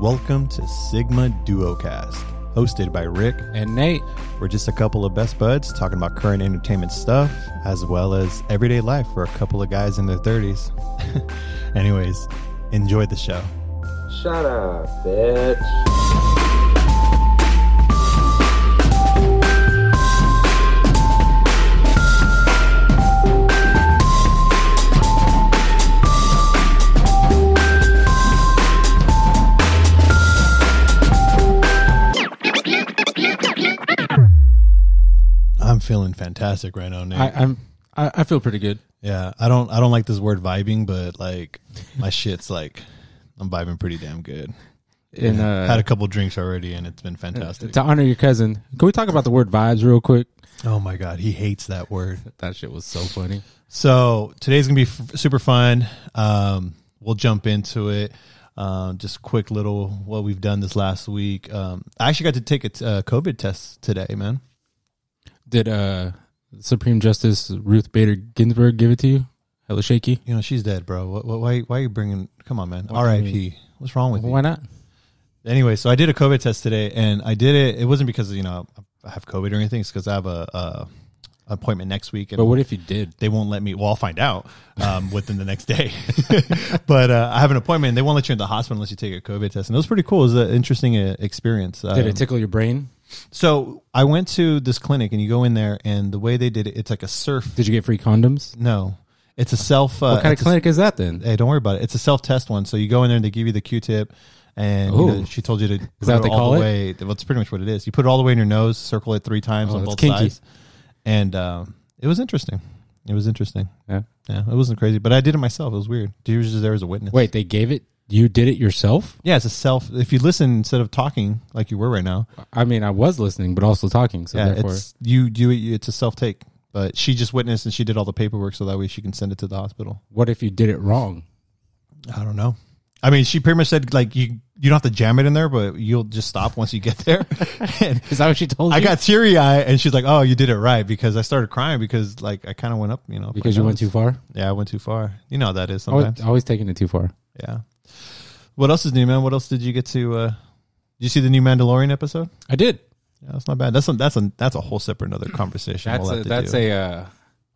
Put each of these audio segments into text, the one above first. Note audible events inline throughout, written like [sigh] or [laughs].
Welcome to Sigma Duocast, hosted by Rick. And Nate, We're just a couple of best buds talking about current entertainment stuff as well as everyday life for a couple of guys in their 30s. [laughs] Anyways, enjoy the show. Shut up, bitch. Feeling fantastic right now, Nate. I, I'm I, I feel pretty good. yeah, I don't I don't like this word vibing, but like my shit's like I'm vibing pretty damn good. And Had a uh, couple drinks already and it's been fantastic. to honor your cousin, can we talk about the word vibes real quick? Oh my god, he hates that word. [laughs] That shit was so funny. So today's gonna be f- super fun. Um, we'll jump into it. Um, just quick little what we've done this last week. Um, I actually got to take a t- uh, COVID test today, man. Did uh Supreme Justice Ruth Bader Ginsburg give it to you? Hella shaky. You know she's dead, bro. What, what, why? Why are you bringing? Come on, man. What R.I.P. What's wrong with you? Why not? Anyway, so I did a COVID test today, and I did it. It wasn't because you know I have COVID or anything. It's because I have a, a appointment next week. And But what if you did? they won't let me. Well, I'll find out um, within the next day. [laughs] but uh, I have an appointment. And they won't let you in the hospital unless you take a COVID test, and it was pretty cool. It was an interesting uh, experience. Did Um, it tickle your brain? So I went to this clinic, and you go in there, and the way they did it, it's like a surf. Did you get free condoms? No, it's a self. Uh, what kind of it's a- clinic is that then? hey, don't worry about it. It's a self test one. So you go in there, and they give you the Q-tip. And you know, she told you to put that what it they all call the it? way. Well, it's pretty much what it is. You put it all the way in your nose, circle it three times Oh, on that's both kinky. sides, and um, it was interesting. It was interesting. Yeah. Yeah, it wasn't crazy, but I did it myself. It was weird. He was just there as a witness. Wait, they gave it. You did it yourself? yeah, it's a self. If you listen instead of talking like you were right now, I mean, I was listening, but also talking. So yeah, therefore, it's you do it. It's a self take. But she just witnessed and she did all the paperwork, so that way she can send it to the hospital. what if you did it wrong? I don't know. I mean, she pretty much said like you you don't have to jam it in there, but you'll just stop once you get [laughs] there. and Is that what she told you? I got teary eye, and she's like, "Oh, you did it right," because I started crying because like I kind of went up, you know, because my you went nose. too far. Yeah, I went too far. You know how that is Always, sometimes. always taking it too far. Yeah. What else is new, man? What else did you get to? uh Did you see the new Mandalorian episode? I did. Yeah, that's not bad. That's a, that's a that's a whole separate another conversation. That's we'll a, have to that's do. a uh,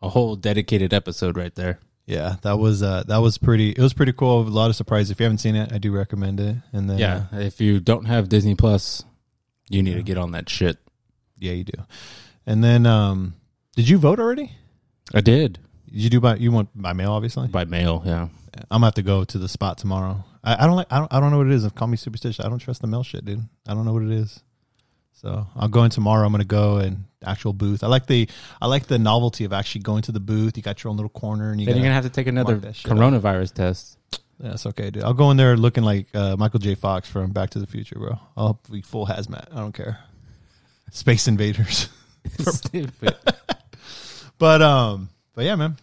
a whole dedicated episode right there. yeah. That was uh that was pretty. It was pretty cool. A lot of surprises. If you haven't seen it, I do recommend it. And then Yeah, if you don't have Disney Plus, you need to get on that shit. yeah, you do. And then um, did you vote already? I Did you do by you want by mail? Obviously, by mail. Yeah, I'm gonna have to go to the spot tomorrow. I, I don't like. I don't. I don't know what it is. Call me superstitious. I don't trust the mail shit, dude. I don't know what it is. So I'll go in tomorrow. I'm gonna go and actual booth. I like the. I like the novelty of actually going to the booth. You got your own little corner, and you then you're gonna have to take another shit up. coronavirus test. That's okay, dude. I'll go in there looking like uh, Michael J. Fox from Back to the Future, bro. I'll be full hazmat. I don't care. Space invaders. [laughs] [laughs] But um, but yeah, man.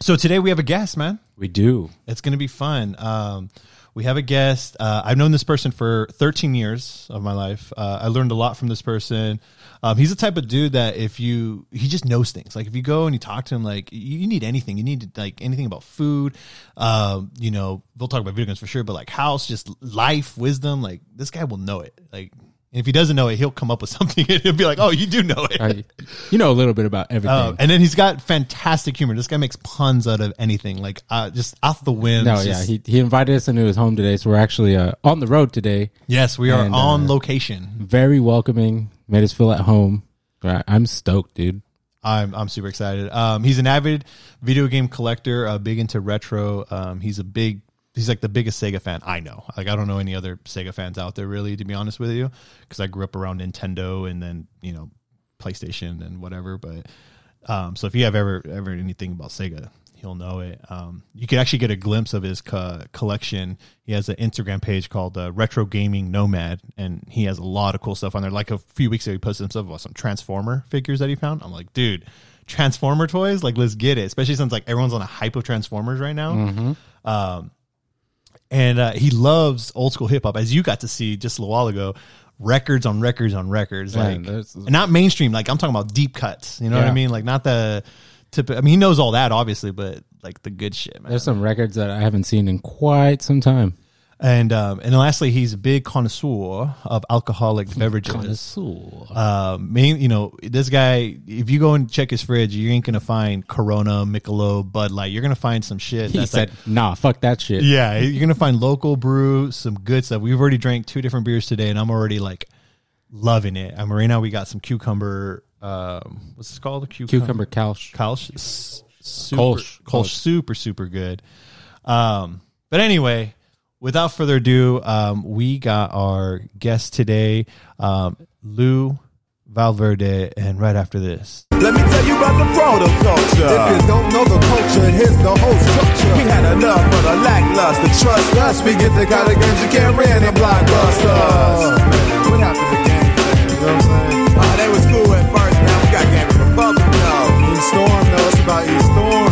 So today we have a guest, man. We do. It's going to be fun. Um, we have a guest. Uh, I've known this person for 13 years of my life. Uh, I learned a lot from this person. Um, he's the type of dude that if you, he just knows things. Like if you go and you talk to him, like you, you need anything, you need like anything about food. Um, you know, we'll talk about video games for sure, but like house, just life, wisdom. Like this guy will know it. Like and if he doesn't know it, he'll come up with [laughs] something. and He'll be like, "Oh, you do know it." I, you know a little bit about everything. Um, and then he's got fantastic humor. This guy makes puns out of anything, like uh, just off the whim. no, yeah, he he invited us into his home today, so we're actually uh, on the road today. yes, we are and, on uh, location. Very welcoming, made us feel at home. I'm stoked, dude. I'm I'm super excited. Um, he's an avid video game collector, uh, big into retro. Um, he's a big. He's like the biggest Sega fan I know. Like I don't know any other Sega fans out there really, to be honest with you, because I grew up around Nintendo and then you know PlayStation and whatever. But um, so if you have ever ever anything about Sega, he'll know it. Um, you can actually get a glimpse of his co- collection. He has an Instagram page called uh, Retro Gaming Nomad, and he has a lot of cool stuff on there. Like a few weeks ago, he posted himself about some Transformer figures that he found. I'm like, dude, Transformer toys, like let's get it. Especially since like everyone's on a hype of Transformers right now. Um, and uh, he loves old school hip hop, as you got to see just a little while ago. Records on records on records, like and not mainstream. Like I'm talking about deep cuts. You know what I mean? Like not the tip. I mean, he knows all that obviously, but like the good shit, man. There's some records that I haven't seen in quite some time. And um, and lastly, he's a big connoisseur of alcoholic beverages. Connoisseur. Uh, main, you know, this guy. If you go and check his fridge, you ain't gonna find Corona, Michelob, Bud Light. You're gonna find some shit. he that's said, like, "Nah, fuck that shit." yeah, you're gonna find local brew, some good stuff. We've already drank two different beers today, and I'm already like loving it. And right now we got some cucumber. Um, what's this called? Cucumber Kalsh. Kolsch, s- super, Kolsch. Kolsch, super, super good. Um, but anyway, without further ado, um, we got our guest today, um, Lou Valverde, and right after this, Let me tell you about the protoculture. If you don't know the culture, here's the whole structure. We had enough of the lackluster. Trust us, we get the kind of games you can't rent in blockbusters. What happened to game? You know what I'm saying? Oh, they was cool at first, now we got Game Republic now. E Storm, though, it's about Storm.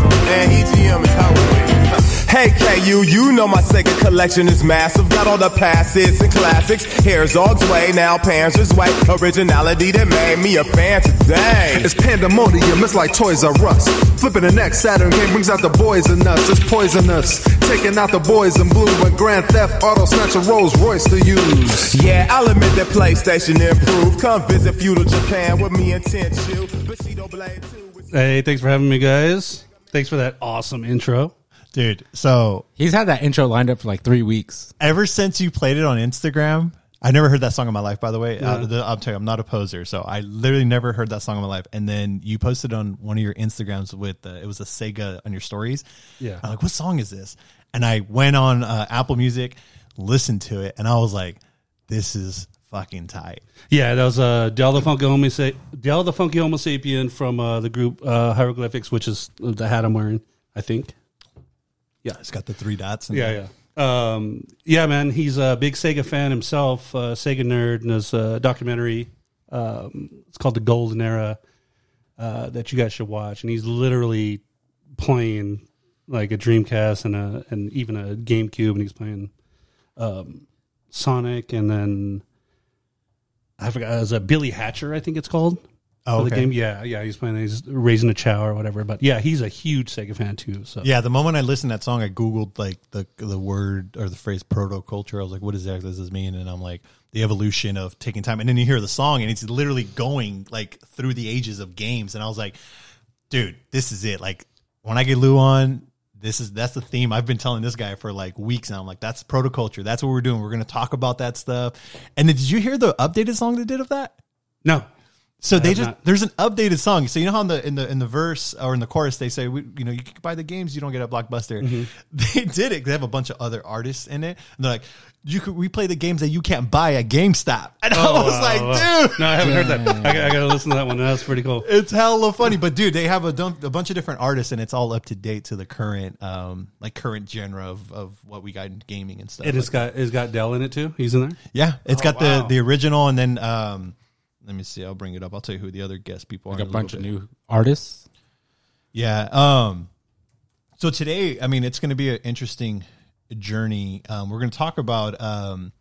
Hey KU, you know my Sega collection is massive. Got all the passes and classics. Here's Og's way, now Panzer's way. Originality that made me a fan today. It's pandemonium, it's like Toys R Us. Flipping the next Saturn game brings out the boys in us, it's poisonous. Taking out the boys in blue when Grand Theft Auto snatch a Rolls Royce to use. Yeah, I'll admit that PlayStation improved. Come visit feudal Japan with me and Tenchu. Bushido Blade 2 is- Hey, thanks for having me, guys. Thanks for that awesome intro. Dude. So He's had that intro lined up for like three weeks. ever since you played it on Instagram, I never heard that song in my life. By the way, uh, the, I'm telling you, I'm not a poser, so I literally never heard that song in my life. And then you posted on one of your Instagrams with uh, it was a Sega on your stories. Yeah. I'm like, what song is this? And I went on uh, Apple Music, listened to it, and I was like, this is fucking tight. Yeah, that was uh, Del the Funky Homo, Sa- Del the Funky Homosapien from uh, the group uh, Hieroglyphics, which is the hat I'm wearing, I think. Yeah, it's got the three dots. in Yeah, there. yeah. Um, yeah, man, he's a big Sega fan himself, uh, Sega nerd, and there's a documentary. Um, it's called The Golden Era uh, that you guys should watch. And he's literally playing like a Dreamcast and a and even a GameCube, and he's playing um, Sonic, and then I forgot it was a Billy Hatcher, I think it's called. Oh, for the game. Yeah, yeah, he's playing. He's raising a Chao or whatever. But yeah, he's a huge Sega fan too. So Yeah, the moment I listened to that song, I googled like the the word or the phrase proto culture. I was like, "What exactly does this mean?" And I'm like, the evolution of taking time. And then you hear the song, and it's literally going like through the ages of games. And I was like, "Dude, this is it!" Like when I get Lou on, this is that's the theme. I've been telling this guy for like weeks now. I'm like, "That's proto culture. That's what we're doing. We're gonna talk about that stuff." And then did you hear the updated song they did of that? no, So they just not. there's an updated song. So you know how in the in the in the verse or in the chorus they say we, you know you can buy the games you don't get at Blockbuster. Mm-hmm. [laughs] They did it. They have a bunch of other artists in it. And they're like you could we play the games that you can't buy at GameStop. [laughs] And I was Oh, wow, like, wow. dude, No, I haven't heard that. I, got- I got to listen to that one. That's pretty cool. it's hella funny. But dude, they have a, dun- a bunch of different artists and it's all up to date to the current um like current genre of, of what we got in gaming and stuff. It has like got it's got Del in it too. He's in there. Yeah, it's got wow. the the original and then um let me see. I'll bring it up. I'll tell you who the other guest people are. A bunch of new artists. Yeah. Um. So today, I mean, it's going to be an interesting journey. Um, we're going to talk about. Um,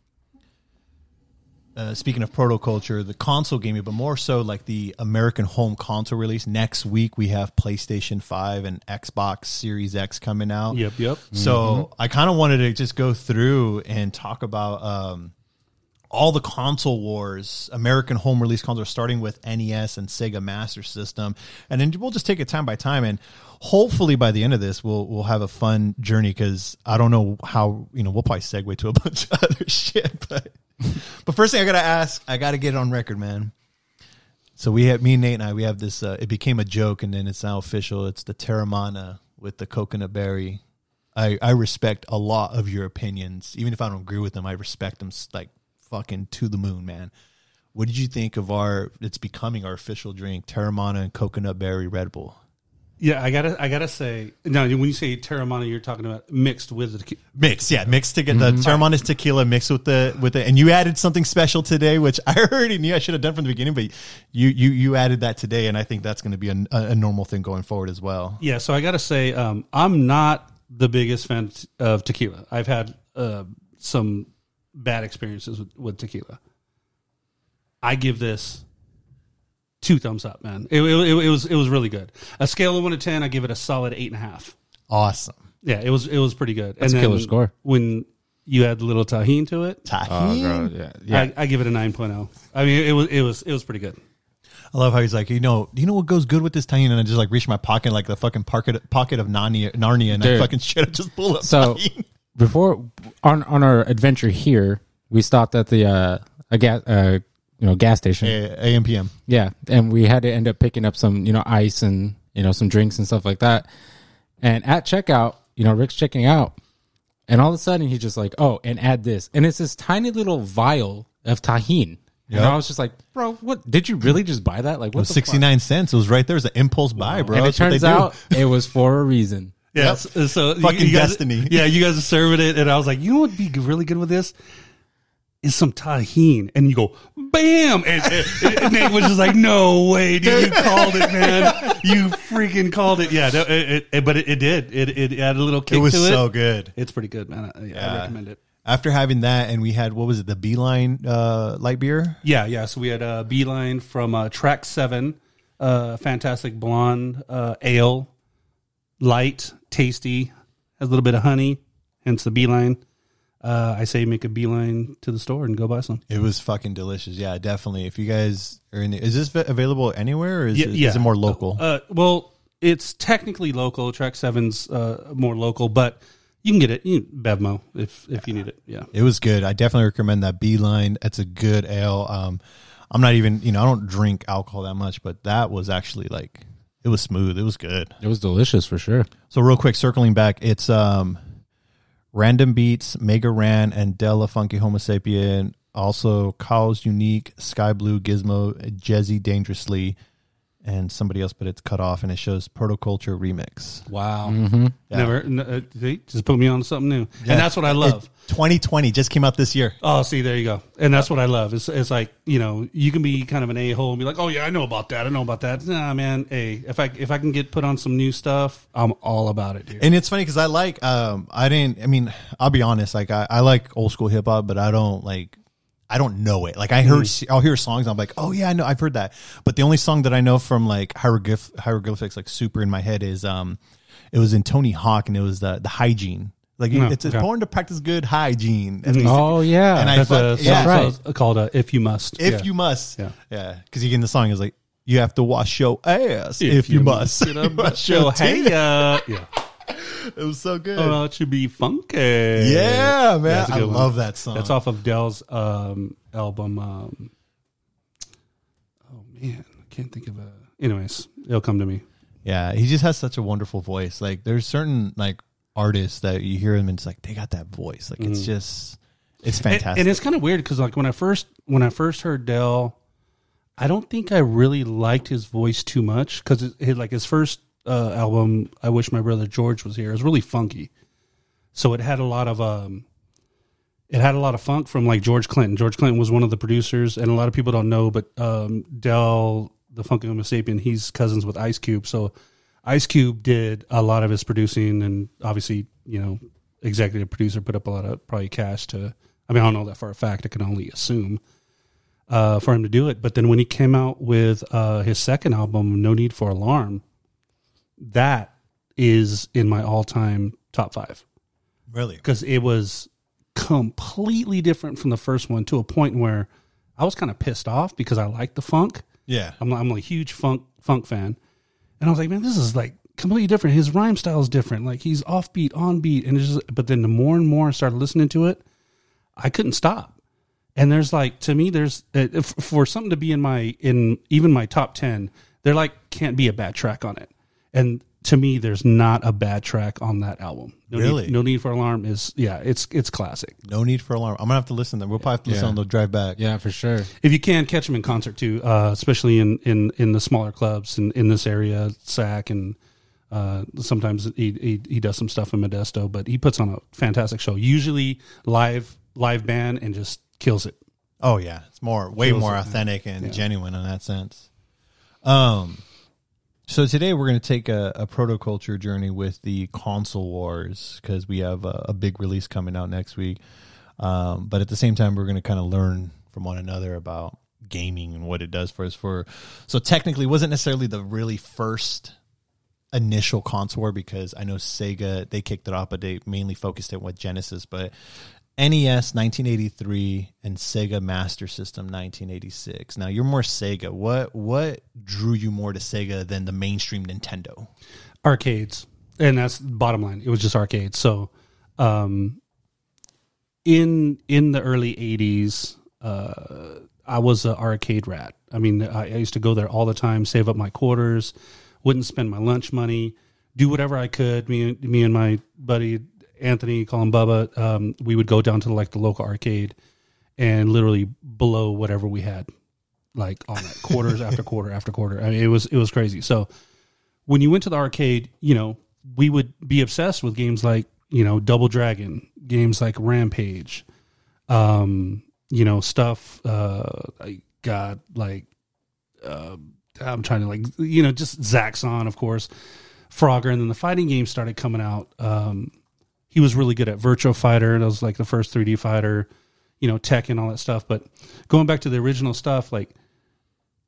uh, speaking of proto culture, the console gaming, but more so like the American home console release. Next week we have PlayStation Five and Xbox Series X coming out. Yep, yep. So I kind of wanted to just go through and talk about um, all the console wars, American home release consoles, starting with NES and Sega Master System, and then we'll just take it time by time. And hopefully by the end of this, we'll we'll have a fun journey because I don't know how you know we'll probably segue to a [laughs] bunch of other shit, but but first thing I gotta ask, I gotta get it on record, man. So we have me and Nate and I. We have this. Uh, it became a joke, and then it's now official. It's the Teremana with the coconut berry. I I respect a lot of your opinions, even if I don't agree with them. I respect them like fucking to the moon, man. What did you think of our? It's becoming our official drink, Teremana and coconut berry Red Bull. Yeah, I gotta I gotta say now when you say Teremana, you're talking about mixed with the Mixed, yeah, mixed together. The Teremana's tequila mixed with the with the, and you added something special today, which [laughs] I already knew I should have done from the beginning, but you you you added that today, and I think that's going to be a, a normal thing going forward as well. Yeah, so I gotta say um, I'm not the biggest fan of tequila. I've had uh, some bad experiences with, with tequila. I give this two thumbs up, man. It, it, it, it was it was really good. A scale of one to ten, I give it a solid eight and a half. Awesome. Yeah, it was it was pretty good. That's a killer score. When you add a little Tajín to it. Oh, Tajín. bro, yeah, yeah. I, I give it a 9.0. I mean, it was it was it was pretty good. I love how he's like, you know, do you know what goes good with this Tajín? And I just like reach my pocket like the fucking pocket pocket of Narnia, Narnia and I Dude. fucking shit, I just pull up. So Tajín. Before on on our adventure here, we stopped at the uh a gas uh you know gas station. A- AM Yeah, and we had to end up picking up some, you know, ice and you know some drinks and stuff like that. And at checkout, you know, Rick's checking out, and all of a sudden he's just like, "Oh, and add this," and it's this tiny little vial of Tajín. And I was just like, "Bro, what? Did you really just buy that? Like, what fuck?" 69 cents. It was right there. It was an impulse buy, bro. And it That's turns out it was for a reason. Yeah. Yep. So, Fucking guys, destiny. [laughs] Yeah, you guys are serving it, and I was like, you know what would be really good with this is some Tajín, and you go, bam, and, and, and Nate was just like, no way, dude, you called it, man, you freaking called it. Yeah, no, it, it, but it, it did. It, it added a little kick It was so good. It's pretty good, man. I, yeah, I recommend it. After having that, and we had, what was it, the Beeline uh, light beer? Yeah, yeah. So we had a Beeline from uh, Track Seven, uh, fantastic blonde uh, ale, light, tasty, has a little bit of honey, hence the Beeline. Uh, I say make a beeline to the store and go buy some. It was fucking delicious. Yeah, definitely. If you guys are in the, is this available anywhere or is, Yeah, it, yeah. is it more local? Uh, well, it's technically local. Track Seven's uh, more local, but you can get it. You Bevmo if if you need it. Yeah. It was good. I definitely recommend that Beeline. It's a good ale. Um, I'm not even, you know, I don't drink alcohol that much, but that was actually like, it was smooth. It was good. It was delicious for sure. So real quick, circling back, it's um, Random Beats, Mega Ran, and Del the Funky Homosapien. Also, Kyle's Unique, Sky Blue, Gizmo, Jesse Dangerously, and somebody else, but it's cut off and it shows Protoculture Remix. Wow. Yeah. Never. N- uh, see, just put me on something new, and that's what I love. It- 2020 just came out this year. Oh, see, there you go. And that's what I love. It's, it's like, you know, you can be kind of an a hole and be like, oh, yeah, I know about that. I know about that. Nah, man. Hey, if I, if I can get put on some new stuff, I'm all about it, dude. And it's funny because I like, um, I didn't, I mean, I'll be honest, like, I, I like old school hip hop, but I don't like, I don't know it. Like, I heard, I'll hear songs, and I'm like, oh, yeah, I know, I've heard that. But the only song that I know from like hieroglyph, hieroglyphics, like super in my head is, um, it was in Tony Hawk and it was the, the hygiene. Like, Oh, it's okay. important to practice good hygiene. Oh yeah, And I That's fuck- a yeah. right. so- called uh, "If You Must." if Yeah. you must. Yeah. Yeah. Because you get in the song, is like, you have to wash your ass if, you, must. Get up, [laughs] Wash yo, your hey, uh, yeah. [laughs] [laughs] It was so good. Oh, it should be funky. yeah, man. that's a I good one. love that song. That's off of Del's um, album. Um, oh man, I can't think of a. Anyways, it'll come to me. Yeah, he just has such a wonderful voice. Like there's certain like artists that you hear him and it's like they got that voice. Like it's just it's Mm-hmm. And- fantastic. And, it's kind of weird because like when I first when I first heard Del, I don't think I really liked his voice too much because like his first uh, album, I wish my brother George was here. Was really funky, so it had a lot of um, it had a lot of funk from like George Clinton. George Clinton was one of the producers, and a lot of people don't know, but um, Del, the Funky Homosapien, he's cousins with Ice Cube. So Ice Cube did a lot of his producing, and obviously, you know, executive producer put up a lot of probably cash to. I mean, I don't know that for a fact. I can only assume uh, for him to do it. But then when he came out with uh, his second album, No Need for Alarm, that is in my all-time top five really because it was completely different from the first one to a point where I was kind of pissed off because I like the funk. yeah. I'm I'm a huge funk funk fan, and I was like, man, this is like completely different. His rhyme style is different. Like he's offbeat, on beat, and it's just. But then the more and more I started listening to it, I couldn't stop. And there's like to me, there's uh, for something to be in my in even my top ten, there like can't be a bad track on it. And to me, there's not a bad track on that album. No Really? need, no need for alarm is yeah, it's it's classic. No need for alarm. I'm gonna have to listen. to them. We'll probably have to listen Yeah. on the drive back. Yeah, for sure. if you can catch him in concert too, uh, especially in, in, in the smaller clubs in, in this area, SAC, and uh, sometimes he, he he does some stuff in Modesto, but he puts on a fantastic show. Usually live live band and just kills it. Oh yeah, it's more way Feels more it, authentic and Yeah. genuine in that sense. Um, so today we're going to take a, a protoculture journey with the console wars because we have a, a big release coming out next week. Um, but at the same time, we're going to kind of learn from one another about gaming and what it does for us. For so technically, wasn't necessarily the really first initial console war because I know Sega they kicked it off, but they mainly focused it with Genesis. But NES 1983 and Sega Master System 1986. Now you're more Sega. What what drew you more to Sega than the mainstream Nintendo? arcades and that's the bottom line it was just arcades so um in in the early 80s uh i was an arcade rat i mean I, I used to go there all the time save up my quarters wouldn't spend my lunch money do whatever i could me me and my buddy anthony call him bubba um we would go down to like the local arcade and literally blow whatever we had like on it quarters after [laughs] quarter after quarter i mean it was it was crazy so when you went to the arcade, you know, we would be obsessed with games like, you know, Double Dragon, games like Rampage, um, you know, stuff, uh, I got like, uh, I'm trying to like, you know, just Zaxxon, of course, Frogger. And then the fighting games started coming out. Um, he was really good at Virtua Fighter. That was like the first 3D fighter, you know, tech and all that stuff. But going back to the original stuff, like,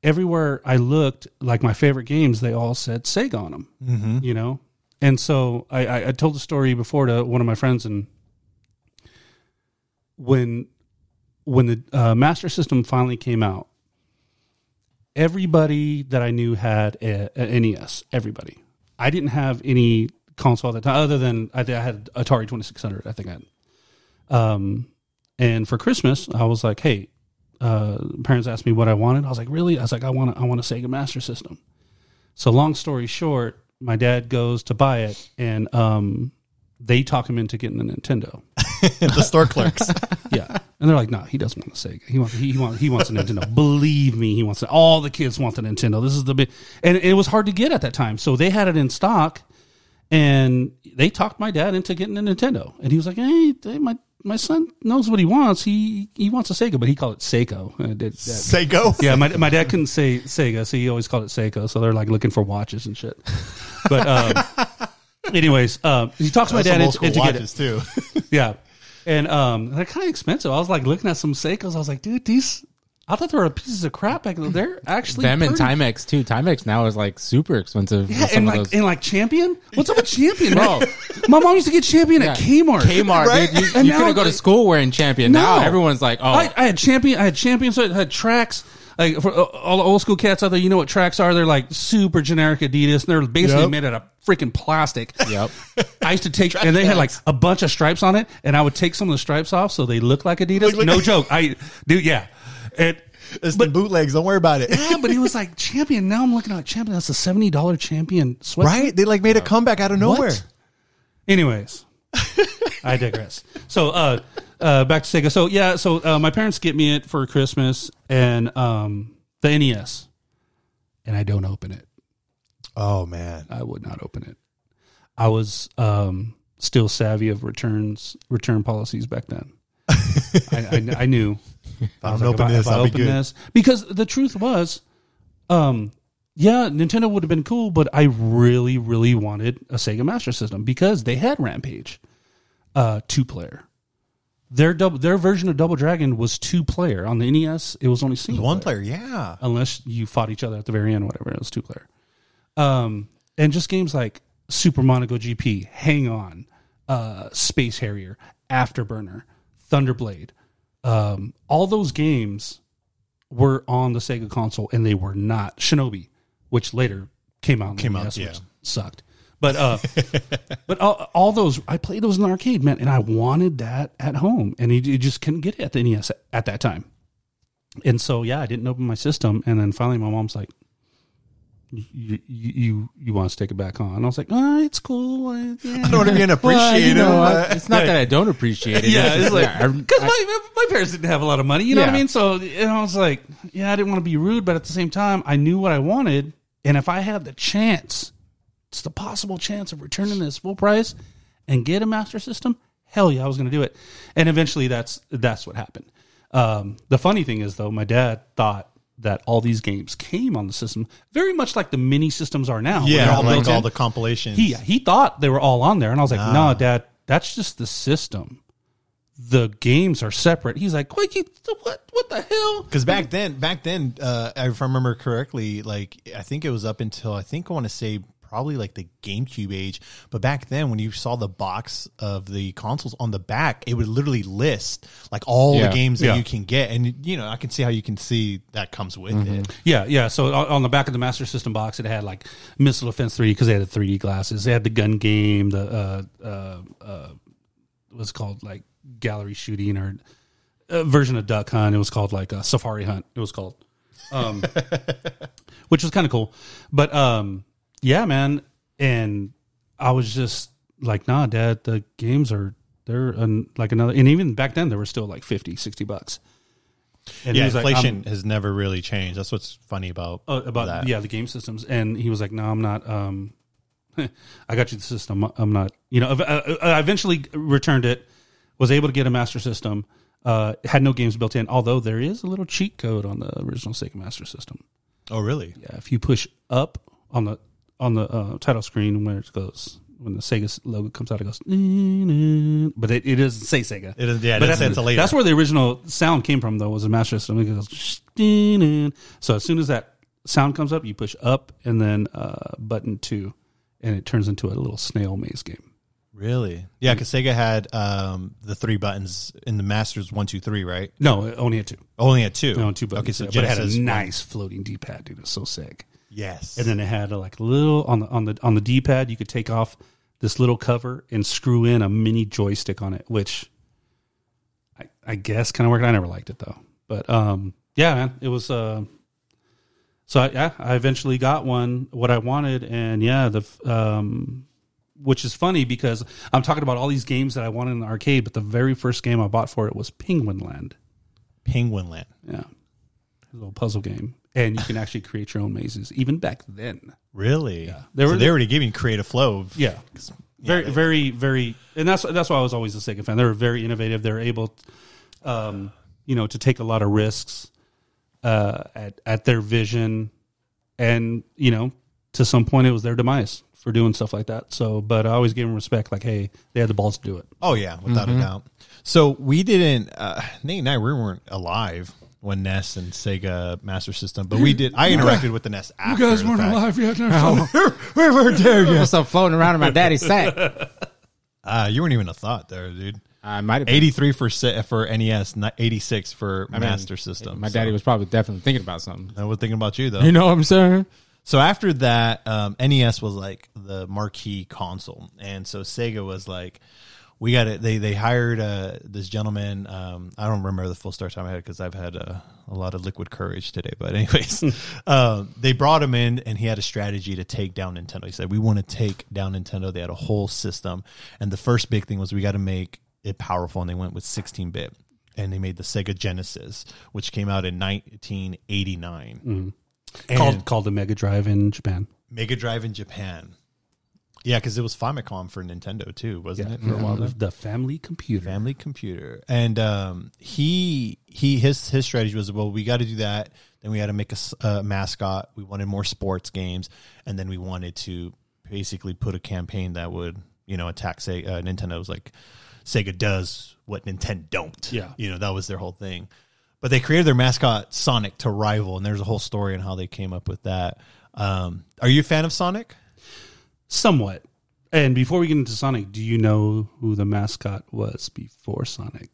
everywhere I looked, like my favorite games, they all said Sega on them. Mm-hmm. You know, and so I, I, I told the story before to one of my friends, and when when the uh, Master System finally came out, everybody that I knew had a, a NES. Everybody. I didn't have any console at the time, other than I, I had Atari Twenty Six Hundred. I think I had. Um, and for Christmas, I was like, "Hey, uh, parents asked me what I wanted. I was like, really? I was like, I want, a, I want a Sega Master System. So long story short, my dad goes to buy it, and um, they talk him into getting the Nintendo. [laughs] the store clerks. [laughs] Yeah, and they're like, no, he doesn't want a Sega. He wants, he, he wants, he wants a Nintendo. Believe me, he wants it. All the kids want the Nintendo. This is the big, and it was hard to get at that time. So they had it in stock, and they talked my dad into getting a Nintendo. And he was like, hey, they- my my son knows what he wants. He he wants a Sega, but he called it Seiko. Uh, that- [laughs] yeah, my my dad couldn't say Sega, so he always called it Seiko. So they're like looking for watches and shit. But um, [laughs] anyways, um, he talks to my dad into, into get it. too. [laughs] Yeah, and um, they're kind of expensive. I was like looking at some Seikos. I was like, dude, these. I thought they were pieces of crap back then. They're actually Them and pretty- Timex too. Timex now is like super expensive. Yeah, and like and like Champion. What's up with [laughs] Champion, Bro. bro? My mom used to get Champion Yeah. at Kmart. Kmart, Right? dude, you, And you now, couldn't go to like- school wearing Champion. Now everyone's like, oh, I, I had champion. I had champions. So I had tracks. Like for uh, all the old school cats out there, you know what tracks are? They're like super generic Adidas, and they're basically Yep. made out of freaking plastic. yep. I used to take, and they had like a bunch of stripes on it, and I would take some of the stripes off so they look like Adidas. Look like- no joke. I do, yeah. And It's the bootlegs. Don't worry about it. yeah, but he was like [laughs] champion. Now I'm looking at champion. That's a seventy dollar champion sweatshirt. Right? They like made a comeback out of nowhere. What? Anyways, I digress. So, uh, uh, back to Sega. So, yeah, so uh, my parents get me it for Christmas and um, the NES, and I don't open it. Oh man. I would not open it. I was um, still savvy of returns, return policies back then. [laughs] I, I, I knew. [laughs] I don't open if this, I, if I I'll be good. this, because the truth was, um, yeah, Nintendo would have been cool, but I really, really wanted a Sega Master System because they had Rampage, uh, two player. Their double, their version of Double Dragon was two player on the NES. It was only single One player, yeah. unless you fought each other at the very end, whatever. It was two player. Um, and just games like Super Monaco GP, Hang On, uh, Space Harrier, Afterburner, Thunderblade, um, all those games were on the Sega console, and they were not Shinobi, which later came out. Came out, yeah. sucked. But uh, [laughs] but all, all those I played those in the arcade, man, and I wanted that at home, and you, you just couldn't get it at the NES at, at that time. And so yeah, I didn't open my system, and then finally my mom's like, "You you you, want us to take it back on?" And I was like, "Oh, it's cool." I, yeah. I don't want to be Well, you know, I- it's not that I don't appreciate it. [laughs] Yeah, it's like because my my parents didn't have a lot of money, you know what I mean. So and I was like, yeah, I didn't want to be rude, but at the same time, I knew what I wanted, and if I had the chance, it's the possible chance of returning this full price and get a master system. Hell yeah, I was going to do it, and eventually that's that's what happened. Um, the funny thing is though, my dad thought that all these games came on the system very much like the mini systems are now. yeah, all like all in. the compilations. He he thought they were all on there, and I was like, "No, Dad, that's just the system. The games are separate." He's like, "What? What? What the hell?" Because back then, back then, uh, if I remember correctly, like I think it was up until I think I want to say probably like the GameCube age. But back then, when you saw the box of the consoles on the back, it would literally list like all Yeah. the games that Yeah. you can get, and you know I can see how you can see that comes with it. Yeah, yeah. So on on the back of the Master System box, it had like Missile Defense 3 because they had the 3D glasses. They had the gun game, the uh, uh, uh, what's it called like gallery shooting or a version of Duck Hunt. It was called like a Safari Hunt. It was called, um, [laughs] which was kind of cool. But um, yeah, man. And I was just like, nah, Dad, the games are they're an, like another. And even back then, they were still like 50, 60 bucks. And Yeah, was like, inflation has never really changed. That's what's funny about uh, about that. yeah the game systems and he was like no i'm not um [laughs] i got you the system i'm not you know i eventually returned it was able to get a master system uh had no games built in although there is a little cheat code on the original sega master system Oh, really? yeah if you push up on the on the uh, title screen where it goes when the Sega logo comes out, it goes, but it, it doesn't say Sega. It is- yeah, it but that's, until later. that's where the original sound came from, though, was a master system. It goes, so as soon as that sound comes up, you push up and then uh, button two, and it turns into a little snail maze game. Really? Yeah, because Sega had um, the three buttons in the Masters one, two, three, right? No, only had two. Only had two. No, two buttons. Okay, so yeah, but it had a nice floating D pad, dude. It's so sick. Yes. and then it had a, like a little on the on the on the D pad. You could take off this little cover and screw in a mini joystick on it, which I, I guess kind of worked. I never liked it though, but um, yeah, man, it was. Uh, so I, yeah, I eventually got one what I wanted, and yeah, the um, which is funny because I'm talking about all these games that I wanted in the arcade, but the very first game I bought for it was Penguin Land. Penguin Land. Yeah, a little puzzle game, and you can actually create your own mazes even back then. Really? Yeah. They so were- they already giving creative flow. Of, Yeah. Very, very, very, and that's that's why I was always a Sega fan. They were very innovative. They were able, um, you know, to take a lot of risks uh, at at their vision, and you know, to some point, it was their demise for doing stuff like that. So, but I always gave them respect. Like, hey, they had the balls to do it. Oh yeah, without Mm-hmm. a doubt. So we didn't. Uh, Nate and I we weren't alive when NES and Sega Master System, but we did. I interacted with the NES after. You guys weren't alive yet. we [laughs] were there yet. What's up floating around in my daddy's sack? [laughs] Uh, you weren't even a thought there, dude. I might have been. Eighty three for se- for NES, eighty six for I mean, Master System. My So daddy was probably definitely thinking about something. I was thinking about you though. You know what I'm saying? So after that, um, NES was like the marquee console, and so Sega was like, "We got it." They they hired uh, this gentleman. Um, I don't remember the full start time I had because I've had uh, a lot of liquid courage today. But anyways, [laughs] um, they brought him in, and he had a strategy to take down Nintendo. He said, "We want to take down Nintendo." They had a whole system, and the first big thing was we got to make it powerful, and they went with 16 bit. And they made the Sega Genesis, which came out in 1989. And- called called the Mega Drive in Japan. Mega Drive in Japan. Yeah, because it was Famicom for Nintendo too, wasn't it? For a while the family computer. Family computer, and um, he he his his strategy was well, we got to do that. Then we had to make a, mascot. We wanted more sports games, and then we wanted to basically put a campaign that would you know attack say uh, Nintendo's like Sega does what Nintendo don't. Yeah. you know that was their whole thing. But they created their mascot Sonic to rival, and there's a whole story on how they came up with that. Um, are you a fan of Sonic? Somewhat. And before we get into Sonic, do you know who the mascot was before Sonic?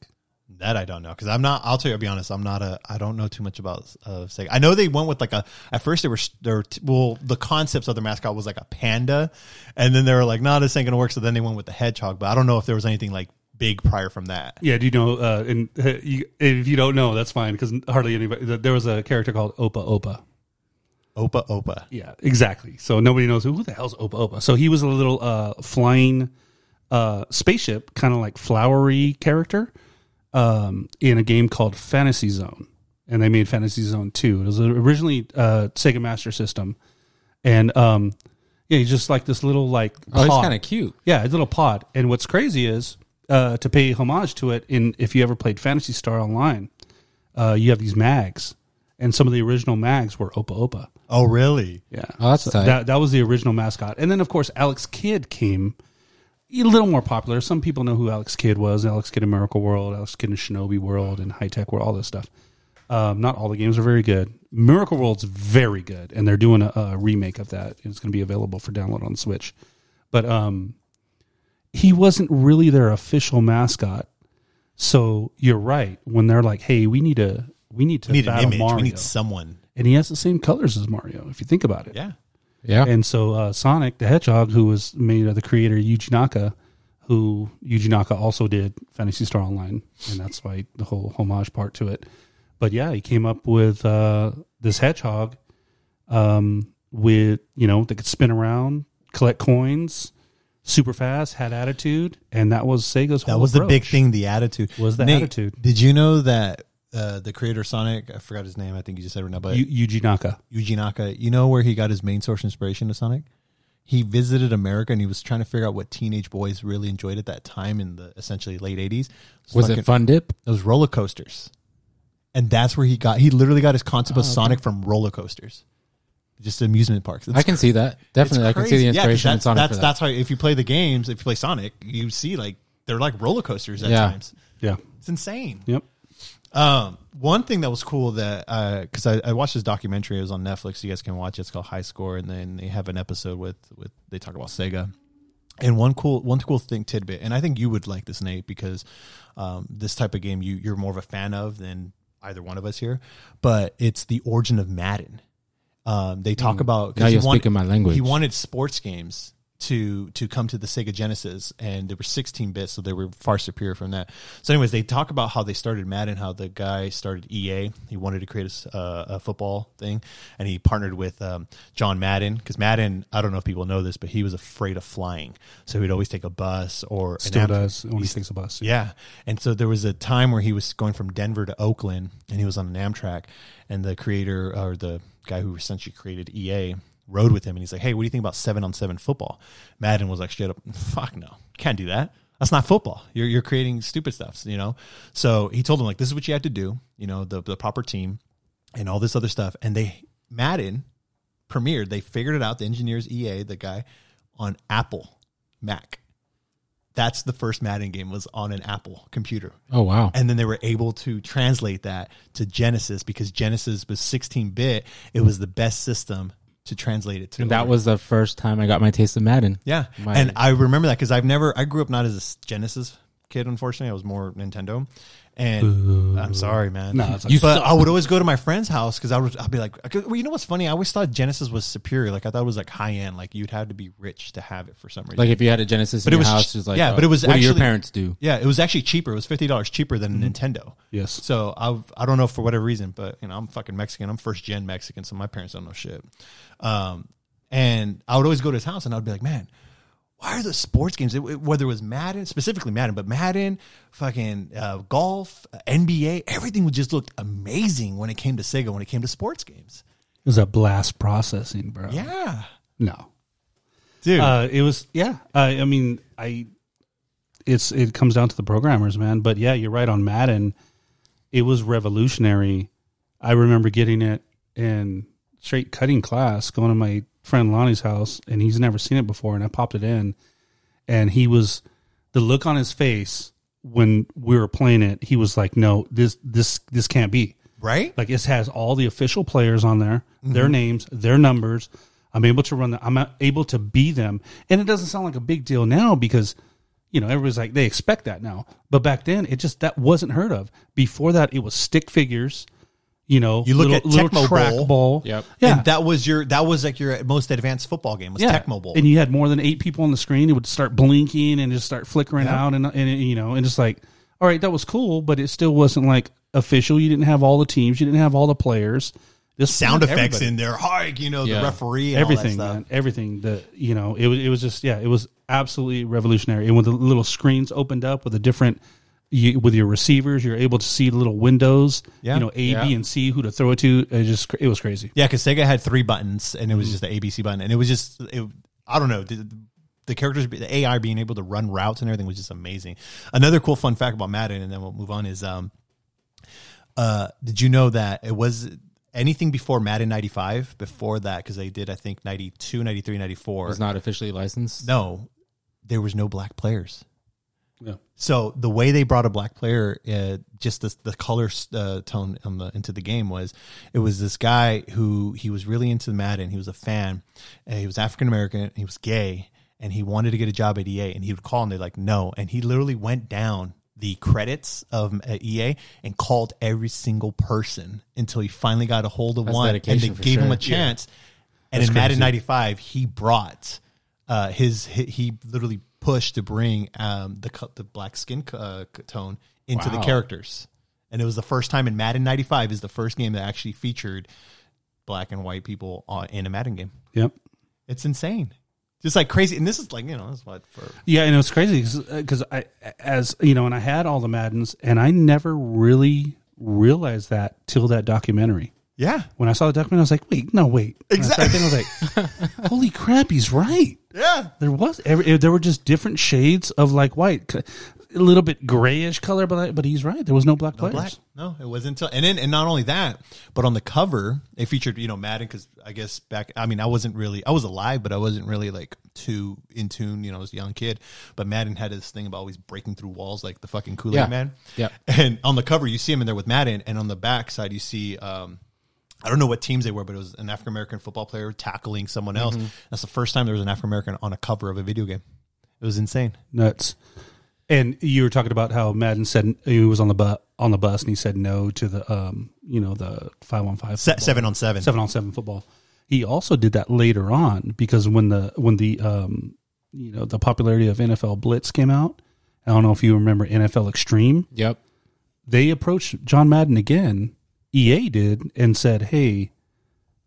That I don't know because I'm not. I'll tell you. I'll be honest. I'm not a. I don't know too much about uh, Sega. I know they went with like a. At first they were. They were well, the concepts of the mascot was like a panda, and then they were like, "No, this ain't gonna work." So then they went with the hedgehog. But I don't know if there was anything like big prior from that. Yeah, do you know? Uh, and uh, you, if you don't know, that's fine because hardly anybody. There was a character called Opa Opa. Opa Opa. Yeah, exactly. So nobody knows who, who the hell's Opa Opa. So he was a little uh, flying uh, spaceship, kind of like flowery character, um, in a game called Fantasy Zone, and they made Fantasy Zone Two. It was originally uh, Sega Master System, and um, yeah, he's just like this little like Oh, he's pod. kind of cute. Yeah, a little pod. And what's crazy is uh, to pay homage to it. In if you ever played Phantasy Star Online, uh, you have these mags, and some of the original mags were Opa Opa. Oh, really? Yeah, Oh, that's tight. that that was the original mascot. And then of course Alex Kidd came a little more popular. Some people know who Alex Kidd was. Alex Kidd in Miracle World, Alex Kidd in Shinobi World, and High Tech World, all this stuff. Um, not all the games are very good. Miracle World's very good, and they're doing a, a remake of that. It's going to be available for download on Switch. But um, he wasn't really their official mascot. So you're right when they're like, "Hey, we need a we need to We need an battle image. Mario," We need someone. And he has the same colors as Mario. If you think about it, Yeah. Yeah. and so uh, Sonic the Hedgehog, who was made of the creator Yuji Naka, who Yuji Naka also did Phantasy Star Online, and that's why the whole homage part to it. But yeah, he came up with uh, this hedgehog um, with you know that could spin around, collect coins, super fast, had attitude, and that was Sega's. That whole was the big thing. The attitude Was the Nate, attitude. Did you know that uh, the creator Sonic? I forgot his name. I think you just said it right now, but Yu- Yuji Naka. Yuji Naka. You know where he got his main source inspiration to Sonic? He visited America and he was trying to figure out what teenage boys really enjoyed at that time in the essentially late eighties. Was it Fun Dip? It was roller coasters, and that's where he got. He literally got his concept Oh, of Sonic from roller coasters, just amusement parks. It's I can see that. Definitely, I can see the crazy. Yeah, 'cause inspiration in that's, Sonic That's for that. that's how if you play the games, if you play Sonic, you see like they're like roller coasters at Yeah. times. Yeah. It's insane. Yep. Um, one thing that was cool that because I, I watched this documentary, it was on Netflix. You guys can watch it. It's called High Score, and then they have an episode with with they talk about Sega. And one cool one cool thing tidbit, and I think you would like this, Nate, because um, this type of game you you're more of a fan of than either one of us here. But it's the origin of Madden. Um, they talk about Now you're wanted- speaking my language. He wanted sports games to to come to the Sega Genesis, and they were 16 bits, so they were far superior from that. So, anyways, they talk about how they started Madden, how the guy started EA. He wanted to create a, uh, a football thing, and he partnered with um, John Madden because Madden. I don't know if people know this, but he was afraid of flying, so he'd always take a bus or Still does he's- takes a bus. yeah. And so there was a time where he was going from Denver to Oakland and he was on an Amtrak and the creator or the guy who essentially created EA rode with him and he's like, Hey, what do you think about seven on seven football? Madden was like straight up, [laughs] fuck no. Can't do that. That's not football. You're you're creating stupid stuff, you know? So he told him like this is what you had to do, you know, the the proper team and all this other stuff. And they Madden premiered, they figured it out, the engineers EA, the guy, on Apple Mac. That's the first Madden game was on an Apple computer. oh wow. And then they were able to translate that to Genesis because Genesis was 16 bit. It was the best system to translate it to. And that was the first time I got my taste of Madden. yeah. My- and I remember that because I've never, I grew up not as a Genesis kid, unfortunately. I was more Nintendo. And I'm sorry, man. No, it's You but suck. I would always go to my friend's house because I would I'd be like, well, you know what's funny? I always thought Genesis was superior. Like I thought it was like high end. Like you'd have to be rich to have it for some reason. Like if you had a Genesis But in it your was- house, it's like yeah, oh, but it was what do your actually- parents do? yeah, it was actually cheaper. It was fifty dollars cheaper than a Nintendo. Yes. So I I don't know for whatever reason, but you know I'm fucking Mexican. I'm first gen Mexican, so my parents don't know shit. Um, and I would always go to his house, and I'd be like, man. Why are the sports games, whether it was Madden, specifically Madden, but Madden, fucking uh, golf, NBA, everything just looked amazing when it came to Sega, when it came to sports games. It was a blast processing, bro. Yeah, No. dude. Uh, it was yeah. Uh, I mean, I it's it comes down to the programmers, man. But yeah, you're right on Madden. It was revolutionary. I remember getting it in straight cutting class, going to my friend Lonnie's house, and he's never seen it before, and I popped it in, and he was the look on his face when we were playing it. He was like, "No, this this this can't be." right? Like it has all the official players on there, mm-hmm. their names, their numbers. I'm able to run them. I'm able to be them, and it doesn't sound like a big deal now because you know everybody's like they expect that now. But back then, it just that wasn't heard of. Before that, it was stick figures. You know, You look little, at little Tecmo track Bowl. ball. Yep. Yeah. And that was your that was like your most advanced football game was yeah. Tecmo Bowl. and you had more than eight people on the screen. It would start blinking and just start flickering Yeah. out, and and you know, and just like, all right, that was cool, but it still wasn't like official. You didn't have all the teams. You didn't have all the players. This sound effects everybody. in there, hike, you know, Yeah. the referee, and everything, all that man, everything. The you know, it was it was just yeah, it was absolutely revolutionary. And when the little screens opened up with the different. You, with your receivers, you're able to see little windows. Yeah. You know, A, B, Yeah. and C, who to throw it to. It just it was crazy. Yeah, because Sega had three buttons, and it Mm-hmm. was just the ABC button, and it was just it, I don't know the, the characters, the AI being able to run routes and everything was just amazing. Another cool fun fact about Madden, and then we'll move on is um, uh, did you know that it was anything before Madden ninety five before that because they did I think 92, 93, 94. Was not officially licensed. no, there was no black players. Yeah. So the way they brought a black player, uh, just the the color uh, tone on the into the game was, it was this guy who he was really into Madden. He was a fan. And he was African American. He was gay, and he wanted to get a job at EA. And he would call, and they're like, no. And he literally went down the credits of uh, EA and called every single person until he finally got a hold of That's one, and they gave him a chance. And That's in Madden crazy. '95, he brought uh, his he, he literally pushed to bring um, the the black skin uh, tone into the characters, and it was the first time in Madden '95 is the first game that actually featured black and white people on, in a Madden game. Yep. It's insane, just like crazy. And this is like you know, this is what for Yeah, and it was crazy because I, as you know, and I had all the Maddens, and I never really realized that till that documentary. Yeah, When I saw the documentary, I was like, "Wait, no, wait." And I thinking, I was like, [laughs] "Holy crap, he's right." yeah. There was every, there were just different shades of like white, a little bit grayish color, but but he's right. There was no black No players. black. No, it wasn't until and then and not only that, but on the cover it featured you know Madden because I guess back I mean I wasn't really I was alive but I wasn't really like too in tune you know as a young kid. But Madden had this thing about always breaking through walls like the fucking Kool Aid Yeah. Man. Yeah. And on the cover you see him in there with Madden, and on the back side you see. um I don't know what teams they were, but it was an African American football player tackling someone else. Mm-hmm. That's the first time there was an African American on a cover of a video game. It was insane. Nuts. And you were talking about how Madden said he was on the bu- on the bus and he said no to the um you know the five on five Se- seven on seven. seven on seven football. He also did that later on because when the when the um you know the popularity of NFL Blitz came out, I don't know if you remember NFL Extreme. Yep. They approached John Madden again. EA did and said, "Hey,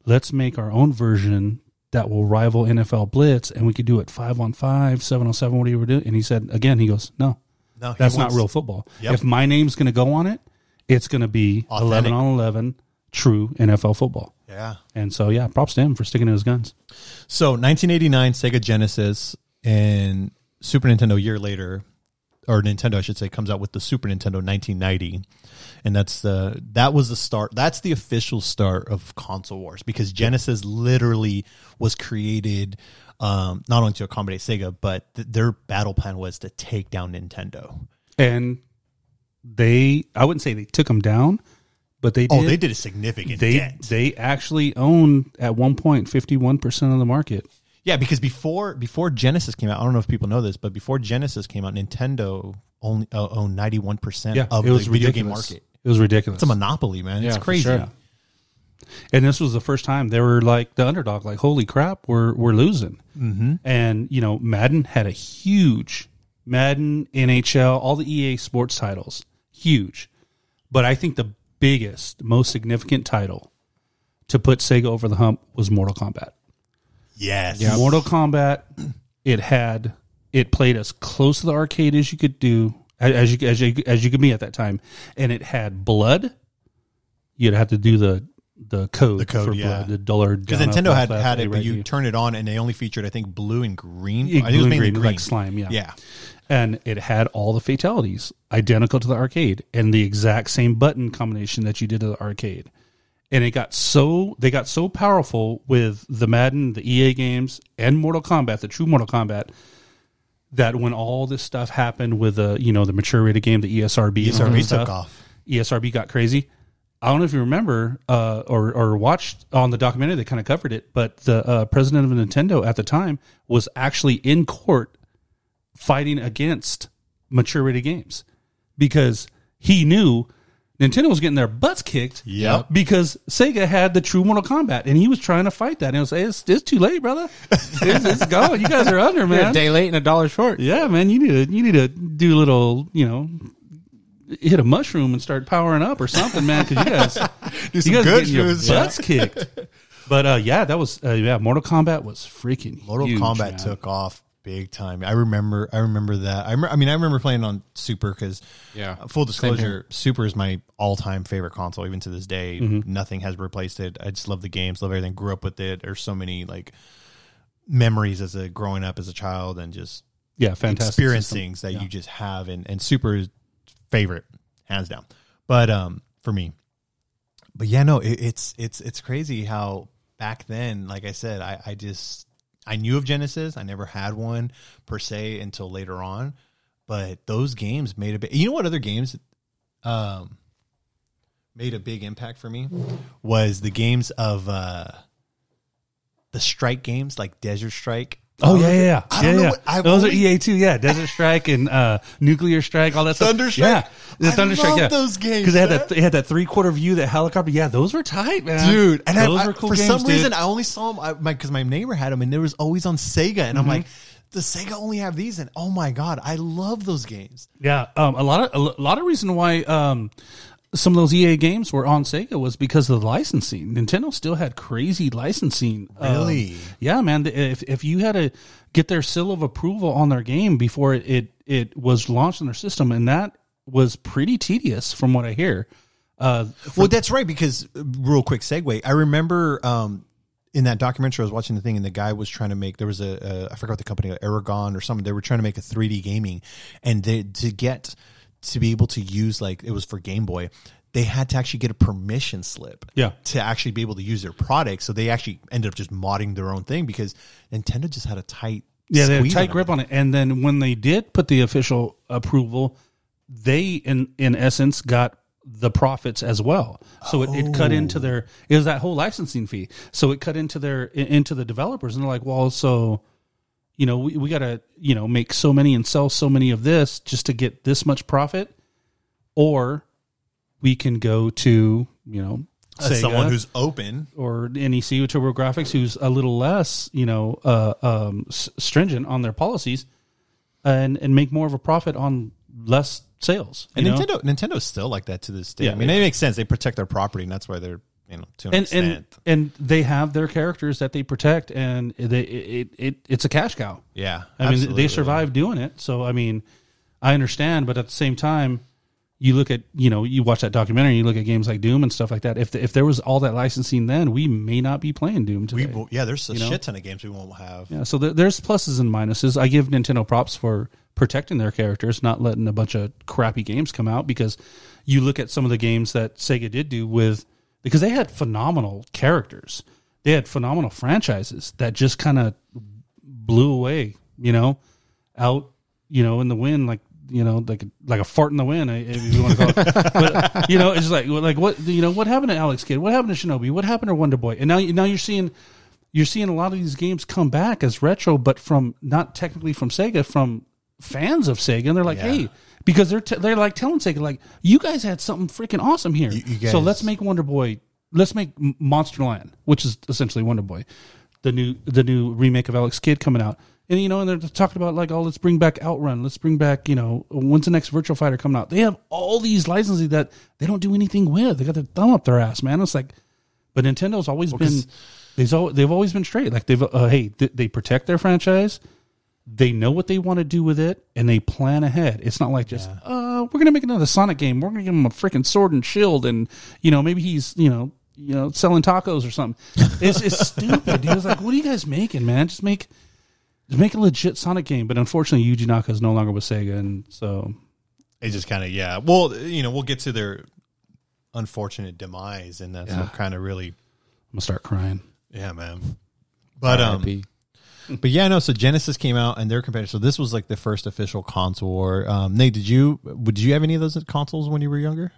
let's make our own version that will rival NFL Blitz, and we could do it five on five, seven on seven, whatever we do." And he said again, he goes, "No, No, that's not real football. Yep. If my name's going to go on it, it's going to be Authentic. eleven on eleven, true NFL football." Yeah. And so, yeah, props to him for sticking to his guns. So 1989 Sega Genesis and Super Nintendo year later, or Nintendo I should say, comes out with the Super Nintendo 1990, and that's the that was the start. That's the official start of console wars because Genesis literally was created um, not only to accommodate Sega, but th- their battle plan was to take down Nintendo. And they, I wouldn't say they took them down, but they did. Oh, they did a significant They dent. they actually owned at one point fifty one percent of the market. Yeah, because before before Genesis came out, I don't know if people know this, but before Genesis came out, Nintendo only uh, owned ninety one percent Yeah, of it was the video game ridiculous. market. It was ridiculous. It's a monopoly, man. Yeah, it's for crazy. sure. and this was the first time they were like the underdog. Like, holy crap, we're we're losing. Mm-hmm. And you know, Madden had a huge Madden, NHL, all the EA sports titles, huge. But I think the biggest, most significant title to put Sega over the hump was Mortal Kombat. Yes. Mortal Kombat, it had it played as close to the arcade as you could do, as you as you as you could be at that time, and it had blood. You'd have to do the the code, The code, for yeah. blood, the dollar Because down, up, Nintendo had left, had A, it, but you U. turn it on, and they only featured, I think, blue and green. Yeah, I think it was blue and mainly green, green, like slime, yeah. yeah. and it had all the fatalities identical to the arcade and the exact same button combination that you did to the arcade and it got so they got so powerful with the madden the ea games and mortal kombat the true mortal kombat that when all this stuff happened with the you know the mature rated game the esrb ESRB that took stuff, off. esrb got crazy I don't know if you remember uh, or or watched on the documentary. They kind of covered it, but the uh, president of Nintendo at the time was actually in court fighting against mature rated games because he knew Nintendo was getting their butts kicked. Yep. Because Sega had the true Mortal Kombat, and he was trying to fight that. And it was, it's, it's too late, brother. It's, it's gone. You guys are under, You're a man. day late and a dollar short. Yeah, man. You need to you need to do a little, you know, hit a mushroom and start powering up or something, man. Because you guys, [laughs] you guys good getting your butts kicked. But uh, yeah, that was uh, yeah. Mortal Kombat was freaking. Mortal huge, Kombat man. took off big time. I remember. I remember that. I, remember, I mean, I remember playing on Super because, Yeah. full disclosure, Super is my all-time favorite console, even to this day. Mm-hmm. Nothing has replaced it. I just love the games, love everything. Grew up with it. There's so many like memories as a growing up as a child, and just Yeah, fantastic. experience system. things that Yeah. you just have and, and super is favorite hands down but um for me but yeah no it, it's it's it's crazy how back then like i said i i just i knew of genesis i never had one per se until later on but those games made a big. You know what other games, um, made a big impact for me was the games of uh, the strike games like Desert Strike. Oh yeah, yeah, yeah. I don't yeah, know yeah. what- Those only- are EA too. Yeah, Desert Strike and uh, Nuclear Strike, all that stuff. Thunderstrike? Yeah, the I Thunderstrike. love yeah, those games, because they had that. They had that three quarter view, that helicopter. Yeah, those were tight, man. dude. And those I, were I- for games, some dude. reason, I only saw them because my, my neighbor had them, and they was always on Sega, and Mm-hmm. I'm like, The Sega only have these? And oh my god, I love those games. Yeah, um, a lot of a lot of reason why um, some of those EA games were on Sega was because of the licensing. Nintendo still had crazy licensing. Um, Really? yeah, man. If if you had to get their seal of approval on their game before it it, it was launched in their system, and that was pretty tedious, from what I hear. Uh, Well, that's right. Because uh, real quick segue, I remember um, in that documentary I was watching the thing, and the guy was trying to make. There was a, a I forgot the company, Aragon or something. They were trying to make a 3D gaming, and they to get to be able to use like it was for Game Boy. They had to actually get a permission slip, Yeah. to actually be able to use their product. So they actually ended up just modding their own thing because Nintendo just had a tight, Yeah, they had a tight on grip on it. And then when they did put the official approval, they in in essence got the profits as well. So it, it cut into their it was that whole licensing fee. So it cut into their into the developers, and they're like, well, so you know, we, we got to you know make so many and sell so many of this just to get this much profit, or we can go to you know. As Sega someone who's open. or NEC with TurboGrafx, who's a little less, you know, uh, um, s- stringent on their policies, and and make more of a profit on less sales. And know? Nintendo, Nintendo's still like that to this day. Yeah. I mean, it makes sense. They protect their property, and that's why they're you know to an and extent. and and they have their characters that they protect, and they it, it it's a cash cow. yeah, I mean, absolutely. they survive doing it. So I mean, I understand, but at the same time, you look at you know you watch that documentary, you look at games like Doom and stuff like that. If the, if there was all that licensing, then we may not be playing Doom We today. will, yeah, there's a You know? shit ton of games we won't have. Yeah, so there, there's pluses and minuses. I give Nintendo props for protecting their characters, not letting a bunch of crappy games come out. Because you look at some of the games that Sega did do with, because they had phenomenal characters, they had phenomenal franchises that just kind of blew away. You know, out you know in the wind like. You know, like like a fart in the wind, if you want to call it. [laughs] but you know, it's like like what you know what happened to Alex Kidd? What happened to Shinobi? What happened to Wonder Boy? And now now you're seeing you're seeing a lot of these games come back as retro, but from not technically from Sega, from fans of Sega, and they're like, Yeah. hey, because they're t- they're like telling Sega, like, you guys had something freaking awesome here, You- you so let's make Wonder Boy, let's make Monster Land, which is essentially Wonder Boy, the new the new remake of Alex Kidd coming out. And you know, and they're talking about like, oh, let's bring back Outrun, let's bring back, you know, when's the next Virtual Fighter coming out? They have all these licenses that they don't do anything with. They got their thumb up their ass, man. It's like, but Nintendo's always been 'cause- they've al- they've always been straight. Like they've uh, hey th- they protect their franchise. They know what they want to do with it, and they plan ahead. It's not like just uh we're gonna make another Sonic game. We're gonna give him a freaking sword and shield, and you know maybe he's you know you know selling tacos or something. It's it's [laughs] stupid. Dude. It's like what are you guys making, man? Just make just make a legit Sonic game. But unfortunately, Yuji Naka is no longer with Sega, and so It just kind of yeah. Well, you know, we'll get to their unfortunate demise, and that's Yeah. kind of really I'm gonna start crying. yeah, man. But um, RIP. But yeah, no. So Genesis came out, and their competitor. So this was like the first official console war. Um, Nate, did you would you have any of those consoles when you were younger?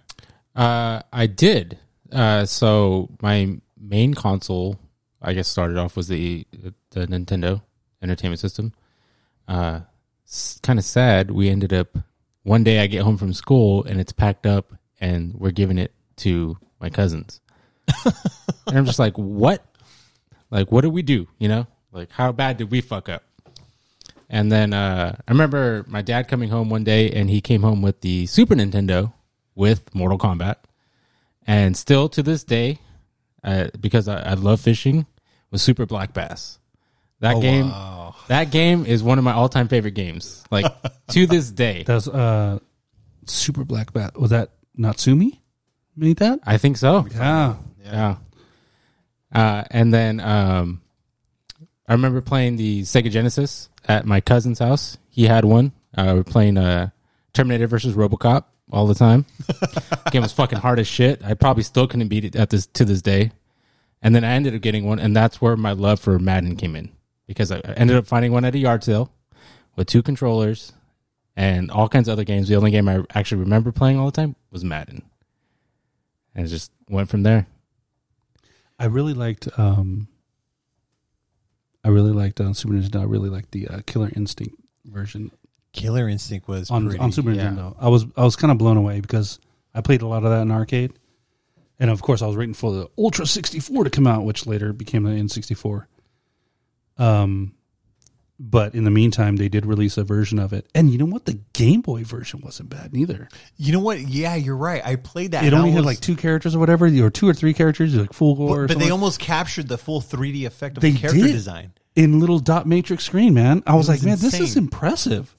Uh, I did. Uh, so my main console, I guess, started off was the the Nintendo Entertainment System. Uh, kind of sad. We ended up one day. I get home from school and it's packed up, and we're giving it to my cousins. [laughs] and I'm just like, what? Like, what do we do? You know, like how bad did we fuck up? And then uh, I remember my dad coming home one day, and he came home with the Super Nintendo with Mortal Kombat. And still to this day, uh, because I, I love fishing, was Super Black Bass. That game, [laughs] that game is one of my all-time favorite games. Like [laughs] to this day, That's uh, Super Black Bass. Was that Natsume? Made that? I think so. Yeah. Yeah. Uh, and then um, I remember playing the Sega Genesis at my cousin's house. He had one. Uh, we are playing uh, Terminator versus RoboCop all the time. [laughs] Game was fucking hard as shit. I probably still couldn't beat it at this to this day. And then I ended up getting one, and that's where my love for Madden came in because I I ended up finding one at a yard sale with two controllers, and all kinds of other games. The only game I actually remember playing all the time was Madden, and it just went from there. I really liked. um I really liked on Super Nintendo. I really liked the uh, Killer Instinct version Killer Instinct was on pretty, on Super yeah. Nintendo. I was I was kind of blown away because I played a lot of that in arcade, and of course I was waiting for the Ultra sixty four to come out, which later became the N sixty four. Um, but in the meantime, they did release a version of it, and you know what? The Game Boy version wasn't bad neither. You know what? Yeah, you're right. I played that. It only had like two characters or whatever, or two or three characters, like full gore. or but, but they almost captured the full 3D effect of They the character did. design. in little dot matrix screen, man. I was, was like, man, this is impressive.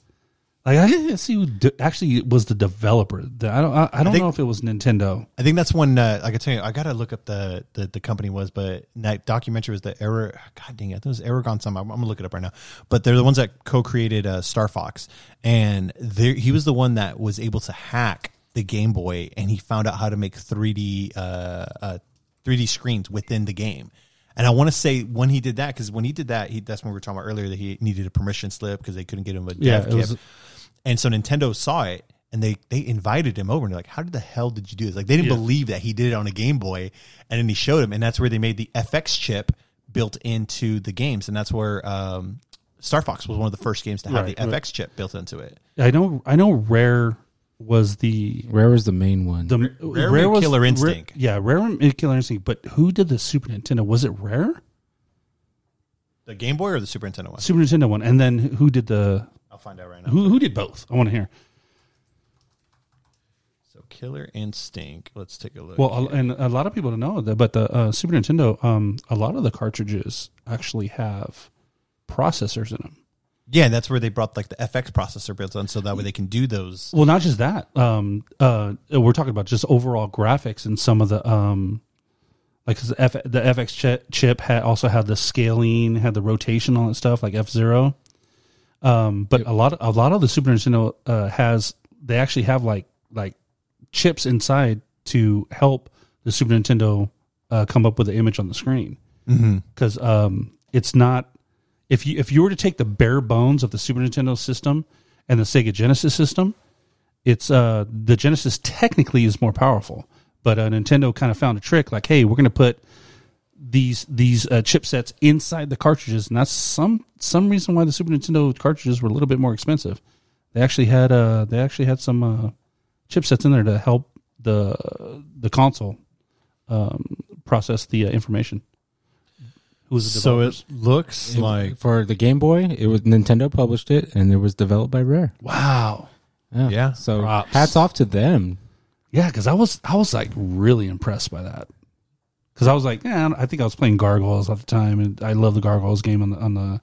Like I didn't see who de- actually was the developer. The- I don't. I, I don't think- know if it was Nintendo. I think that's one. Uh, I can tell you, I gotta look up the the, the company was, but that documentary was the error. God dang it, I think it was Aragon. Some I'm, I'm gonna look it up right now. But they're the ones that co-created uh, Star Fox, and there he was the one that was able to hack the Game Boy, and he found out how to make 3D uh, uh, 3D screens within the game. And I want to say when he did that, because when he did that, he, that's when we were talking about earlier that he needed a permission slip because they couldn't get him a Yeah, dev was- kit. And so Nintendo saw it and they they invited him over and they're like, "How did the hell did you do this?" Like they didn't Yeah. believe that he did it on a Game Boy, and then he showed him, and that's where they made the FX chip built into the games, and that's where um, Star Fox was one of the first games to have Right, the right. FX chip built into it. I know. I know. Rare was the Rare was the main one. the Rare made Killer Rare- Instinct. yeah, Rare made Killer Instinct. But who did the Super Nintendo? Was it Rare? The Game Boy or the Super Nintendo one? Super Nintendo one. And then who did the I'll find out right now. who who did both? I want to hear. So Killer Instinct. Let's take a look. Well, here. and a lot of people don't know that, but the uh, Super Nintendo, um, a lot of the cartridges actually have processors in them. yeah, that's where they brought like the FX processor built in, so that way they can do those. Well, not just that. Um, uh, we're talking about just overall graphics and some of the um, like 'cause the, F, the FX chip, chip had also had the scaling, had the rotation, all that stuff like F Zero. Um, but a lot, of, a lot of the Super Nintendo uh, has they actually have like like chips inside to help the Super Nintendo uh, come up with the image on the screen. Because um, it's not if you if you were to take the bare bones of the Super Nintendo system and the Sega Genesis system, it's uh the Genesis technically is more powerful, but uh, Nintendo kind of found a trick like, hey, we're going to put these these uh, chipsets inside the cartridges, and that's some some reason why the Super Nintendo cartridges were a little bit more expensive. They actually had uh they actually had some uh, chipsets in there to help the the console um, process the uh, information. Who was the So it looks It- like for the Game Boy, it was Nintendo published it, and it was developed by Rare. wow. Yeah. Yeah. So Props. hats off to them. Yeah, because I was I was like really impressed by that. Because I was like, yeah, I think I was playing Gargoyles at the time, and I love the Gargoyles game on the on the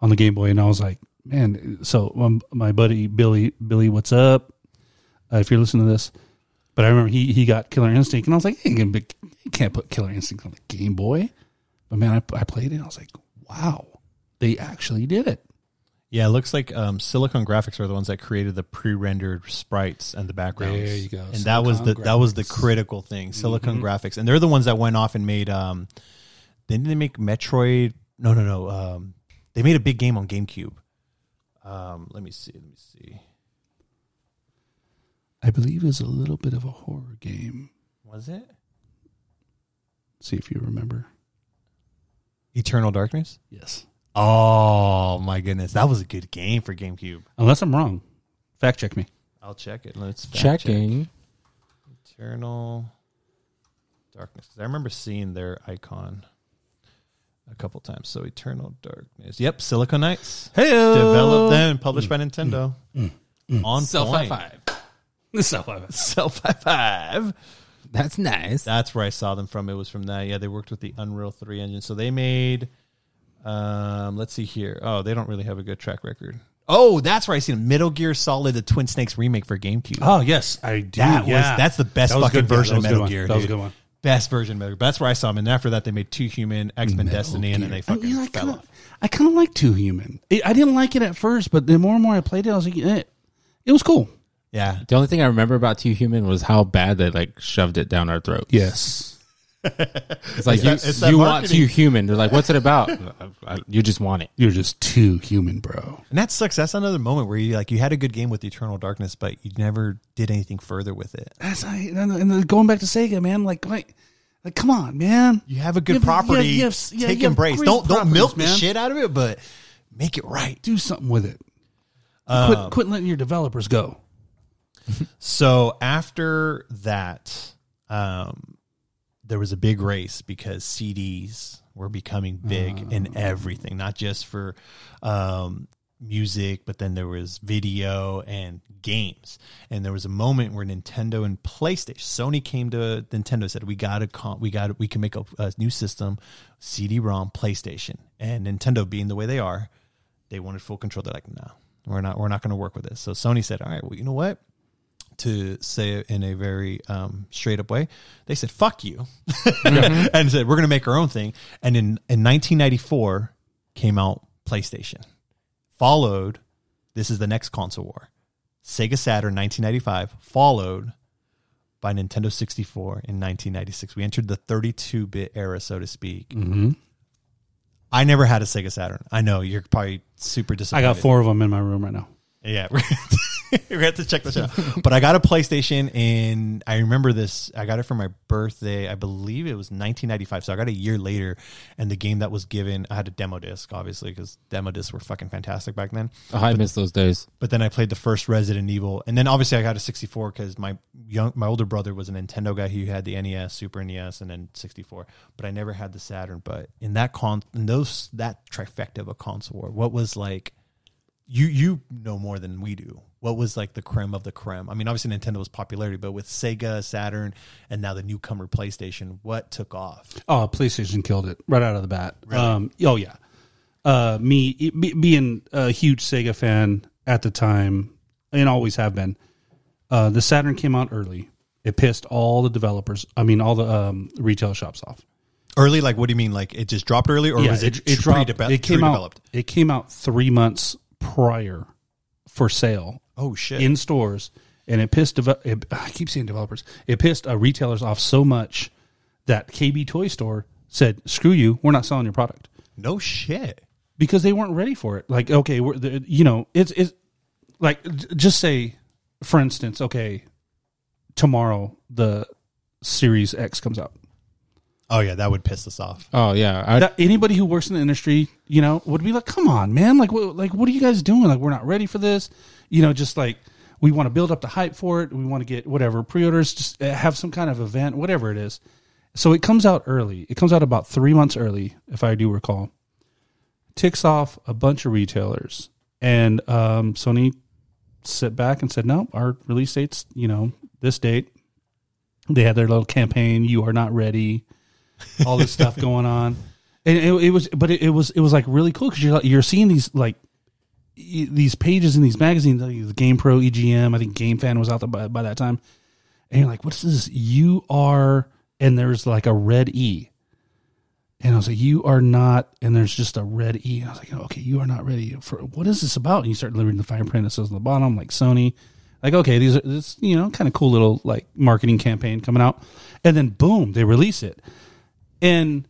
on the Game Boy, and I was like, man. So um, my buddy Billy, Billy, what's up? Uh, if you're listening to this, but I remember he he got Killer Instinct, and I was like, hey, you can't put Killer Instinct on the Game Boy. But man, I, I played it, and I was like, wow, they actually did it. Yeah, it looks like um, Silicon Graphics are the ones that created the pre-rendered sprites and the backgrounds. There you go. And that was the Silicon that was the critical thing. Silicon Graphics, and they're the ones that went off and made. Um, didn't they make Metroid? No, no, no. Um, they made a big game on GameCube. Um, let me see. Let me see. I believe it was a little bit of a horror game. Was it See if you remember. Eternal Darkness? Yes. Oh my goodness, that was a good game for GameCube. Unless I'm wrong. Fact check me. I'll check it. Let's fact check. Checking. Eternal Darkness. I remember seeing their icon a couple times. So Eternal Darkness. Yep, Silicon Knights. Hey, Developed them and published by Nintendo. Mm, mm, mm, On Self point. high five. [laughs] Self five. Self high five. That's nice. That's where I saw them from. It was from that. Yeah, they worked with the Unreal 3 engine. So they made um let's see here. Oh, they don't really have a good track record. Oh, that's where I seen Metal Gear Solid the Twin Snakes remake for GameCube. Oh yes, I do. That was- yeah. that's the best That fucking good. Version of was a good Metal one. Gear, That was a good one. Best version of Metal Gear. That's where I saw him. And after that they made Too Human, X-Men Destiny, and then they fucking I, mean, I fell kinda, off. I kind of like Too Human. I I didn't like it at first, but the more and more I played it, I was like, eh, it was cool. Yeah. The only thing I remember about Too Human was how bad they like shoved it down our throats. Yes. It's like It's you, that, it's you want marketing. to human. They're like, what's it about? [laughs] I- you just want it. You're just too human, bro. And that sucks. That's another moment where you like you had a good game with Eternal Darkness, but you never did anything further with it. That's and and then going back to Sega, man. Like, like, like come on, man. You have a good Yeah, but- property. yeah, you have- yeah, take you have embrace. Don't don't properties, milk the shit out of it, but make it right. Do something with it. Um, quit, quit letting your developers go. [laughs] So after that, um, there was a big race because CDs were becoming big in everything, not just for um, music, but then there was video and games. And there was a moment where Nintendo and PlayStation, Sony came to Nintendo said, "We got to, con- we got, we can make a, a new system, CD-ROM, PlayStation." And Nintendo, being the way they are, they wanted full control. They're like, "No, we're not, we're not going to work with this." So Sony said, "All right, well, you know what?" To say it in a very um, straight up way, they said "fuck you," [laughs] and said we're going to make our own thing. And in in 1994 came out PlayStation, followed. This is the next console war, Sega Saturn 1995, followed by Nintendo 64 in 1996. We entered the 32 bit era, so to speak. Mm-hmm. I never had a Sega Saturn. I know you're probably super disappointed. I got four of them in my room right now. Yeah, [laughs] gonna have to check this out. But I got a PlayStation, and I remember this. I got it for my birthday. I believe it was 1995. So I got it a year later, and the game that was given, I had a demo disc, obviously, because demo discs were fucking fantastic back then. Oh, I miss those days. But then I played the first Resident Evil, and then obviously I got a 64 because my young, my older brother was a Nintendo guy. He had the NES, Super NES, and then 64. But I never had the Saturn. But in that con, in those that trifecta of a console war, what was like? You you know more than we do. What was like the creme of the creme? I mean, obviously Nintendo was popularity, but with Sega, Saturn, and now the newcomer PlayStation, what took off? Oh, PlayStation killed it right out of the bat. Um, oh yeah, uh, me be, being a huge Sega fan at the time and always have been. Uh, the Saturn came out early. It pissed all the developers. I mean, all the um, retail shops off. Early, like what do you mean? Like it just dropped early, or was it it dropped. pre-deve- It came out. It came out three months prior for sale Oh shit! in stores, and it pissed. Deve- it, [sighs] I keep saying developers. It pissed uh, retailers off so much that KB Toy Store said, "Screw you, we're not selling your product." no shit. because they weren't ready for it. Like, okay, we're, the, you know, it's it's like just say, for instance, okay, tomorrow the Series X comes out. Oh yeah, that would piss us off. Oh yeah, I, That, anybody who works in the industry, you know, would be like, "Come on, man! Like, what, like, what are you guys doing? Like, we're not ready for this." You know, just like we want to build up the hype for it. We want to get whatever pre-orders, just uh, have some kind of event, whatever it is. So it comes out early. It comes out about three months early, if I do recall. Ticks off a bunch of retailers, and um, Sony sit back and said, "No, our release date's you know this date." They had their little campaign. You are not ready all this stuff going on, and it, it was, but it, it was, it was like really cool because you're you're seeing these like these pages in these magazines, like the Game Pro, EGM. I think Game Fan was out there by, by that time, and you're like, what is this? You are, and there's like a red E, and I was like, you are not, and there's just a red E. And I was like, okay, you are not ready for what is this about? And you start reading the fine print that says on the bottom, like Sony. Like okay, these are this you know kind of cool little like marketing campaign coming out, and then boom, they release it, and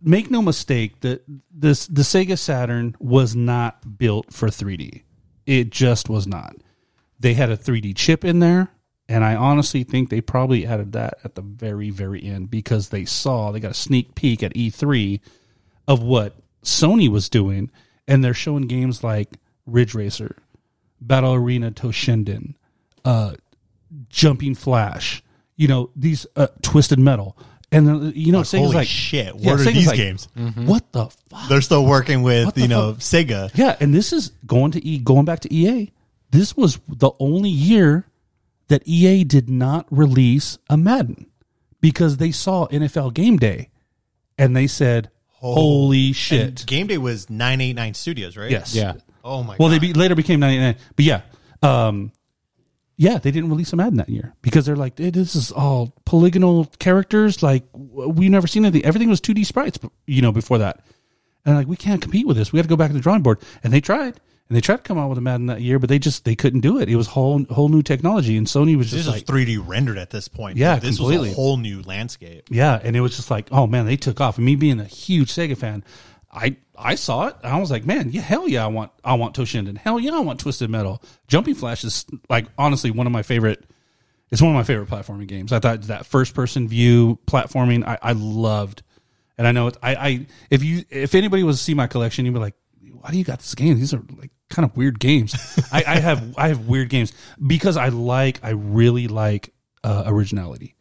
make no mistake that this the Sega Saturn was not built for 3D. It just was not. They had a 3D chip in there, and I honestly think they probably added that at the very very end because they saw they got a sneak peek at E3 of what Sony was doing, and they're showing games like Ridge Racer, Battle Arena Toshinden, uh, Jumping Flash, you know these uh, Twisted Metal, and then, you know Like, Sega's holy like shit, what yeah, are Sega's these like, games? What the fuck? They're still working with What the you know? Sega. Yeah, and this is going to E going back to EA. This was the only year that EA did not release a Madden because they saw NFL Game Day and they said, "Holy shit!" And Game Day was nine eight nine Studios, right? yes. yeah. Oh my. Well, god. they be, later became 99. But yeah, um, yeah, they didn't release a Madden that year because they're like, "Eh, this is all polygonal characters. Like we never seen anything. Everything was 2D sprites, you know, before that. And like we can't compete with this. We got to go back to the drawing board. And they tried, and they tried to come out with a Madden that year, but they just they couldn't do it. It was whole whole new technology, and Sony was This just is like, 3D rendered at this point. Yeah, this completely. was a whole new landscape. yeah, and it was just like, oh man, they took off. And me being a huge Sega fan, I I saw it. I was like, man, yeah, hell yeah, I want I want Toshinden. Hell yeah, I want Twisted Metal. Jumping Flash is like honestly one of my favorite. It's one of my favorite platforming games. I thought that first person view platforming I, I loved, and I know it, I I if you if anybody was to see my collection, you'd be like, why do you got this game? These are like kind of weird games. [laughs] I, I have I have weird games because I like I really like uh, originality.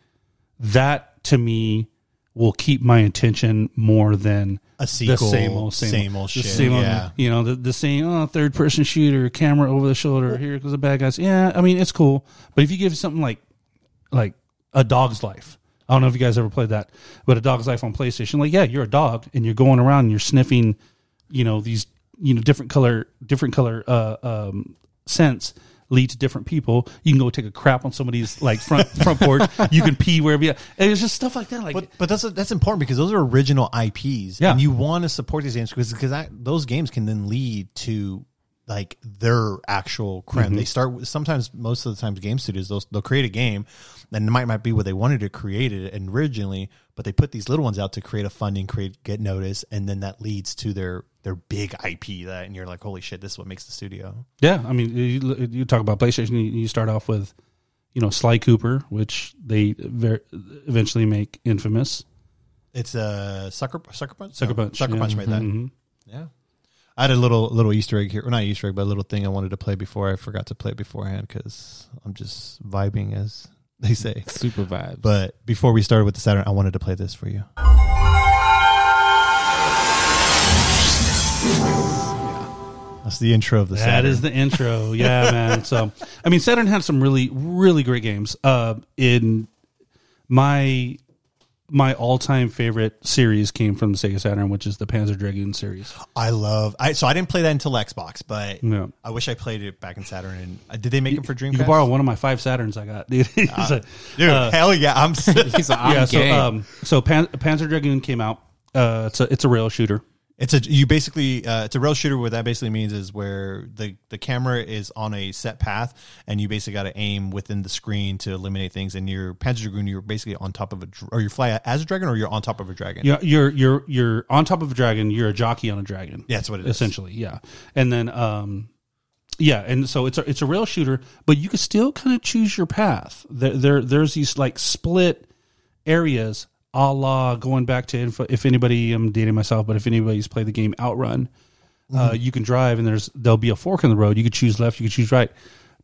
That to me will keep my attention more than A sequel, the same old same, same old shit, same old- yeah. you know the the same oh, third person shooter, camera over the shoulder. Here goes the bad guys. Yeah, I mean it's cool, but if you give something like like a dog's life. I don't know if you guys ever played that, but a dog's life on PlayStation. Like, yeah, you're a dog and you're going around and you're sniffing, you know, these, you know, different color, different color, uh, um, scents lead to different people. You can go take a crap on somebody's like front, [laughs] front porch. You can pee wherever you, and it's just stuff like that. Like, But but that's that's important because those are original IPs, Yeah. and you want to support these games because because those games can then lead to like their actual creme. Mm-hmm. They start with, sometimes most of the times game studios they'll they'll create a game, and it might might be what they wanted to create it originally, but they put these little ones out to create a funding, create get notice, and then that leads to their their big IP that, and you're like, holy shit, this is what makes the studio. yeah, I mean, you, you talk about PlayStation, you, start off with, you know, Sly Cooper, which they ver- eventually make infamous. It's a sucker sucker punch Sucker No, Punch, sucker yeah. punch made that. Mhm. Yeah. I had a little little Easter egg here, or not Easter egg, but a little thing I wanted to play before I forgot to play it beforehand because I'm just vibing, as they say. Super vibes. But before we started with the Saturn, I wanted to play this for you. That's the intro of the That Saturn. is the intro. [laughs] Yeah, man. So, I mean, Saturn had some really, really great games. Uh, in my my all time favorite series came from the Sega Saturn, which is the Panzer Dragoon series. I love. I so I didn't play that until Xbox, but Yeah. I wish I played it back in Saturn. And uh, did they make it for Dreamcast? You can borrow one of my five Saturns I got, [laughs] dude. It's a- Dude, uh, hell yeah! I'm. [laughs] He's like, I'm yeah. So, um, so Pan- Panzer Dragoon came out. Uh, it's a it's a rail shooter. It's a you basically uh, it's a rail shooter. What that basically means is where the the camera is on a set path, and you basically got to aim within the screen to eliminate things. And your Panzer Dragoon, you're basically on top of a dr- or you fly as a dragon, or you're on top of a dragon. You're, you're you're you're on top of a dragon. You're a jockey on a dragon. Yeah, that's what it is. essentially. Yeah, and then um, yeah, and so it's a it's a rail shooter, but you can still kind of choose your path. There, there there's these like split areas, a la going back to info, if anybody I'm dating myself, but if anybody's played the game Outrun, uh, Mm-hmm. you can drive and there's there'll be a fork in the road. You could choose left, you could choose right.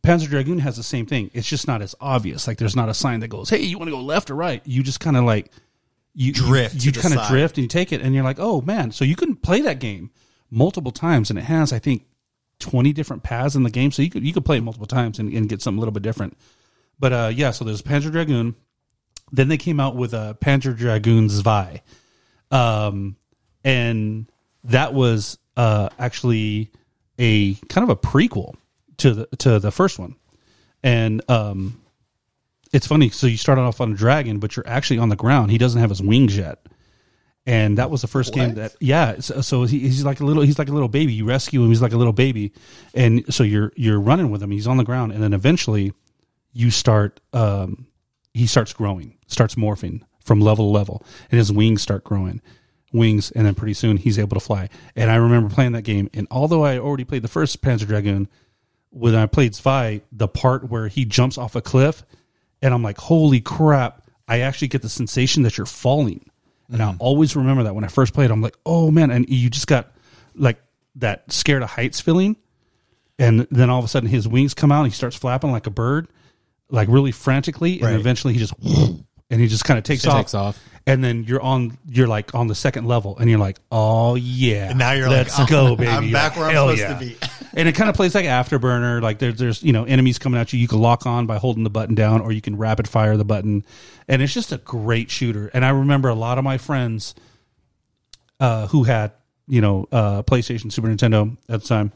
Panzer Dragoon has the same thing. It's just not as obvious. Like there's not a sign that goes, "Hey, you want to go left or right?" You just kind of like you Drift You, you kind of drift and you take it, and you're like, "Oh man!" So you can play that game multiple times, and it has, I think, twenty different paths in the game. So you could you could play it multiple times and, and get something a little bit different. But uh, yeah, so there's Panzer Dragoon. Then they came out with a Panzer Dragoon Zwei, um, and that was uh, actually a kind of a prequel to the to the first one. And um, it's funny. So you start off on a dragon, but you're actually on the ground. He doesn't have his wings yet. And that was the first game that, yeah. So, so he, he's like a little, he's like a little baby. You rescue him. He's like a little baby, and so you're you're running with him. He's on the ground, and then eventually, you start. Um, he starts growing, starts morphing from level to level, and his wings start growing, wings, and then pretty soon he's able to fly. And I remember playing that game, and although I already played the first Panzer Dragoon, when I played Zwei, the part where he jumps off a cliff, and I'm like, holy crap! I actually get the sensation that you're falling, and I mm-hmm. always remember that when I first played. I'm like, oh man, and you just got like that scared of heights feeling, and then all of a sudden his wings come out, and he starts flapping like a bird, like really frantically, and Right. eventually he just [laughs] and he just kind of takes It off, takes off. and then you're on you're like on the second level, and you're like, oh yeah, And now you're like, let's [laughs] I'm- go, baby, I'm back where I'm Hell supposed to be. [laughs] and it kind of plays like Afterburner. Like there's there's you know enemies coming at you. You can lock on by holding the button down, or you can rapid fire the button, and it's just a great shooter. And I remember a lot of my friends uh, who had you know uh, PlayStation, Super Nintendo at the time.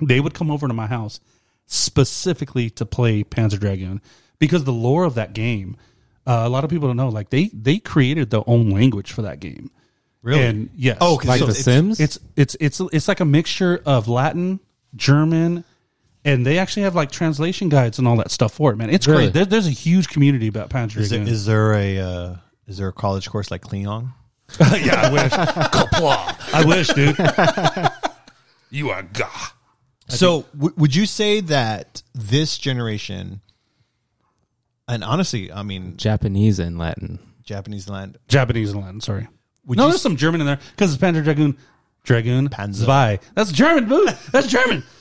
They would come over to my house specifically to play Panzer Dragoon because the lore of that game. Uh, a lot of people don't know. Like they they created their own language for that game. Really? And yes. Oh, 'cause like so The it's- Sims. It's it's it's it's like a mixture of Latin German, and they actually have like translation guides and all that stuff for it. Man, it's Really? great. There, there's a huge community about Panzer Is there, is there a uh, is there a college course like Klingon? [laughs] yeah, I wish. [laughs] Kapla. I wish, dude. [laughs] you are God. So, w- would you say that this generation, and honestly, I mean, Japanese and Latin. Japanese land, Japanese and Latin. Sorry. Would no, you there's s- some German in there because it's Panzer Dragoon. Dragoon. Panzer. Zwei. That's German, dude. That's German. [laughs]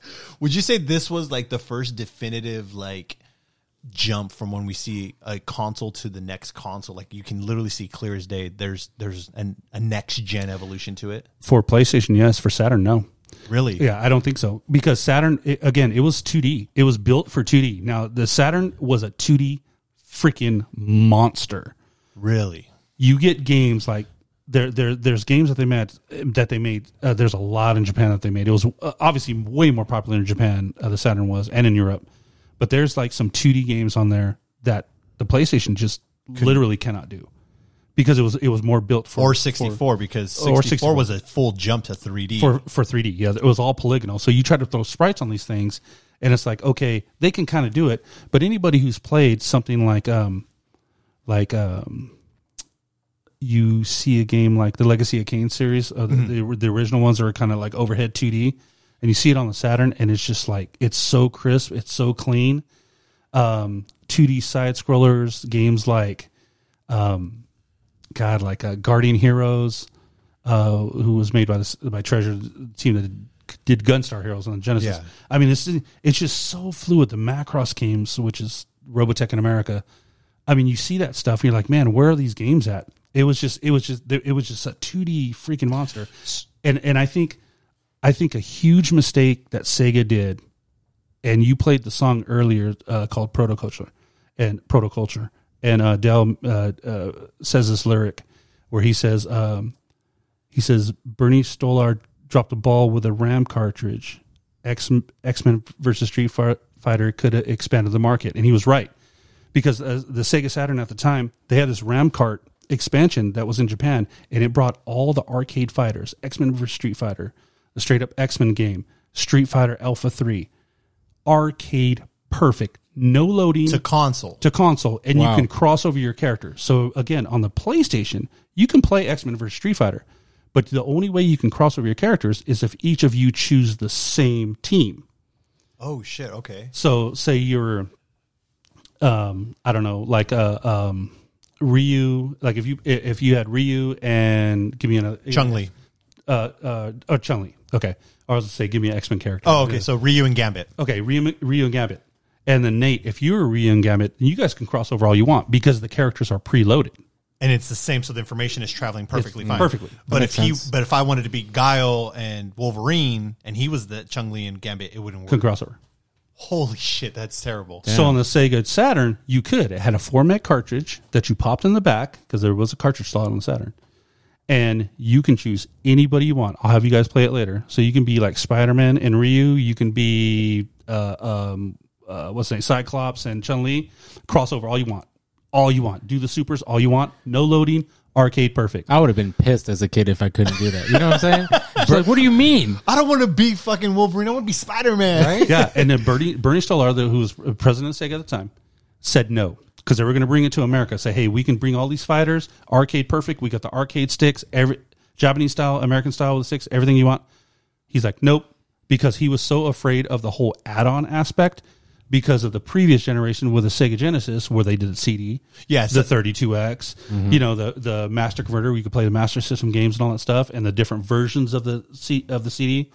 [laughs] would you say this was like the first definitive like jump from when we see a console to the next console? Like you can literally see clear as day. There's there's an, a next gen evolution to it. For PlayStation, yes. For Saturn, no. Really? Yeah, I don't think so because Saturn it, again, it was 2D. It was built for 2D. Now the Saturn was a 2D freaking monster. Really? You get games like there, there, there's games that they made that they made. Uh, there's a lot in Japan that they made. It was uh, obviously way more popular in Japan. Uh, the Saturn was, and in Europe. But there's like some 2D games on there that the PlayStation just literally cannot do because it was it was more built for Or 64 because 64, Or 64. was a full jump to 3D. for for 3D. Yeah, it was all polygonal. So you try to throw sprites on these things, and it's like okay, they can kind of do it. But anybody who's played something like um like um you see a game like the Legacy of Kain series, uh, the, the the original ones are kind of like overhead 2D, and you see it on the Saturn, and it's just like it's so crisp, it's so clean. Um, 2D side scrollers, games like um, God, like uh, Guardian Heroes, uh, who was made by this by Treasure the team that did Gunstar Heroes on Genesis. Yeah. I mean, it's it's just so fluid. The Macross games, which is Robotech in America. I mean, you see that stuff, and you're like, man, where are these games at? It was just, it was just, it was just a 2D freaking monster, and and I think, I think a huge mistake that Sega did, and you played the song earlier uh, called Protoculture, and Protoculture, and uh, Del uh, uh, says this lyric where he says, um, he says Bernie Stolar dropped a ball with a RAM cartridge. X X Men versus Street Fighter could have expanded the market, and he was right because uh, the Sega Saturn at the time they had this RAM cart expansion that was in Japan, and it brought all the arcade fighters, X Men versus Street Fighter, the straight up X Men game, Street Fighter Alpha Three, arcade perfect, no loading to console. to console, and Wow. you can cross over your characters. So again, on the PlayStation, you can play X Men versus Street Fighter, but the only way you can cross over your characters is if each of you choose the same team. oh shit! Okay. So say you're, um, I don't know, like uh, um, Ryu. Like if you if you had Ryu and give me another Chung Li. uh, uh, oh Chung Li. Okay, or I was gonna say give me an X Men character. Oh, okay. So Ryu and Gambit. Okay, Ryu, Ryu and Gambit. And then Nate, if you're Ryu and Gambit, you guys can cross over all you want because the characters are preloaded. and it's the same, so the information is traveling perfectly fine. perfectly. But if makes he, but if I wanted to be Guile and Wolverine, and he was the Chung Li and Gambit, it wouldn't Can work. cross over. Holy shit, that's terrible. So on the Sega Saturn, you could. It had a format cartridge that you popped in the back because there was a cartridge slot on the Saturn. And you can choose anybody you want. I'll have you guys play it later. So you can be like Spider Man and Ryu. You can be uh, um, uh, what's the name? Cyclops and Chun Li. Crossover all you want. All you want. Do the supers all you want. No loading. Arcade perfect. I would have been pissed as a kid if I couldn't do that. You know what I'm saying? [laughs] It's like, what do you mean? I don't want to be fucking Wolverine. I want to be Spider Man. Right? yeah, and then Bernie Bernie Stolar, who was president of Sega at the time, said no because they were going to bring it to America. Say, hey, we can bring all these fighters, arcade perfect. We got the arcade sticks, every Japanese style, American style with the sticks, everything you want. He's like, nope, because he was so afraid of the whole add-on aspect because of the previous generation with the Sega Genesis where they did the CD, Yes. the 32X, mm-hmm. you know, the the master converter where you could play the master system games and all that stuff, and the different versions of the C, of the CD.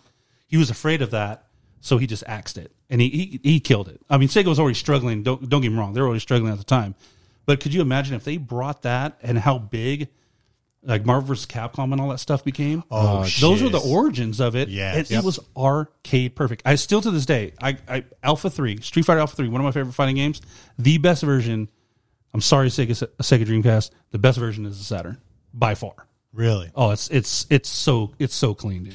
He was afraid of that, so he just axed it, and he, he he killed it. I mean, Sega was already struggling. Don't don't get me wrong; they were already struggling at the time. But could you imagine if they brought that and how big, like Marvel vs. Capcom and all that stuff became? Oh, those were the origins of it. Yeah, and Yep. it was arcade perfect. I still to this day, I, I Alpha Three, Street Fighter Alpha Three, one of my favorite fighting games. The best version. I'm sorry, Sega Sega Dreamcast. The best version is the Saturn by far. Really? Oh, it's it's it's so it's so clean, dude.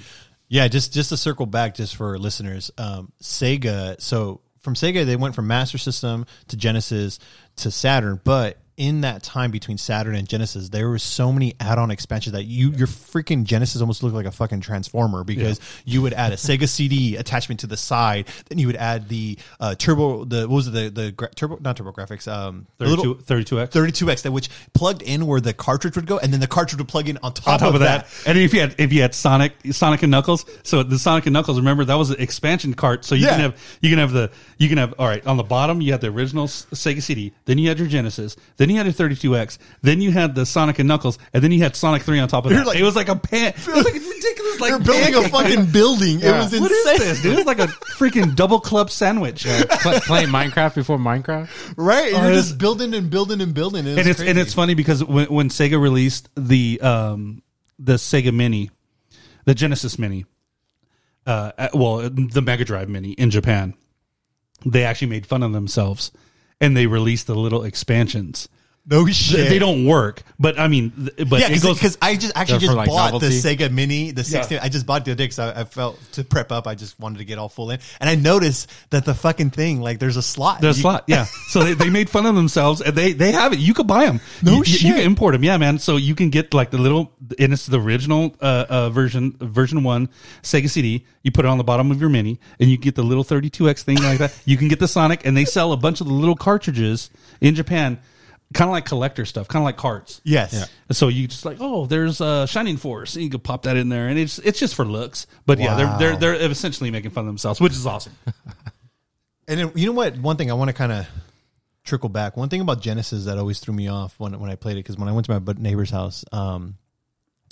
Yeah, just just to circle back, just for listeners, um, Sega. So from Sega, they went from Master System to Genesis to Saturn, but in that time between Saturn and Genesis, there were so many add-on expansions that you your freaking Genesis almost looked like a fucking transformer because you would add a Sega CD attachment to the side, then you would add the uh, turbo, the what was it, the the gra- turbo, not TurboGrafx, um, the 32, little 32X. 32x that which plugged in where the cartridge would go, and then the cartridge would plug in on top, on top of, of that. And if you had if you had Sonic Sonic and Knuckles, so the Sonic and Knuckles, remember that was an expansion cart. So you Yeah. can have you can have the you can have all right on the bottom you had the original Sega CD, then you had your Genesis, then you had a 32X, then you had the Sonic and Knuckles, and then you had Sonic Three on top of You're that. like- it was like a pan. It was like ridiculous. Like They're building a fucking building. It was What is insane, this, dude? It was like a freaking double club sandwich. Play, playing Minecraft before Minecraft. right? You're it just is- building and building and building. It and it's and it's funny because when when Sega released the um the Sega Mini, the Genesis Mini, uh, well the Mega Drive Mini in Japan, they actually made fun of themselves, and they released the little expansions. No They- shit. They don't work, but I mean, th- but yeah, it goes because I just actually just for, like, bought novelty? the Sega Mini, the 16. I just bought the other because I, I felt to prep up. I just wanted to get all full in, and I noticed that the fucking thing, like, there's a slot. There's a You- slot, yeah. [laughs] So they, they made fun of themselves, and they they have it. You could buy them. No you, you- shit. You can import them, yeah, man. So you can get like the little, and it's the original uh, uh, version, version one Sega CD. You put it on the bottom of your mini, and you get the little 32x thing like that. You can get the Sonic, and they sell a bunch of the little cartridges in Japan, kind of like collector stuff, kind of like cards. Yes. So you just like, oh, there's uh, Shining Force, and you could pop that in there, and it's it's just for looks. But yeah, Wow. they're they're they're essentially making fun of themselves, which is awesome. [laughs] And then, you know what? One thing I want to kind of trickle back. One thing about Genesis that always threw me off when when I played it because when I went to my bud- neighbor's house, um,